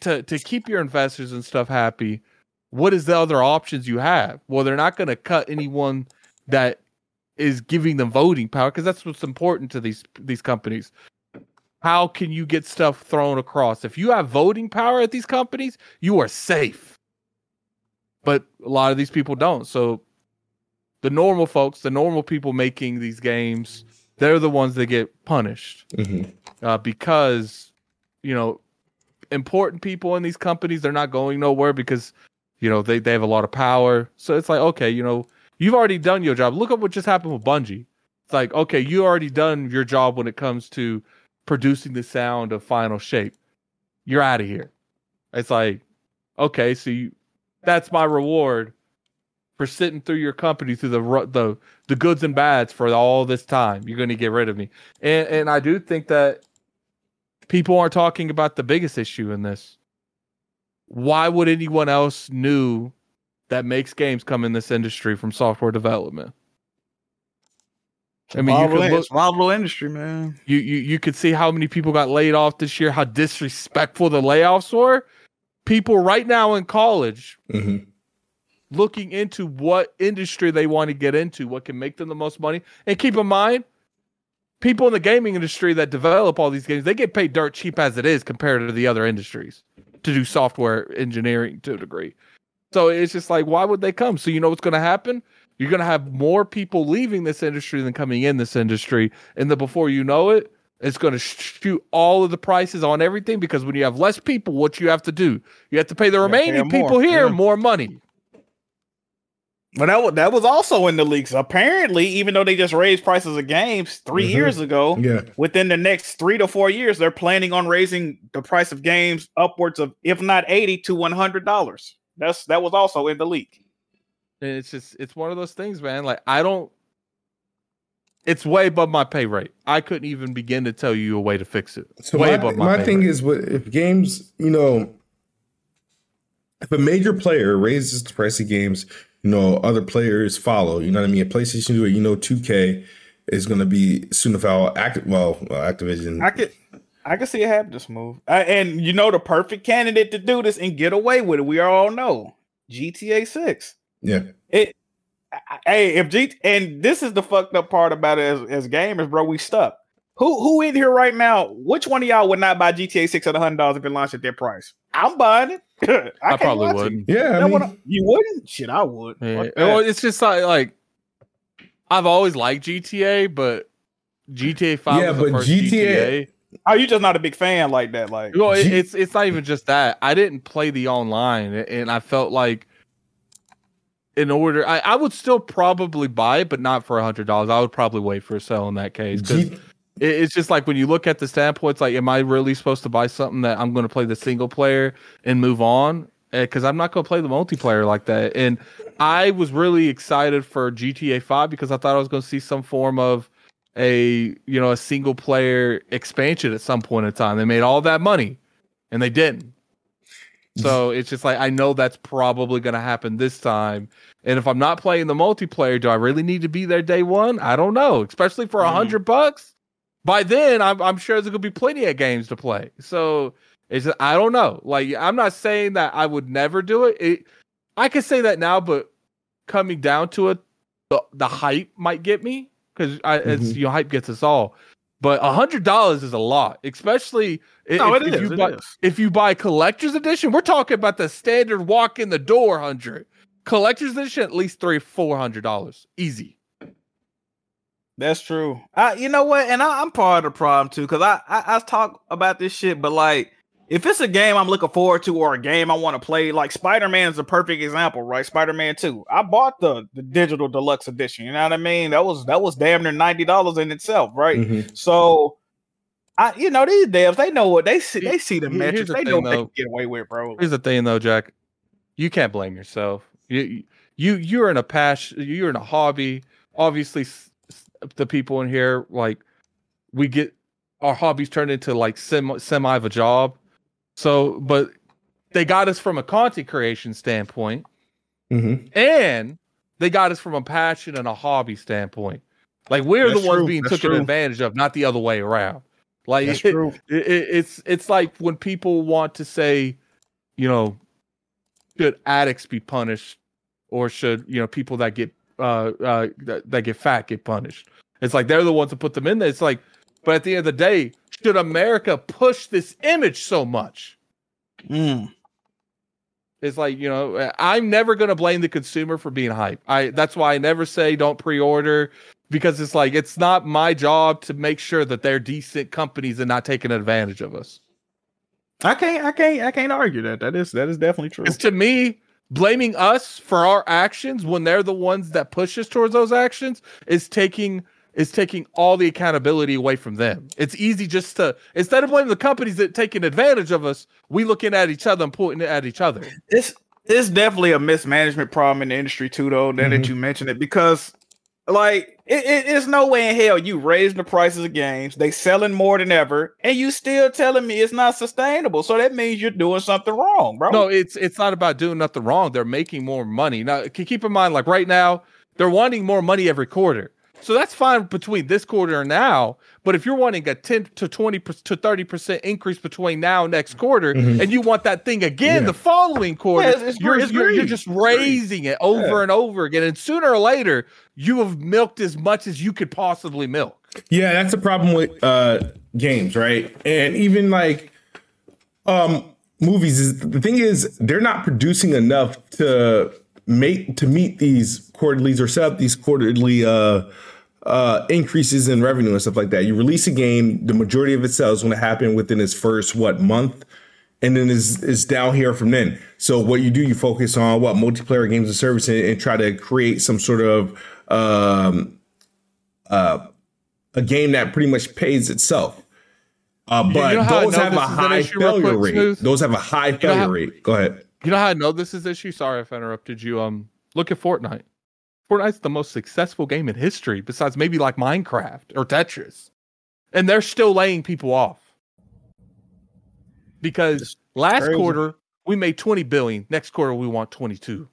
to, to keep your investors and stuff happy, what is the other options you have? Well, they're not going to cut anyone that is giving them voting power because that's what's important to these these companies. How can you get stuff thrown across? If you have voting power at these companies, you are safe. But a lot of these people don't. So the normal folks, the normal people making these games, they're the ones that get punished hmm uh, because you know important people in these companies they're not going nowhere because you know they, they have a lot of power so it's like okay you know you've already done your job. Look at what just happened with bungie. It's like okay you already done your job when it comes to producing the sound of final shape. You're out of here. It's like okay so you, that's my reward for sitting through your company through the the the goods and bads for all this time. You're going to get rid of me. And and I do think that people aren't talking about the biggest issue in this. Why would anyone else new that makes games come in this industry from software development? I mean, you Marvel could in- look, it's Marvel industry, man. you, you you could see how many people got laid off this year, how disrespectful the layoffs were. People right now in college hmm looking into what industry they want to get into, what can make them the most money. And keep in mind, people in the gaming industry that develop all these games, they get paid dirt cheap as it is compared to the other industries to do software engineering to a degree. So it's just like, why would they come? So you know what's going to happen? You're going to have more people leaving this industry than coming in this industry, and then before you know it, it's going to shoot all of the prices on everything because when you have less people, what you have to do, you have to pay the gotta pay remaining more, people here yeah. more money. But that was, that was also in the leaks. Apparently, even though they just raised prices of games 3 Mhm. years ago, Yeah. within the next three to four years, they're planning on raising the price of games upwards of, if not eighty to one hundred dollars. That's that was also in the leak. And it's just it's one of those things, man. Like I don't it's way above my pay rate. I couldn't even begin to tell you a way to fix it. So way my, above my, my pay thing rate. is, what if games, you know, if a major player raises the price of games, you know, other players follow. You know what I mean? If PlayStation do it, you know, 2K is going to be soon if I'll act well, well, Activision. I could I can see it happen this move. Uh, and you know the perfect candidate to do this and get away with it. We all know GTA 6. yeah, It I- I- hey, if G and this is the fucked up part about it as, as gamers, bro. We stuck. Who who in here right now? Which one of y'all would not buy GTA 6 at hundred dollars if it launched at that price? I'm buying it. I, I probably watch it. wouldn't. yeah. I mean, one- you wouldn't? Shit, I would. Yeah. Well, it's just like, like I've always liked GTA, but GTA Five Yeah, was the but first GTA GTA. Oh, you just not a big fan like that. Like Well, it, it's it's not even just that. I didn't play the online, and I felt like in order, I, I would still probably buy it, but not for a hundred dollars. I would probably wait for a sale in that case because G- it, it's just like when you look at the standpoint, it's like, am I really supposed to buy something that I'm going to play the single player and move on? Eh, because I'm not going to play the multiplayer like that. And I was really excited for GTA 5 because I thought I was going to see some form of a you know a single player expansion at some point in time. They made all that money, and they didn't. So it's just like I know that's probably going to happen this time. And if I'm not playing the multiplayer, do I really need to be there day one? I don't know, especially for a Mhm. hundred bucks. By then, I'm I'm sure there's gonna be plenty of games to play. So it's I don't know. Like I'm not saying that I would never do it. it I could say that now, but coming down to it, the, the hype might get me because it's Mhm. you know hype gets us all. But a hundred dollars is a lot, especially i- No, if, it if is. you buy is. if you buy collector's edition. We're talking about the standard walk in the door hundred. Collector's edition at least three four hundred dollars, easy. That's true. I, you know what? And I, I'm part of the problem too, because I, I I talk about this shit, but like, if it's a game I'm looking forward to or a game I want to play, like Spider Man is a perfect example, right? Spider Man Two. I bought the the digital deluxe edition. You know what I mean? That was that was damn near ninety dollars in itself, right? Mhm. So. I, you know these devs, they know what they see. They see the metrics. the They know what they can get away with, bro. Here's the thing, though, Jack. You can't blame yourself. You you you're in a passion. You're in a hobby. Obviously, the people in here like we get our hobbies turned into like semi semi of a job. So, but they got us from a content creation standpoint, Mhm. and they got us from a passion and a hobby standpoint. Like we're That's the ones true. being That's taken advantage of, not the other way around. Like it, it, it's it's like when people want to say, you know, should addicts be punished, or should you know people that get uh uh that, that get fat get punished? It's like they're the ones that put them in there. It's like, but at the end of the day, should America push this image so much? Mm. It's like you know, I'm never gonna blame the consumer for being hype. I that's why I never say don't pre-order because it's like it's not my job to make sure that they're decent companies and not taking advantage of us. I can't, I can't, I can't argue that. That is that is definitely true. It's to me blaming us for our actions when they're the ones that push us towards those actions is taking is taking all the accountability away from them. It's easy just to instead of blaming the companies that taking advantage of us, we looking at each other and pointing it at each other. it's it's definitely a mismanagement problem in the industry too, though. Now that Mhm. you mention it, because like it, it, it's no way in hell you raising the prices of games, they selling more than ever, and you still telling me it's not sustainable. So that means you're doing something wrong, bro. No, it's it's not about doing nothing wrong. They're making more money. Now, keep in mind, like right now, they're wanting more money every quarter. So that's fine between this quarter and now. But if you're wanting a 10 to 20 to 30% increase between now and next quarter, Mhm. and you want that thing again Yeah. the following quarter, Yeah, it's- it's you're, you're, you're just raising it over Yeah. and over again. And sooner or later, you have milked as much as you could possibly milk. Yeah, that's the problem with uh games, right? And even like um movies is the thing is they're not producing enough to make to meet these quarterlies or set up these quarterly uh uh increases in revenue and stuff like that. You release a game, the majority of it sells going to happen within its first what month and then is is down here from then. So what you do, you focus on what multiplayer games and service and, and try to create some sort of um uh a game that pretty much pays itself. Uh, but you know those have a this is an high failure rate. Smooth? Those have a high know failure how- rate. Go ahead. You know how I know this is issue? Sorry if I interrupted you. Um, look at Fortnite. Fortnite's the most successful game in history, besides maybe like Minecraft or Tetris, and they're still laying people off because last crazy. quarter we made twenty billion. Next quarter we want twenty two,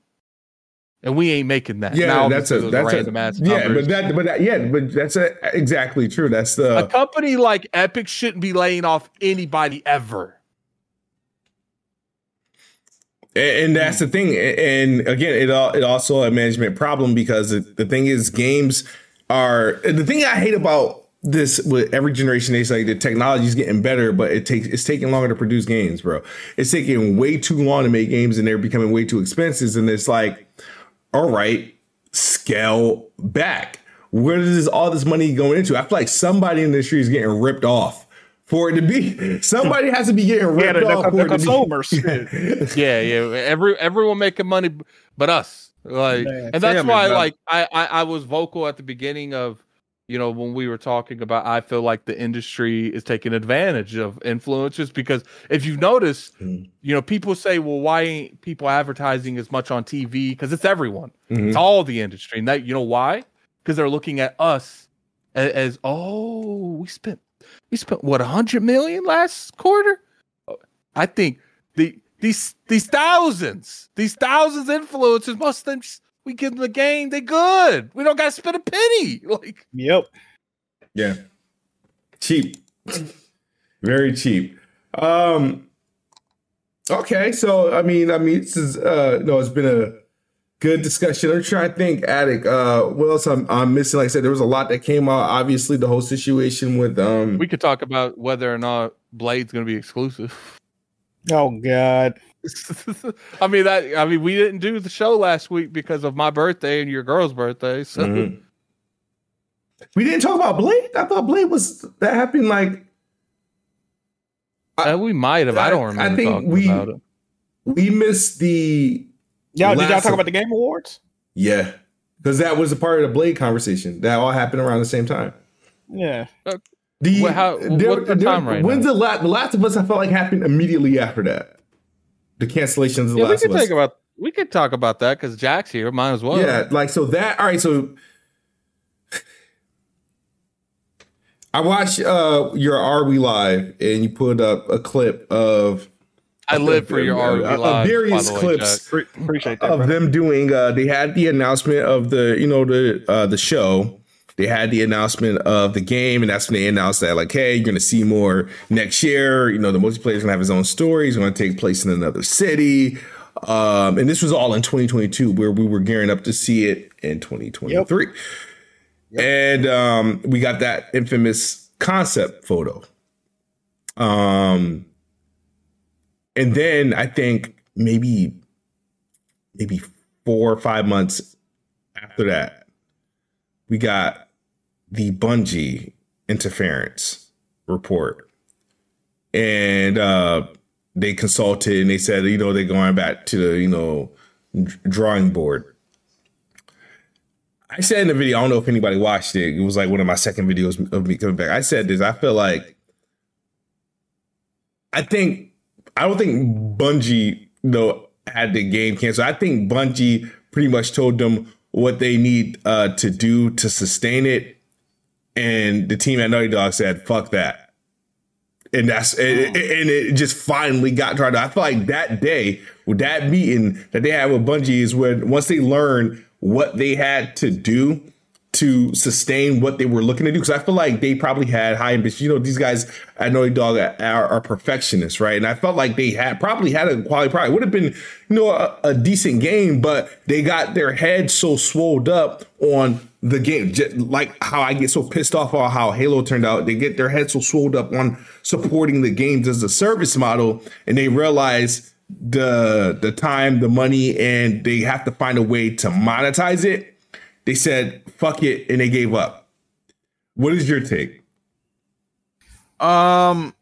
and we ain't making that. Yeah, Now, that's a that's random a ass yeah, numbers. but that but that yeah, but that's a, exactly true. That's the a company like Epic shouldn't be laying off anybody ever. And, that's the thing. And again, it all it also a management problem because the thing is, games are the thing I hate about this with every generation. It's like the technology is getting better, but it takes it's taking longer to produce games, bro. It's taking way too long to make games, and they're becoming way too expensive. And it's like, all right, scale back. Where is all this money going into? I feel like somebody in the industry is getting ripped off. For it to be, somebody has to be getting yeah, ripped the, off. the, for the it to be- consumers. yeah, yeah. Every everyone making money, but us. Like, Man, and that's why, it. like, I, I I was vocal at the beginning of, you know, when we were talking about. I feel like the industry is taking advantage of influencers because if you've noticed, Mhm. you know, people say, well, why ain't people advertising as much on TV? Because it's everyone. Mhm. It's all the industry, and that you know why? Because they're looking at us as, as oh, we spent we spent what a hundred million last quarter. I think the these these thousands, these thousands influencers, most of them just, we give them the game, they good. We don't gotta spend a penny. Like Yep. Yeah. Cheap. Very cheap. Um okay, so I mean, I mean, this is uh no, it's been a good discussion. I'm trying to think, Addict, uh what else I'm I'm missing? Like I said, there was a lot that came out. Obviously, the whole situation with um we could talk about whether or not Blade's gonna be exclusive. Oh God. I mean that I mean we didn't do the show last week because of my birthday and your girl's birthday. So mhm. we didn't talk about Blade. I thought Blade was that happened like Uh, we might have. I, don't I- I remember think talking we- about it. we missed the Y'all did y'all talk of- about the Game Awards? yeah. Because that was a part of the Blade conversation. That all happened around the same time. Yeah. The, Well, how- what's the time right When's now? the last? The Last of Us? I felt like happened immediately after that. The cancellations of the Yeah, we could of Us. take about we could talk about that because Jack's here. Might as well. yeah, like so that. All right, so I watched uh your Are We Live, and you put up a clip of I live for your RV uh, live. various by the clips Jack. Pre- appreciate that. of brother. them doing uh they had the announcement of the you know the uh the show they had the announcement of the game and that's when they announced that like hey you're gonna see more next year you know the multiplayer's gonna have his own story he's gonna take place in another city um and this was all in 2022 where we were gearing up to see it in 2023 and um we got that infamous concept photo um and then i think maybe maybe four or five months after that, we got the Bungie interference report. And uh, they consulted and they said, you know, they're going back to the, you know, drawing board. I said in the video, I don't know if anybody watched it. It was like one of my second videos of me coming back. I said this, I feel like, I think, I don't think Bungie, though, had the game canceled. I think Bungie pretty much told them what they need uh, to do to sustain it, and the team at Naughty Dog said, "Fuck that." And that's and, and it just finally got tried. I feel like that day with that meeting that they had with Bungie is when once they learned what they had to do to sustain what they were looking to do. Because I feel like they probably had high ambition. You know, these guys at Naughty Dog are, are perfectionists, right? And I felt like they had probably had a quality product. Would have been, you know, a, a decent game, but they got their head so swolled up on the game. Just like how I get so pissed off on how Halo turned out. They get their head so swolled up on supporting the games as a service model, and they realize the the time, the money, and they have to find a way to monetize it they said fuck it and they gave up what is your take Um,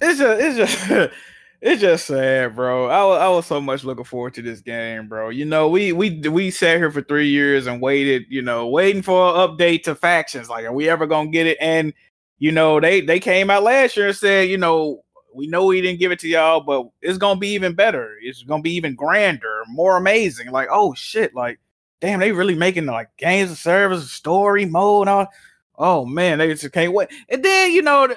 it's just it's just it's just sad, bro. I I was so much looking forward to this game, bro. You know, we we we sat here for three years and waited, you know, waiting for an update to factions. Like, are we ever gonna get it? And you know, they they came out last year and said, you know, we know we didn't give it to y'all, but it's gonna be even better. It's gonna be even grander, more amazing. Like, oh shit, like damn, they really making like games of service, story mode, all. Oh man, they just can't wait. And then you know,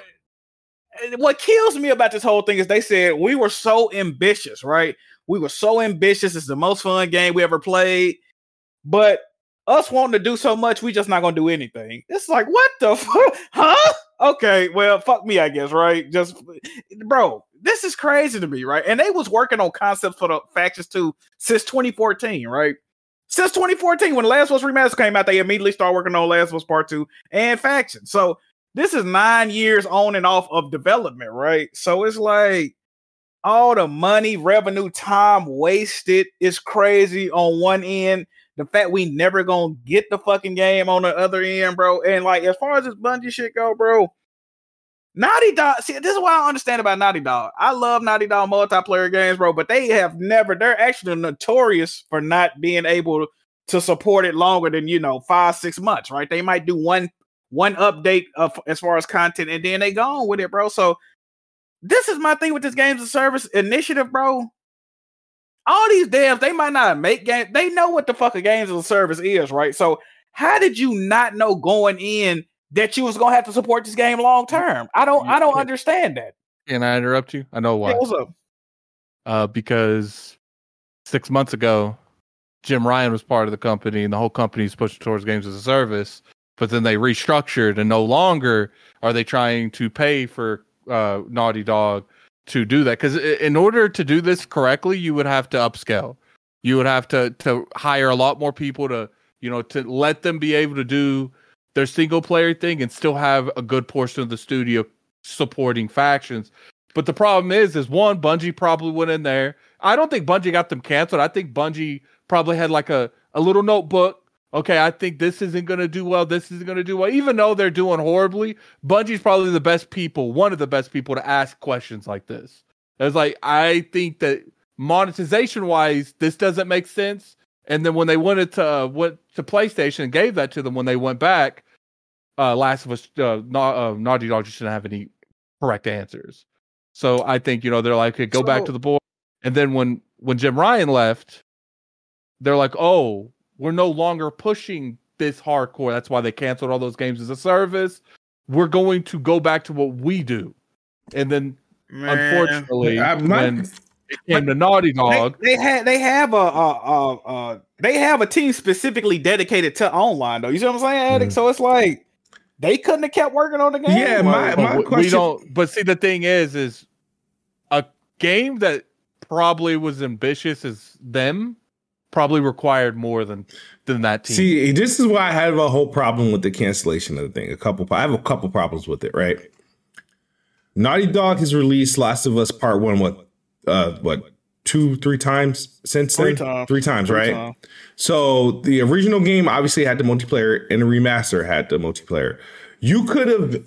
what kills me about this whole thing is they said we were so ambitious, right? We were so ambitious. It's the most fun game we ever played, but us wanting to do so much, we just not gonna do anything. It's like what the fuck, huh? Okay, well, fuck me, I guess, right? Just, bro, this is crazy to me, right? And they was working on concepts for the factions too since 2014, right? Since 2014, when Last of Us Remastered came out, they immediately started working on Last of Us Part 2 and Faction. So this is nine years on and off of development, right? So it's like all the money, revenue, time wasted is crazy on one end. The fact we never gonna get the fucking game on the other end, bro. And like as far as this Bungie shit go, bro, Naughty Dog. See, this is what I understand about Naughty Dog. I love Naughty Dog multiplayer games, bro, but they have never. They're actually notorious for not being able to support it longer than you know five, six months, right? They might do one one update of as far as content, and then they go on with it, bro. So this is my thing with this games of service initiative, bro. All these devs, they might not make game. They know what the fuck a games of service is, right? So how did you not know going in that you was gonna have to support this game long term? I don't, I don't understand that. Can I interrupt you? I know why. What's up? uh, because six months ago, Jim Ryan was part of the company, and the whole company is pushing towards games as a service. But then they restructured, and no longer are they trying to pay for uh, Naughty Dog to do that. Because in order to do this correctly, you would have to upscale. You would have to to hire a lot more people to you know to let them be able to do their single player thing and still have a good portion of the studio supporting factions. But the problem is, is one, Bungie probably went in there. I don't think Bungie got them canceled. I think Bungie probably had like a, a little notebook. Okay, I think this isn't going to do well. This isn't going to do well. Even though they're doing horribly, Bungie's probably the best people, one of the best people to ask questions like this. It's like, I think that monetization wise, this doesn't make sense. And then when they wanted to uh, went to PlayStation and gave that to them when they went back, uh, Last of Us, uh, Na- uh, Naughty Dog just didn't have any correct answers. So I think you know they're like, okay, go So- back to the board. And then when when Jim Ryan left, they're like, oh, we're no longer pushing this hardcore. That's why they canceled all those games as a service. We're going to go back to what we do. And then Man. unfortunately, I- my- when it the Naughty Dog, They, they had they have a uh uh uh they have a team specifically dedicated to online though. You see what I'm saying, Addict? Mhm. So it's like they couldn't have kept working on the game. Yeah, my- But my we- we question- don't. But see, the thing is, is a game that probably was ambitious as them probably required more than than that team. See, this is why I have a whole problem with the cancellation of the thing. A couple, I have a couple problems with it. Right? Naughty Dog has released Last of Us Part One. What? Uh, what? Two, three times since Three then? times. Three times, Three right? times. So the original game obviously had the multiplayer, and the remaster had the multiplayer. You could have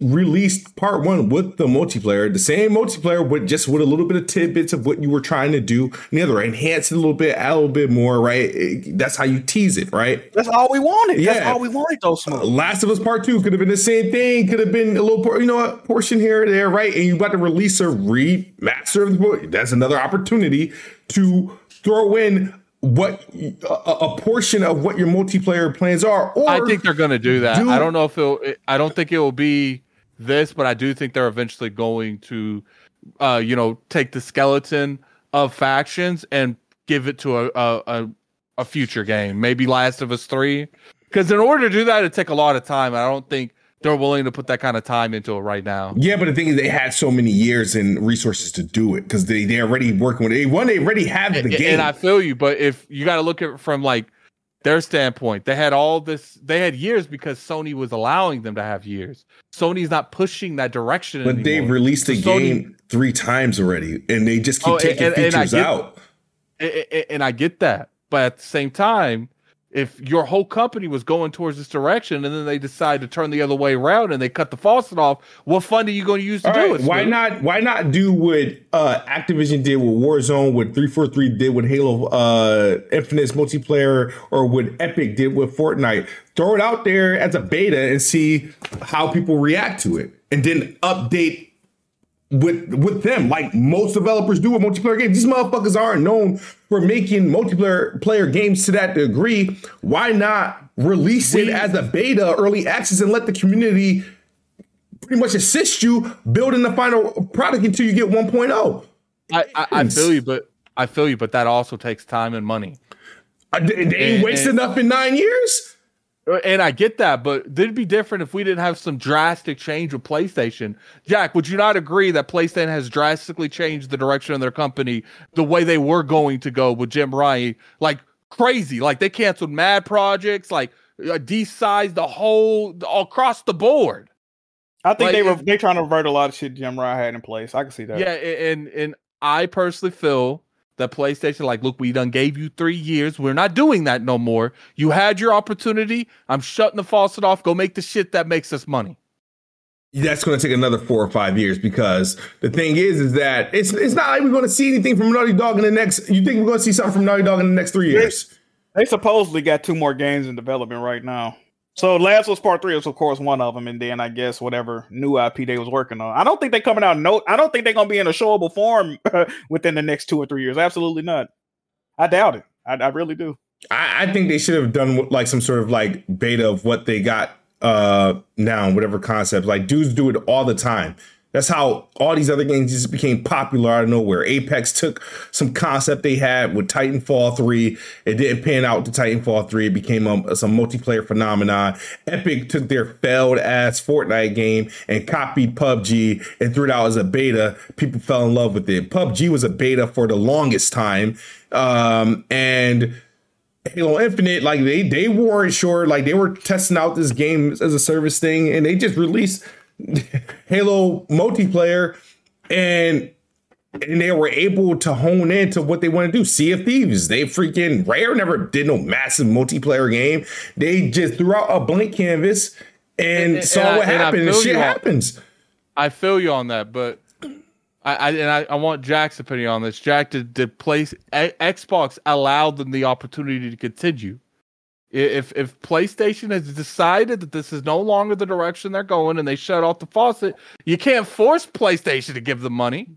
released part one with the multiplayer, the same multiplayer, with just with a little bit of tidbits of what you were trying to do. And the other, enhance it a little bit, add a little bit more, right? It- that's how you tease it, right? That's all we wanted. That's Yeah. all we wanted, though, Smoke. Last of Us Part Two could have been the same thing. Could have been a little, por- you know, what, portion here or there, right? And you about to release a remaster of the book. That's another opportunity to throw in what a, a portion of what your multiplayer plans are. Or I think they're going to do that. do- I don't know if it'll. I don't think it will be this, but I do think they're eventually going to, uh, you know, take the skeleton of factions and give it to a a, a, future game, maybe Last of Us Three. Because in order to do that, it take a lot of time. I don't think they're willing to put that kind of time into it right now. Yeah, but the thing is, they had so many years and resources to do it because they they already working with it. One, they already have the And- game. And I feel you, but if you got to look at it from like their standpoint, they had all this, they had years because Sony was allowing them to have years. Sony's not pushing that direction. but they've released So Sony- game three times already, and they just keep Oh, taking and- and features get- out. A- a- and I get that, but at the same time, if your whole company was going towards this direction and then they decide to turn the other way around and they cut the faucet off, what fund are you going to use to All do right, it? why not? Why not do what uh, Activision did with Warzone, what three four three did with Halo uh, Infinite's multiplayer, or what Epic did with Fortnite? Throw it out there as a beta and see how people react to it, and then update with with them, like most developers do with multiplayer games. These motherfuckers aren't known for making multiplayer player games to that degree. Why not release it as a beta, early access, and let the community pretty much assist you building the final product until you get oh? 1.0? I, I, I feel you, but I feel you, but that also takes time and money. They they ain't And- wasted and- enough in nine years. And I get that, but it'd be different if we didn't have some drastic change with PlayStation. Jack, would you not agree that PlayStation has drastically changed the direction of their company the way they were going to go with Jim Ryan? Like crazy. Like they canceled mad projects, like uh, desized the whole all across the board. I think Like, they were they trying to revert a lot of shit Jim Ryan had in place. I can see that. Yeah, and and I personally feel that PlayStation, like, look, we done gave you three years. We're not doing that no more. You had your opportunity. I'm shutting the faucet off. Go make the shit that makes us money. That's going to take another four or five years because the thing is, is that it's it's not like we're going to see anything from Naughty Dog in the next. You think we're going to see something from Naughty Dog in the next three years? They supposedly got two more games in development right now. So Last was Part Three was of course one of them, and then I guess whatever new IP they was working on. I don't think they coming out. No, I don't think they're gonna be in a showable form within the next two or three years. Absolutely not. I doubt it. I, I really do. I, I think they should have done like some sort of like beta of what they got uh now, whatever concept. Like dudes do it all the time. That's how all these other games just became popular out of nowhere. Apex took some concept they had with Titanfall 3. It didn't pan out to Titanfall 3. It became a, some multiplayer phenomenon. Epic took their failed ass Fortnite game and copied PUBG and threw it out as a beta. People fell in love with it. PUBG was a beta for the longest time. Um, and Halo Infinite, like they they weren't sure, like they were testing out this game as a service thing, and they just released Halo multiplayer, and and they were able to hone in to what they want to do. Sea of Thieves, they freaking Rare never did no massive multiplayer game. They just threw out a blank canvas and, and saw and what I, happened, and, shit happens. I feel you on that, but I, I and I, I, want Jack's opinion on this. Jack, did, did place Xbox allowed them the opportunity to continue? If if PlayStation has decided that this is no longer the direction they're going and they shut off the faucet, you can't force PlayStation to give them money.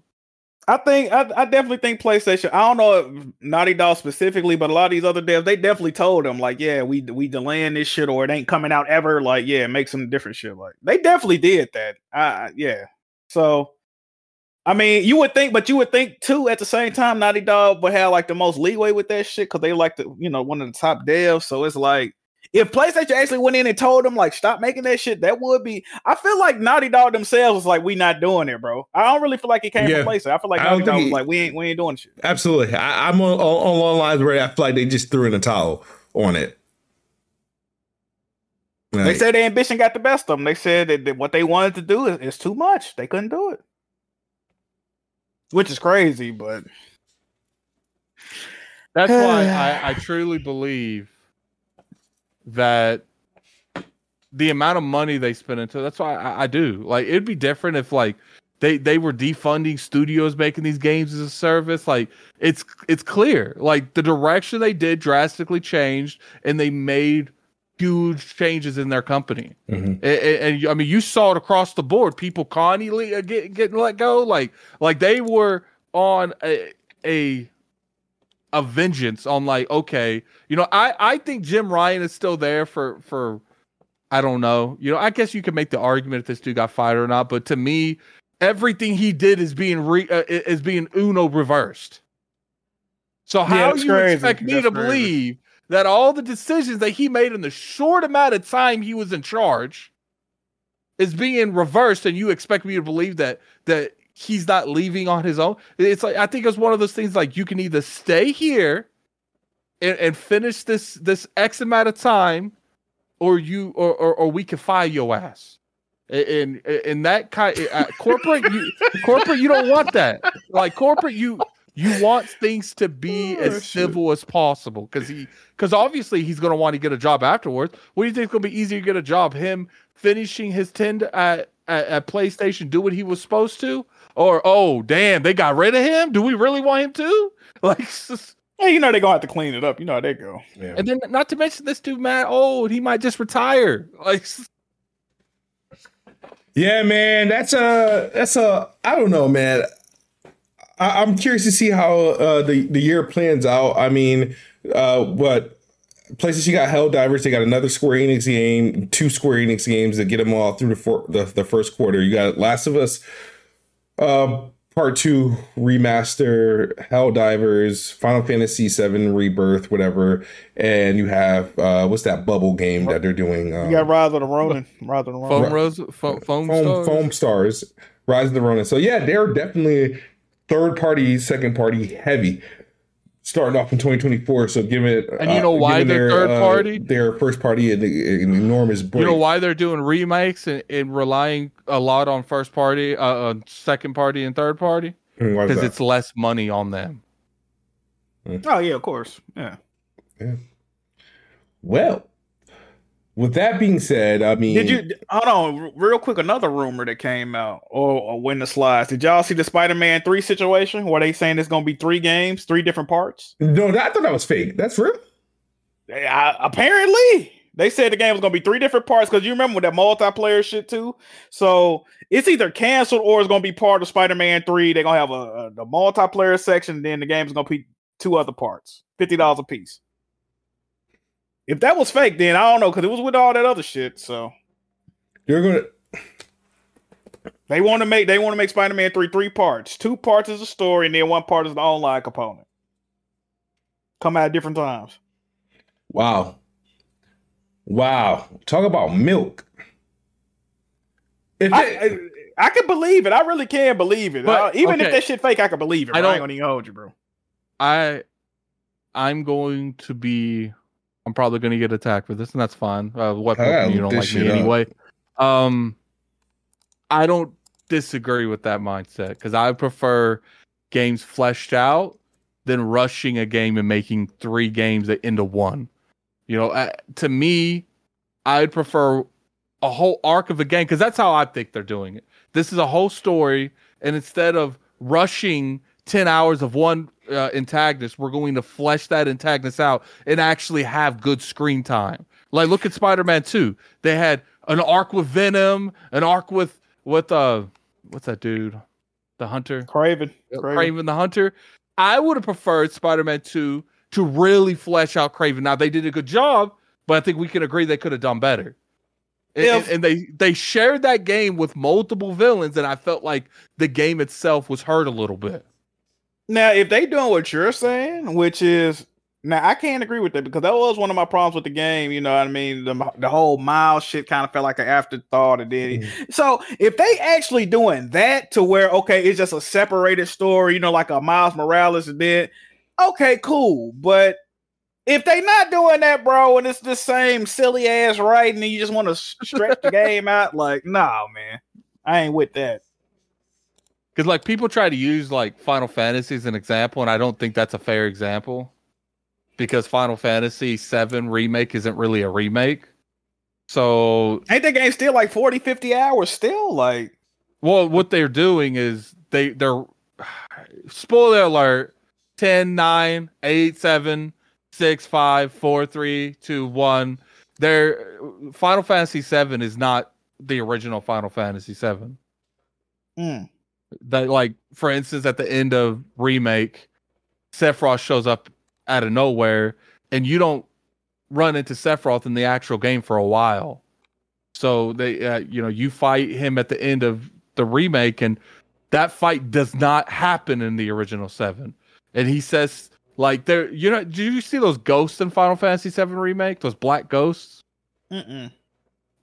I think I, I definitely think PlayStation. I don't know Naughty Dog specifically, but a lot of these other devs they definitely told them like, yeah, we we delaying this shit or it ain't coming out ever. Like, yeah, make some different shit. Like they definitely did that. Uh, yeah. So I mean, you would think, but you would think too at the same time, Naughty Dog would have like the most leeway with that shit because they like the, you know, one of the top devs. So it's like if PlayStation actually went in and told them like stop making that shit, that would be. I feel like Naughty Dog themselves was like, we not doing it, bro. I don't really feel like it came yeah. from PlayStation. I feel like Naughty Dog was like, we ain't we ain't doing shit. Absolutely, I, am on, on on lines where I feel like they just threw in a towel on it. Like, they said the ambition got the best of them. They said that, that what they wanted to do is, is too much. They couldn't do it which is crazy, but that's why I, I truly believe that the amount of money they spend into that's why I, I, do. Like it'd be different if like they they were defunding studios making these games as a service. Like it's it's clear. Like the direction they did drastically changed and they made huge changes in their company. Mm-hmm. And, and, I mean, you saw it across the board. People constantly uh, get, getting let go. Like, like they were on a, a a vengeance on like, okay, you know, I I think Jim Ryan is still there for for I don't know. You know, I guess you could make the argument if this dude got fired or not, but to me, everything he did is being re uh, is being Uno reversed. So how yeah, you crazy. expect me that's to crazy. believe that all the decisions that he made in the short amount of time he was in charge is being reversed and you expect me to believe that that he's not leaving on his own? It's like i think it's one of those things like you can either stay here and, and finish this this x amount of time or you or or, or we can fire your ass. And in that kind uh, corporate you corporate you don't want that. Like corporate you you want things to be oh, as shit. civil as possible because he because obviously he's going to want to get a job afterwards. What do you think is going to be easier to get a job? Him finishing his ten at, at, at PlayStation, do what he was supposed to, or oh damn, they got rid of him. Do we really want him to? Like, yeah, you know they're gonna have to clean it up. You know how they go. Yeah. And then not to mention this dude, Matt. old. he might just retire. Like. Yeah, man, that's a that's a I don't know, man. I, am curious to see how uh, the the year plans out. I mean, uh, what places you got Helldivers, They got another Square Enix game, two Square Enix games that get them all through the for, the, the first quarter. You got Last of Us, uh, Part Two remaster, Helldivers Final Fantasy VII Rebirth, whatever, and you have uh, what's that bubble game that they're doing? Um, you got Rise of the Ronin, Rise of the Ronin, Foam, Rose, foam, foam, foam, stars. Foamstars, Rise of the Ronin. So yeah, they're definitely third party, second party heavy starting off in 2024. So give it, and you know uh, why they're their, third uh, party? Uh, their first party an, an enormous break. You know why they're doing remakes and, and relying a lot on first party, uh, on second party, and third party because it's less money on them. Mm. Oh yeah, of course. Yeah. Yeah. Well, with that being said, I mean, did you hold on real quick? Another rumor that came out, or, or when the slides. Did y'all see the Spider-Man three situation where they saying it's going to be three games, three different parts? No, I thought that was fake. That's real. I, apparently, they said the game was going to be three different parts because you remember with that multiplayer shit too. So it's either canceled or it's going to be part of Spider-Man three. They're going to have a, a the multiplayer section, then the game is going to be two other parts, fifty dollars a piece. If that was fake, then I don't know because it was with all that other shit. So you're gonna. They want to make they want to make Spider Man three three parts. Two parts is a story, and then one part is the online component. Come out at different times. Wow. Wow. Talk about milk. If I, it, I, I can believe it. I really can believe it. But, Uh, even if okay. that shit fake, I can believe it. I bro. Don't- ain't gonna even hold you, bro. I I'm going to be I'm probably going to get attacked for this and that's fine. Uh weapon I you don't like me up. anyway. Um I don't disagree with that mindset cuz I prefer games fleshed out than rushing a game and making 3 games that into one. You know, uh, to me I'd prefer a whole arc of a game cuz that's how I think they're doing it. This is a whole story and instead of rushing 10 hours of one uh, antagonist, we're going to flesh that antagonist out and actually have good screen time. Like look at Spider-Man 2. They had an arc with Venom, an arc with with uh what's that dude? The Hunter. Kraven. Kraven, Kraven. the Hunter. I would have preferred Spider-Man 2 to really flesh out Kraven. Now they did a good job, but I think we can agree they could have done better. And, If- and they they shared that game with multiple villains, and I felt like the game itself was hurt a little bit. Now, if they doing what you're saying, which is now I can't agree with that because that was one of my problems with the game. You know what I mean? The, the whole Miles shit kind of felt like an afterthought. And then mm-hmm. so if they actually doing that to where okay, it's just a separated story, you know, like a Miles Morales did. Okay, cool. But if they not doing that, bro, and it's the same silly ass writing, and you just want to stretch the game out, like, nah, man, I ain't with that. Because like people try to use like Final Fantasy as an example, and I don't think that's a fair example. Because Final Fantasy VII remake isn't really a remake. So Ain't that game still like 40, 50 hours? Still like. well what they're doing is they they're spoiler alert 10 9 8 7 6 5 4 3 2 1 their final fantasy 7 is not the original final fantasy 7 mm. That like for instance at the end of remake sephiroth shows up out of nowhere and you don't run into sephiroth in the actual game for a while. So they uh, you know you fight him at the end of the remake and that fight does not happen in the original 7 and he says like there you know do you see those ghosts in final fantasy 7 remake? Those black ghosts? Mm-mm.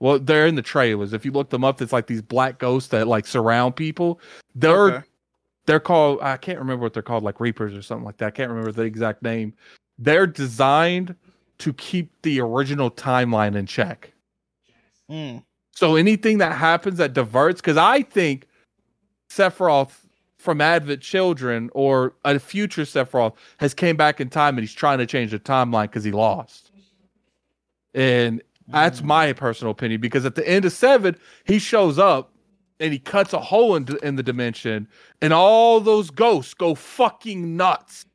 Well, they're in the trailers. If you look them up, it's like these black ghosts that like surround people. They're Okay. they're called I can't remember what they're called, like Reapers or something like that. I can't remember the exact name. They're designed to keep the original timeline in check. Mm. So anything that happens that diverts, because I think Sephiroth from Advent Children or a future Sephiroth has came back in time and he's trying to change the timeline because he lost. And that's mm. my personal opinion because at the end of seven, he shows up and he cuts a hole in, in the dimension, and all those ghosts go fucking nuts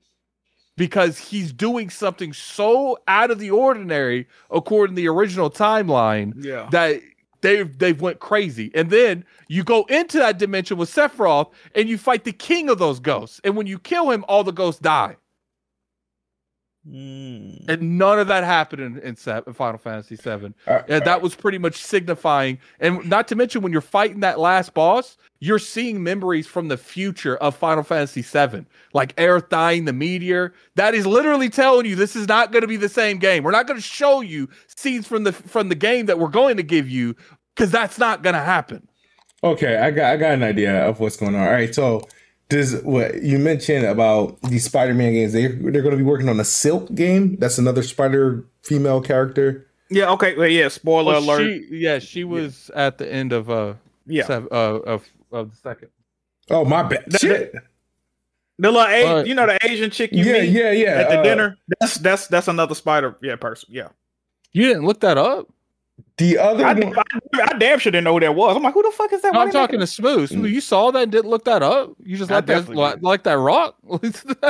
because he's doing something so out of the ordinary according to the original timeline Yeah. that they've they've went crazy. And then you go into that dimension with Sephiroth and you fight the king of those ghosts. And when you kill him, all the ghosts die. Mm. And none of that happened in, in, Se- in Final Fantasy VII. Uh, And that was pretty much signifying. And not to mention, when you're fighting that last boss, you're seeing memories from the future of Final Fantasy VII, like Aerith dying, the meteor. That is literally telling you this is not going to be the same game. We're not going to show you scenes from the from the game that we're going to give you because that's not going to happen. Okay, I got I got an idea of what's going on. All right, so does what you mentioned about these Spider-Man games? They they're going to be working on a Silk game. That's another Spider female character. Yeah. Okay. Well, yeah. Spoiler Well, alert. she, yeah, she was at the end of uh, yeah. sev- uh of of the second. Oh my bad. That- Shit. The little, A- Uh, you know, the Asian chick you Yeah, meet yeah, yeah. at the uh, dinner. That's that's that's another spider. Yeah, person. Yeah. You didn't look that up. The other I, one. I, I damn sure didn't know who that was. I'm like, who the fuck is that? No, I'm talking to Smooth. Smooth, you saw that and didn't look that up. You just I let that like, did. like that rock.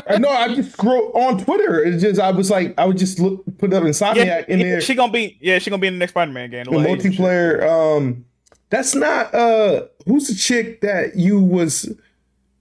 I know. I just scroll on Twitter. It's just I was like, I would just look, put up Insomniac Yeah, in yeah, there. she gonna be. Yeah, she gonna be in the next Spider-Man game. the little Asian chick. multiplayer. Um, that's not. Uh, who's the chick that you was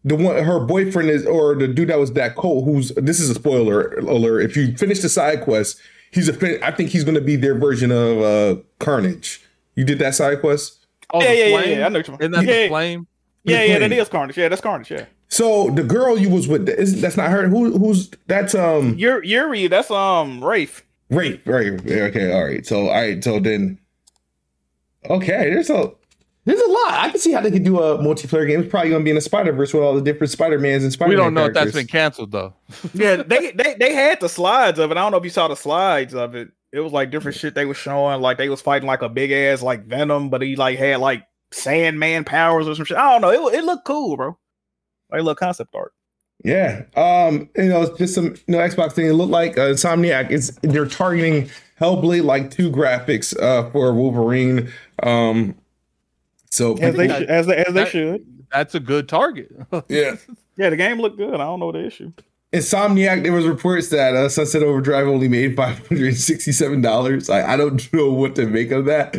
the one? Her boyfriend is, or the dude that was that Cole. Who's this is a spoiler alert. If you finish the side quest, he's a. fin- I think he's going to be their version of uh Carnage. You did that side quest. Oh, Yeah, yeah, yeah, yeah. I know what you're Isn't that yeah, the flame? Yeah, yeah, that Queen. Carnage. Yeah, that's Carnage. Yeah, So the girl you was with, is, that's not her. Who? Who's? That's um. Yuri, Yuri that's um Rafe. Right, right. Okay, all right. So, all right. So then, okay. There's a there's a lot. I can see how they could do a multiplayer game. It's probably going to be in the Spider Verse with all the different Spider Mans and Spider. We don't know if that's been canceled though. Yeah, they, they they had the slides of it. I don't know if you saw the slides of it. It was like different shit they were showing. Like they was fighting like a big ass like Venom, but he like had like Sandman powers or some shit. I don't know. It it looked cool, bro. Like look concept art. Yeah. Um. You know, it's just some you know Xbox thing. It looked like uh, Insomniac. It's they're targeting Hellblade like two graphics uh for Wolverine. Um. So As they that- should- as they, as they that- should. That's a good target. yeah. Yeah, the game looked good. I don't know the issue. Insomniac, there was reports that uh, Sunset Overdrive only made five hundred and sixty-seven dollars. I, I don't know what to make of that.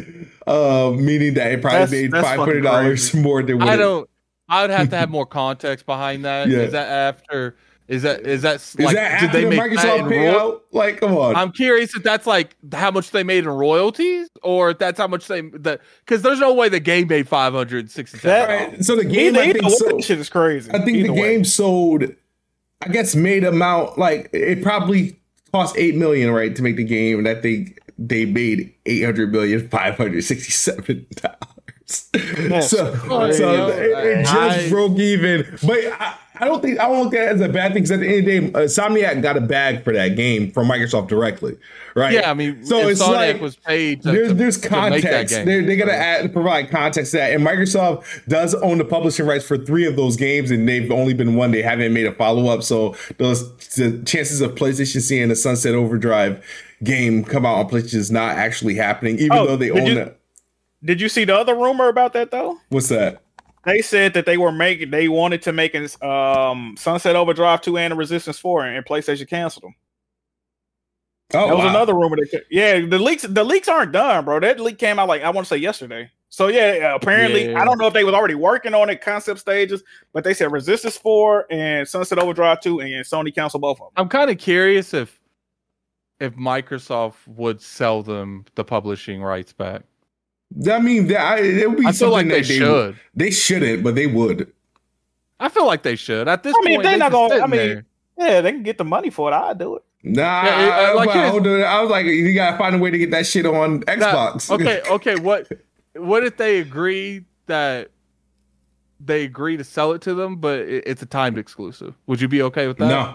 Uh, meaning that it probably That's- made that's five fucking hundred dollars more than what I don't. I would have to have more context behind that. Is Yeah. that after? Is that is that Is like? that did after they the make that Microsoft in royal- payout? Like, come on. I'm curious if that's like how much they made in royalties, or if that's how much they that because there's no way the game made five hundred sixty That- Right, So the game, Either, I think, way, so, shit is crazy. I think Either the way. game sold. I guess made amount like it probably cost eight million, right, to make the game, and I think they made eight hundred million five hundred sixty-seven dollars. So, so it, it just I- broke even. But I, I don't think I don't look at it as a bad thing because at the end of the day, uh, Insomniac got a bag for that game from Microsoft directly, right? Yeah, I mean, so so it's Insomniac like was paid. To, there's there's to context. game. They're they gotta add provide context to that. And Microsoft does own the publishing rights for three of those games, and they've only been one. They haven't made a follow up, so those the chances of PlayStation seeing the Sunset Overdrive game come out on PlayStation is not actually happening, even Oh, though they own you- it. Did you see the other rumor about that though? What's that? They said that they were making they wanted to make an um Sunset Overdrive 2 and a Resistance 4 and PlayStation canceled them. Oh, That was wow. another rumor that yeah, the leaks the leaks aren't done, bro. That leak came out like I want to say yesterday. So yeah, apparently Yeah. I don't know if they was already working on it concept stages, but they said Resistance 4 and Sunset Overdrive 2 and Sony canceled both of them. I'm kind of curious if if Microsoft would sell them the publishing rights back. I mean, that I, it would be I feel like they that they should. They shouldn't, but they would. I feel like they should. At this I mean, point, they're they not gonna- I mean, there. Yeah, they can get the money for it. I'd do it. Nah, Yeah, it- uh, like, but here's- hold on. I was like, you gotta find a way to get that shit on Now, Xbox. okay, okay. What what if they agree that they agree to sell it to them, but it, it's a timed exclusive? Would you be okay with that? no,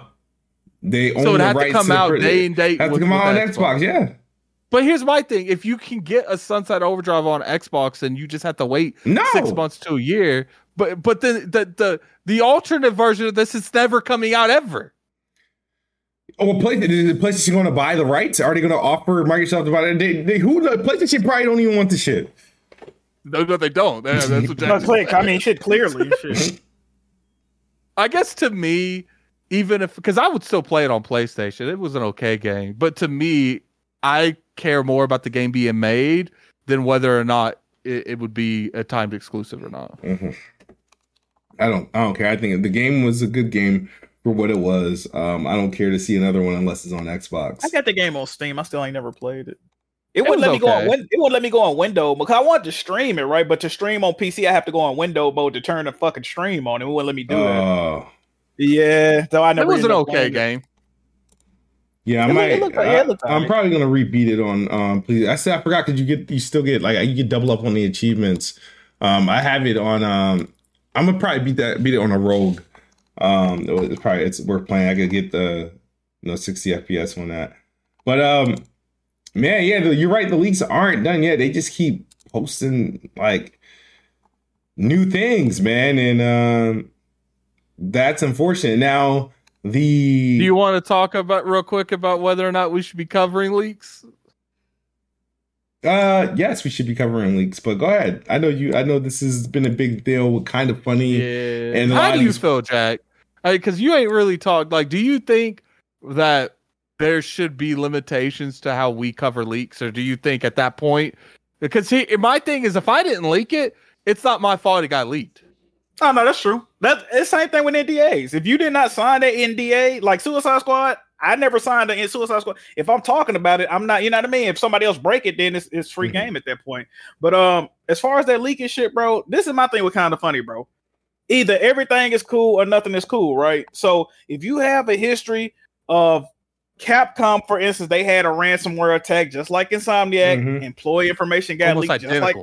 they own So it the had to come out day and date. Have to come out on with Xbox. Yeah. But here's my thing: if you can get a Sunset Overdrive on Xbox, and you just have to wait No. six months to a year. But but then the the the alternate version of this is never coming out ever. Oh, well, Play, is PlayStation going to buy the rights? Are they going to offer Microsoft to buy it? They, they, who the PlayStation probably don't even want the shit. No, no, they don't. Yeah, that's what No, click. I mean, shit. Clearly, shit. I guess to me, even if because I would still play it on PlayStation, it was an okay game. But to me, I care more about the game being made than whether or not it, it would be a timed exclusive or not. Mhm. I don't. I don't care. I think the game was a good game for what it was. Um, I don't care to see another one unless it's on Xbox. I got the game on Steam. I still ain't never played it. It, It wouldn't was let me go on. okay. Win- It wouldn't let me go on window because I wanted to stream it, right? But to stream on PC, I have to go on window mode to turn the fucking stream on. It wouldn't let me do that. Oh, Yeah, so I It never. was an okay game. Yeah. I It look- might. it looked like- I, am probably gonna repeat it on. Um, please. I said I forgot because you get you still get like you get double up on the achievements. Um, I have it on. Um, I'm gonna probably beat that beat it on a rogue. Um, it's probably it's worth playing. I could get the you know 60 FPS on that. But um, man, yeah, the, you're right. The leaks aren't done yet. They just keep posting like new things, man, and um, that's unfortunate. Now the Do you want to talk about real quick about whether or not we should be covering leaks? Uh, yes, we should be covering leaks, but go ahead. I know you. I know this has been a big deal Kinda Funny. Yeah. And How do you these- feel, Jack? Because you ain't really talked. Like, do you think that there should be limitations to how we cover leaks, or do you think at that point? Because he, my thing is, if I didn't leak it, it's not my fault it got leaked. Oh no, that's true. That's the same thing with NDAs. If you did not sign that NDA, like Suicide Squad, I never signed a Suicide Squad. If I'm talking about it, I'm not. You know what I mean? If somebody else break it, then it's, it's free Mhm. game at that point. But um, as far as that leaking shit, bro, this is my thing with Kinda Funny, bro. either everything is cool or nothing is cool, right? So if you have a history of Capcom, for instance, they had a ransomware attack just like Insomniac. Mhm. Employee information got Almost leaked, just like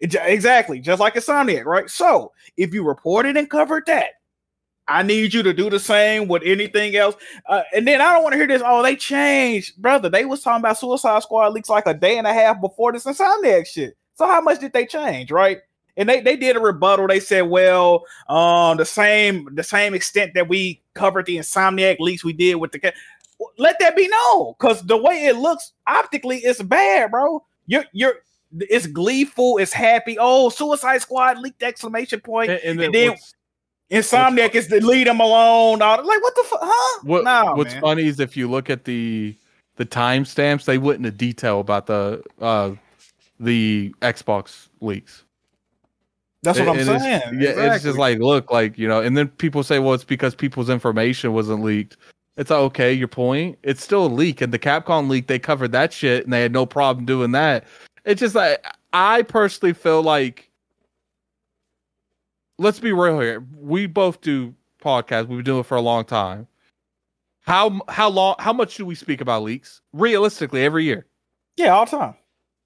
Exactly, just like Insomniac, right? So if you reported and covered that, I need you to do the same with anything else. Uh, and then I don't want to hear this. Oh, they changed, brother. They was talking about Suicide Squad leaks like a day and a half before this Insomniac shit. So how much did they change, right? And they, they did a rebuttal. They said, well, um, the same the same extent that we covered the Insomniac leaks we did with the let that be known because the way it looks optically it's bad, bro. You're you're it's gleeful, it's happy. Oh, Suicide Squad leaked exclamation point. And, and and then then Insomniac is to lead them alone. All, like what the fuck? Huh? what, no, what's man. funny is if you look at the the timestamps, they wouldn't have detail about the uh the Xbox leaks. That's what I'm saying. yeah, it's just like look, like you know, and then people say, well, it's because people's information wasn't leaked. It's like, okay, your point. It's still a leak, and the Capcom leak they covered that shit, and they had no problem doing that. It's just like I personally feel like, let's be real here. We both do podcasts. We've been doing it for a long time. How how long? How much do we speak about leaks realistically every year? yeah, all the time.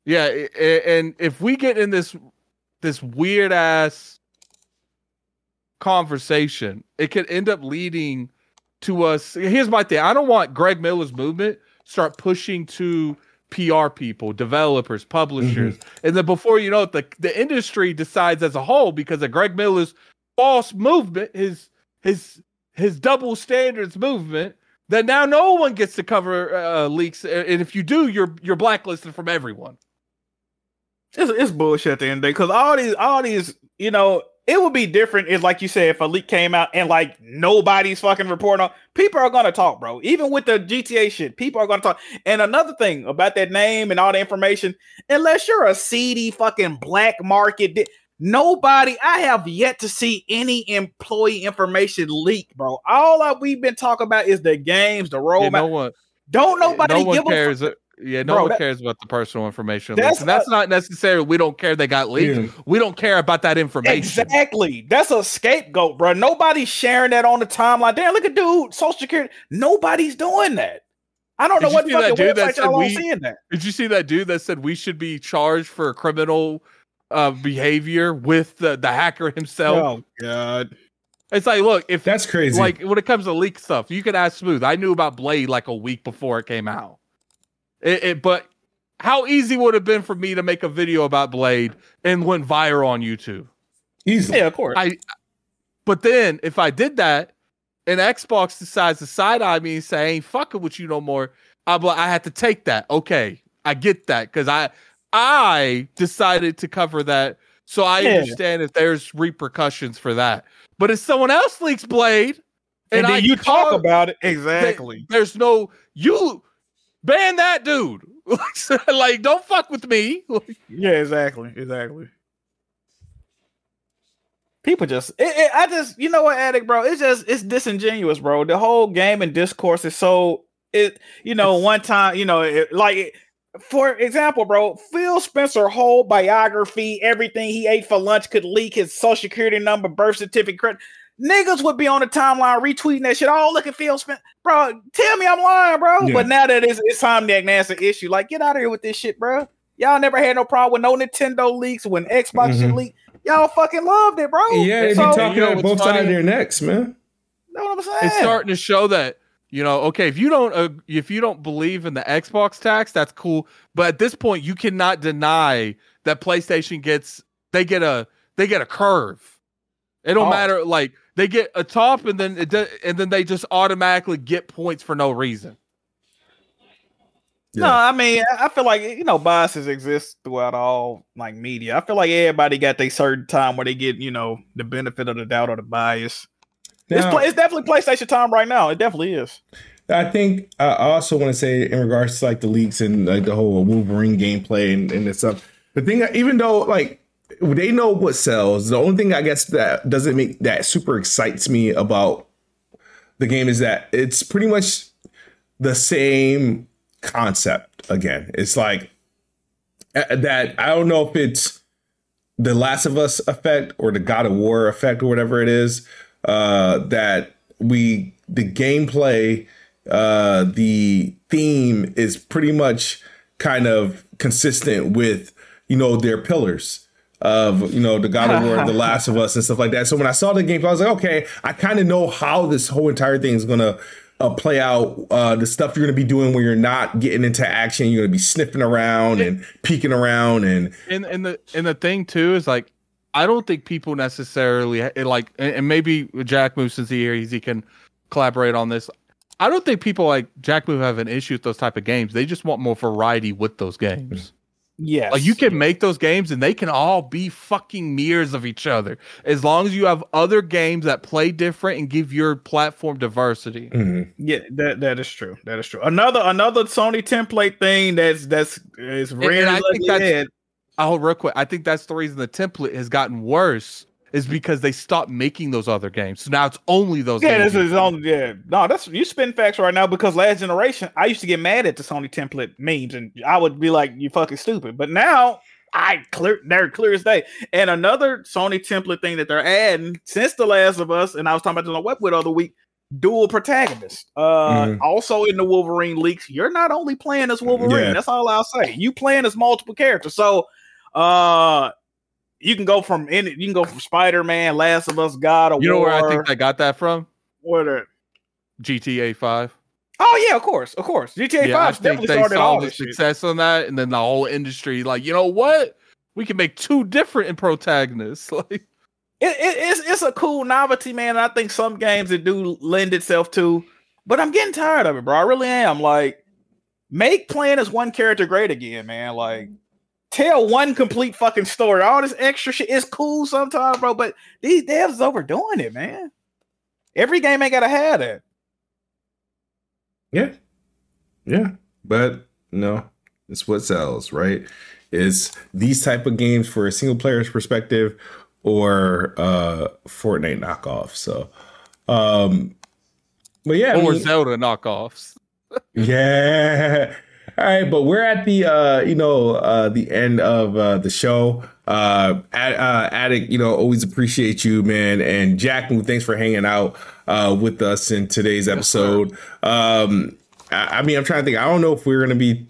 Yeah, and if we get in this this weird ass conversation, it could end up leading to us. Here's my thing: I don't want Greg Miller's movement start pushing to PR people, developers, publishers, and then before you know it, the the industry decides as a whole because of Greg Miller's false movement, his his his double standards movement. That now no one gets to cover uh, leaks, and if you do, you're you're blacklisted from everyone. It's, it's bullshit at the end of the day because all these, all these, you know, it would be different if, like you said, if a leak came out and like nobody's fucking reporting on. People are gonna talk, bro. Even with the GTA shit, people are gonna talk. And another thing about that name and all the information, unless you're a seedy fucking black market, di- nobody. I have yet to see any employee information leak, bro. All that we've been talking about is the games, the roadmap. Don't nobody no give a cares. uh, yeah, no Bro, one that- cares about the personal information. That's leaks. and that's not necessarily we don't care they got leaked. Yeah. We don't care about that information. Exactly. That's a scapegoat, bro. Nobody's sharing that on the timeline. Damn, look at dude, Social Security. Nobody's doing that. I don't Did know what fucking dude that website said we- seeing that. Did you see that dude that said we should be charged for criminal uh, behavior with the, the hacker himself? Oh God. It's like, look, if That's crazy. like when it comes to leak stuff, you could ask Smooth. I knew about Blade like a week before it came out. It, it- but how easy would it have been for me to make a video about Blade and went viral on YouTube? Easily. Yeah, of course. I but then if I did that and Xbox decides to side eye me and say I ain't fucking with you no more, I'm like, I had to take that. Okay, I get that because I I decided to cover that, so I Yeah. understand if there's repercussions for that. But if someone else leaks Blade and, then I you talk about it. Exactly. there's no you ban that dude. like, don't fuck with me. yeah, exactly. Exactly. People just, it, it- I just, you know what, addict, bro? It's just, it's disingenuous, bro. The whole game and discourse is so, it, you know, It's- one time, you know, it, like, for example, bro, Phil Spencer whole biography, everything he ate for lunch could leak his social security number, birth certificate. Credit. Niggas would be on the timeline retweeting that shit. Oh, look at Phil Spencer, bro. Tell me I'm lying, bro. Yeah. But now that it's Insomniac, now it's an issue. Like, get out of here with this shit, bro. Y'all never had no problem with no Nintendo leaks when Xbox shit Mhm. leaked. Y'all fucking loved it, bro. Yeah, they be talking you know at both sides of funny? their necks, man. know what I'm saying? it's starting to show that you know okay if you don't uh, if you don't believe in the xbox tax that's cool but at this point you cannot deny that playstation gets they get a they get a curve it don't Oh. matter like they get a top and then it do, and then they just automatically get points for no reason No, I mean, I I feel like you know biases exist throughout all like media. I feel like everybody got their certain time where they get you know the benefit of the doubt or the bias. it's, Now- pla- it's definitely PlayStation time right now. It definitely is. I think uh, I also want to say in regards to like the leaks and like the whole Wolverine gameplay and, and the stuff. The thing, even though like they know what sells, the only thing I guess that doesn't make that super excites me about the game is that it's pretty much the same concept again. It's like that. I don't know if it's the Last of Us effect or the God of War effect or whatever it is. Uh, that we the gameplay, uh, the theme is pretty much kind of consistent with you know their pillars of you know the God of War, The Last of Us, and stuff like that. So when I saw the game, I was like, okay, I kind of know how this whole entire thing is gonna uh, play out. Uh, the stuff you're gonna be doing when you're not getting into action, you're gonna be sniffing around and peeking around, and and and the and the thing too is like I don't think people necessarily like, and maybe Jack Move since he here, he can collaborate on this. I don't think people like Jack Move have an issue with those type of games. They just want more variety with those games. Yes. Like you can make those games and they can all be fucking mirrors of each other as long as you have other games that play different and give your platform diversity. mm-hmm. Yeah, that that is true. That is true. Another another Sony template thing that's that's is rearing I its think ugly that's- Oh, real quick, I think that's the reason the template has gotten worse is because they stopped making those other games. So now it's only those. Yeah, games this you is can on. Yeah, no, that's you spin facts right now because last generation, I used to get mad at the Sony template memes, and I would be like, "You fucking stupid." But now, I clear, they're clear as day. And another Sony template thing that they're adding since The Last of Us, and I was talking about this on the web with the other week, dual protagonist. Uh, Mhm. also in the Wolverine leaks, you're not only playing as Wolverine. Yeah. That's all I'll say. You playing as multiple characters. So, uh. You can go from any. You can go from Spider Man, Last of Us, God of You know War. where I think they got that from? what are, GTA Five. Oh yeah, of course, of course. GTA Yeah, I Five definitely they started saw all the this shit. success on that, and then the whole industry, like, you know what? We can make two different protagonists. Like, It, it, it's it's a cool novelty, man. I think some games it do lend itself to, but I'm getting tired of it, bro. I really am. Like, make playing as one character great again, man. Like, tell one complete fucking story. All this extra shit is cool sometimes, bro. But these devs is overdoing it, man. Every game ain't gotta have that. Yeah. Yeah. But no, it's what sells, right? Is these type of games for a single player's perspective or uh Fortnite knockoff. So um but yeah, I mean- Zelda knockoffs. yeah. All right, but we're at the uh, you know, uh the end of uh the show. Uh, Ad, uh Addict, you know, always appreciate you, man. And Jack, thanks for hanging out uh with us in today's episode. um I, I mean, I'm trying to think. I don't know if we're gonna be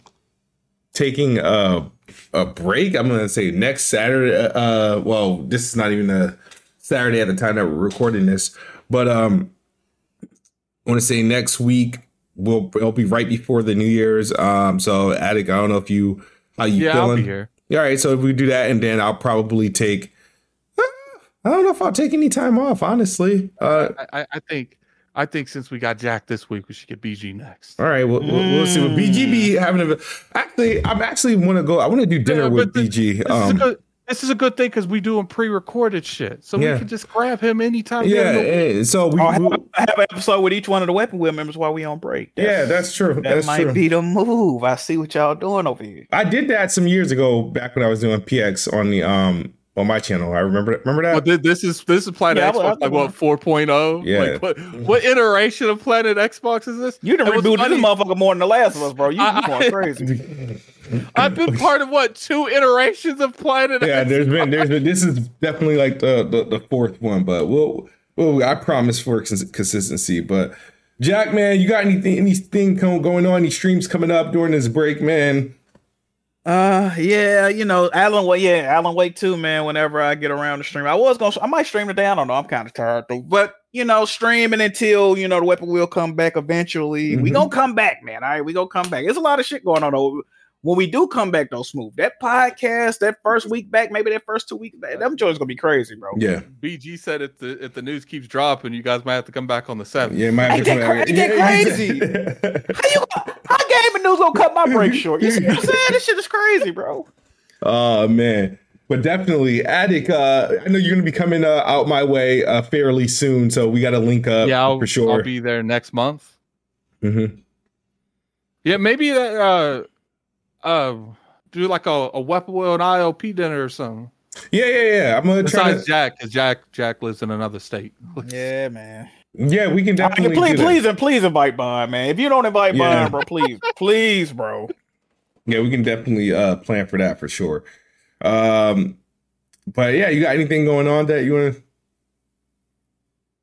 taking a a break. I'm gonna say next Saturday. Uh, well, this is not even a Saturday at the time that we're recording this, but um, I want to say next week we'll it'll be right before the New Year's. Um, so Addict, I don't know if you how you Yeah, feeling. I'll be here. All right, so if we do that, and then I'll probably take. uh, I don't know if I'll take any time off, honestly. Uh, I, I- I think I think since we got Jack this week, we should get BG next. all right, we'll, we'll, we'll see. What BGB having a actually, I'm actually want to go. I want to do dinner Yeah, with but BG. This, is a Um, good, this is a good thing because we doing pre-recorded shit, so Yeah. we can just grab him anytime. yeah, during so we, have, we- I have an episode with each one of the Weapon Wheel members while we on break. yeah, that's true. that That's might true. be the move. I see what y'all doing over here. I did that some years ago, back when I was doing PX on the um on my channel. I remember that. remember Oh, that. thi- this is this is Planet Yeah, I- I Xbox, like what 4.0? Yeah. Like what, what iteration of Planet Xbox is this? You done And rebooted this motherfucker more than the last of us, bro. You, you going crazy. I've been part of what two iterations of Planet yeah, Xbox? there's been there's been this is definitely like the the, the fourth one, but we'll well I promise for cons- consistency. But Jack, man, you got anything anything co- going on? Any streams coming up during this break, man? Uh, yeah, you know, Alan Wake, yeah, Alan Wake too, man. Whenever I get around to stream, I was gonna, I might stream today. I don't know. I'm kind of tired though, but you know, streaming until you know the weapon will come back eventually. We Mhm. gonna come back, man. All right, we gonna come back. There's a lot of shit going on though. When we do come back though, smooth that podcast, that first week back, maybe that first two weeks back, them joints gonna be crazy, bro. Yeah, BG said if the if the news keeps dropping, you guys might have to come back on the seventh. yeah, it might have to get come out. cra- I get Yeah, How you? How gaming news gonna cut my break short? You see what I'm saying? This shit is crazy, bro. Oh man. But definitely, Addict. Uh, I know you're gonna be coming uh, out my way uh, fairly soon, so we got to link up yeah, I'll, for sure. I'll be there next month. Mhm. Yeah, maybe that uh uh do like a, a weapon wheel and IOP dinner or something. Yeah, yeah, yeah. I'm gonna try. Besides To, Jack, because Jack Jack lives in another state. Yeah, man. yeah, we can definitely. please, do that. please, and please invite Bond, man. If you don't invite Yeah. Bond, bro, please, please, bro. Yeah, we can definitely uh, plan for that for sure. Um, but yeah, you got anything going on that you want to?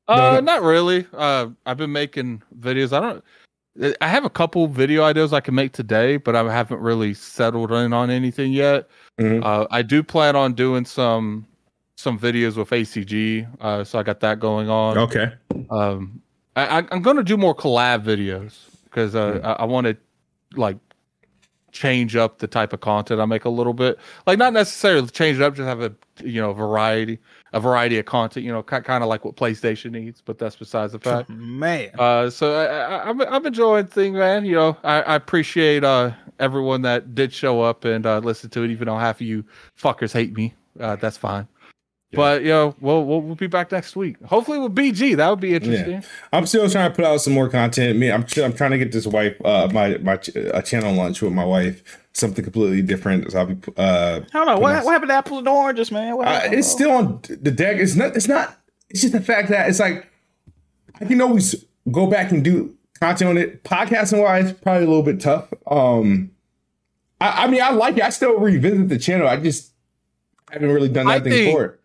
Uh, no. not really. Uh, I've been making videos. I don't. I have a couple video ideas I can make today, but I haven't really settled in on anything yet. Mhm. Uh, I do plan on doing some some videos with ACG, uh, so I got that going on. Okay. Um, I, I'm going to do more collab videos because uh, I, I want to like change up the type of content I make a little bit. Like not necessarily change it up, just have a you know variety, a variety of content. You know, kind of like what PlayStation needs, but that's besides the fact. Man. Uh, so I, I, I'm I'm enjoying thing, man. You know, I, I appreciate uh everyone that did show up and uh, listen to it, even though half of you fuckers hate me. Uh, that's fine. But you know, we'll, we'll we'll be back next week. Hopefully with BG. That would be interesting. I'm still trying to put out some more content. Me, I'm I'm trying to get this wife, uh, my my ch- a channel lunch with my wife, something completely different. So I'll be, uh, Hold on. What, Nice. what happened to apples and oranges, man? Uh, it's still on the deck. It's not. It's not. It's just the fact that it's like I can always go back and do content on it. Podcasting wise, probably a little bit tough. Um, I, I mean, I like it. I still revisit the channel. I just haven't really done I thing think- for it.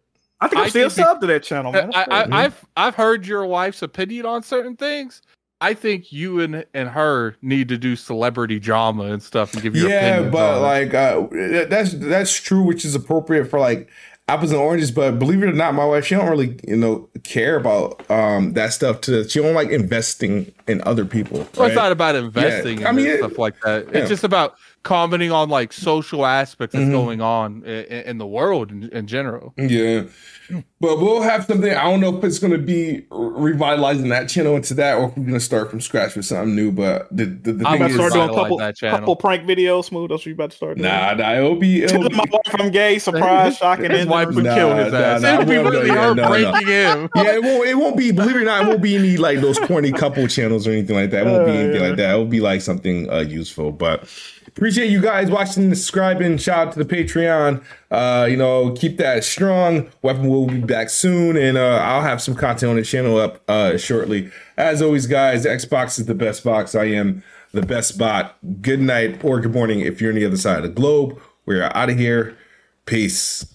I think I'm I still think sub to that channel, man. That's I, I, I've I've heard your wife's opinion on certain things. I think you and and her need to do celebrity drama and stuff and give your yeah, opinions but like uh, that's that's true, which is appropriate for like apples and oranges. But believe it or not, my wife she don't really you know care about um that stuff. To she don't like investing in other people. Well, it's not about investing I mean, this it- stuff like that. yeah. It's just about commenting on like social aspects that's Mhm. going on in, in the world in, in general. Yeah. But we'll have something. I don't know if it's going to be revitalizing that channel into that, or if we're going to start from scratch with something new. But the the, the I'm I'm thing about is, to start doing a couple, couple prank videos. Smooth. That's what you about to start doing. nah, nah, it'll be, it'll Tell be my wife I'm gay. Surprise, shocking. His ending. wife would Nah, kill his nah, ass. nah, it would be I won't- really yeah, her no, no. breaking him. yeah, it won't. It won't be. Believe it or not, it won't be any like those corny couple channels or anything like that. It won't be Uh, anything yeah. like that. It will be like something uh, useful. But appreciate you guys watching and subscribing. Shout out to the Patreon. Uh, you know, keep that strong. Weapon will be back soon, and uh, I'll have some content on the channel up uh, shortly. As always, guys, Xbox is the best box. I am the best bot. Good night or good morning if you're on the other side of the globe. We're out of here. Peace.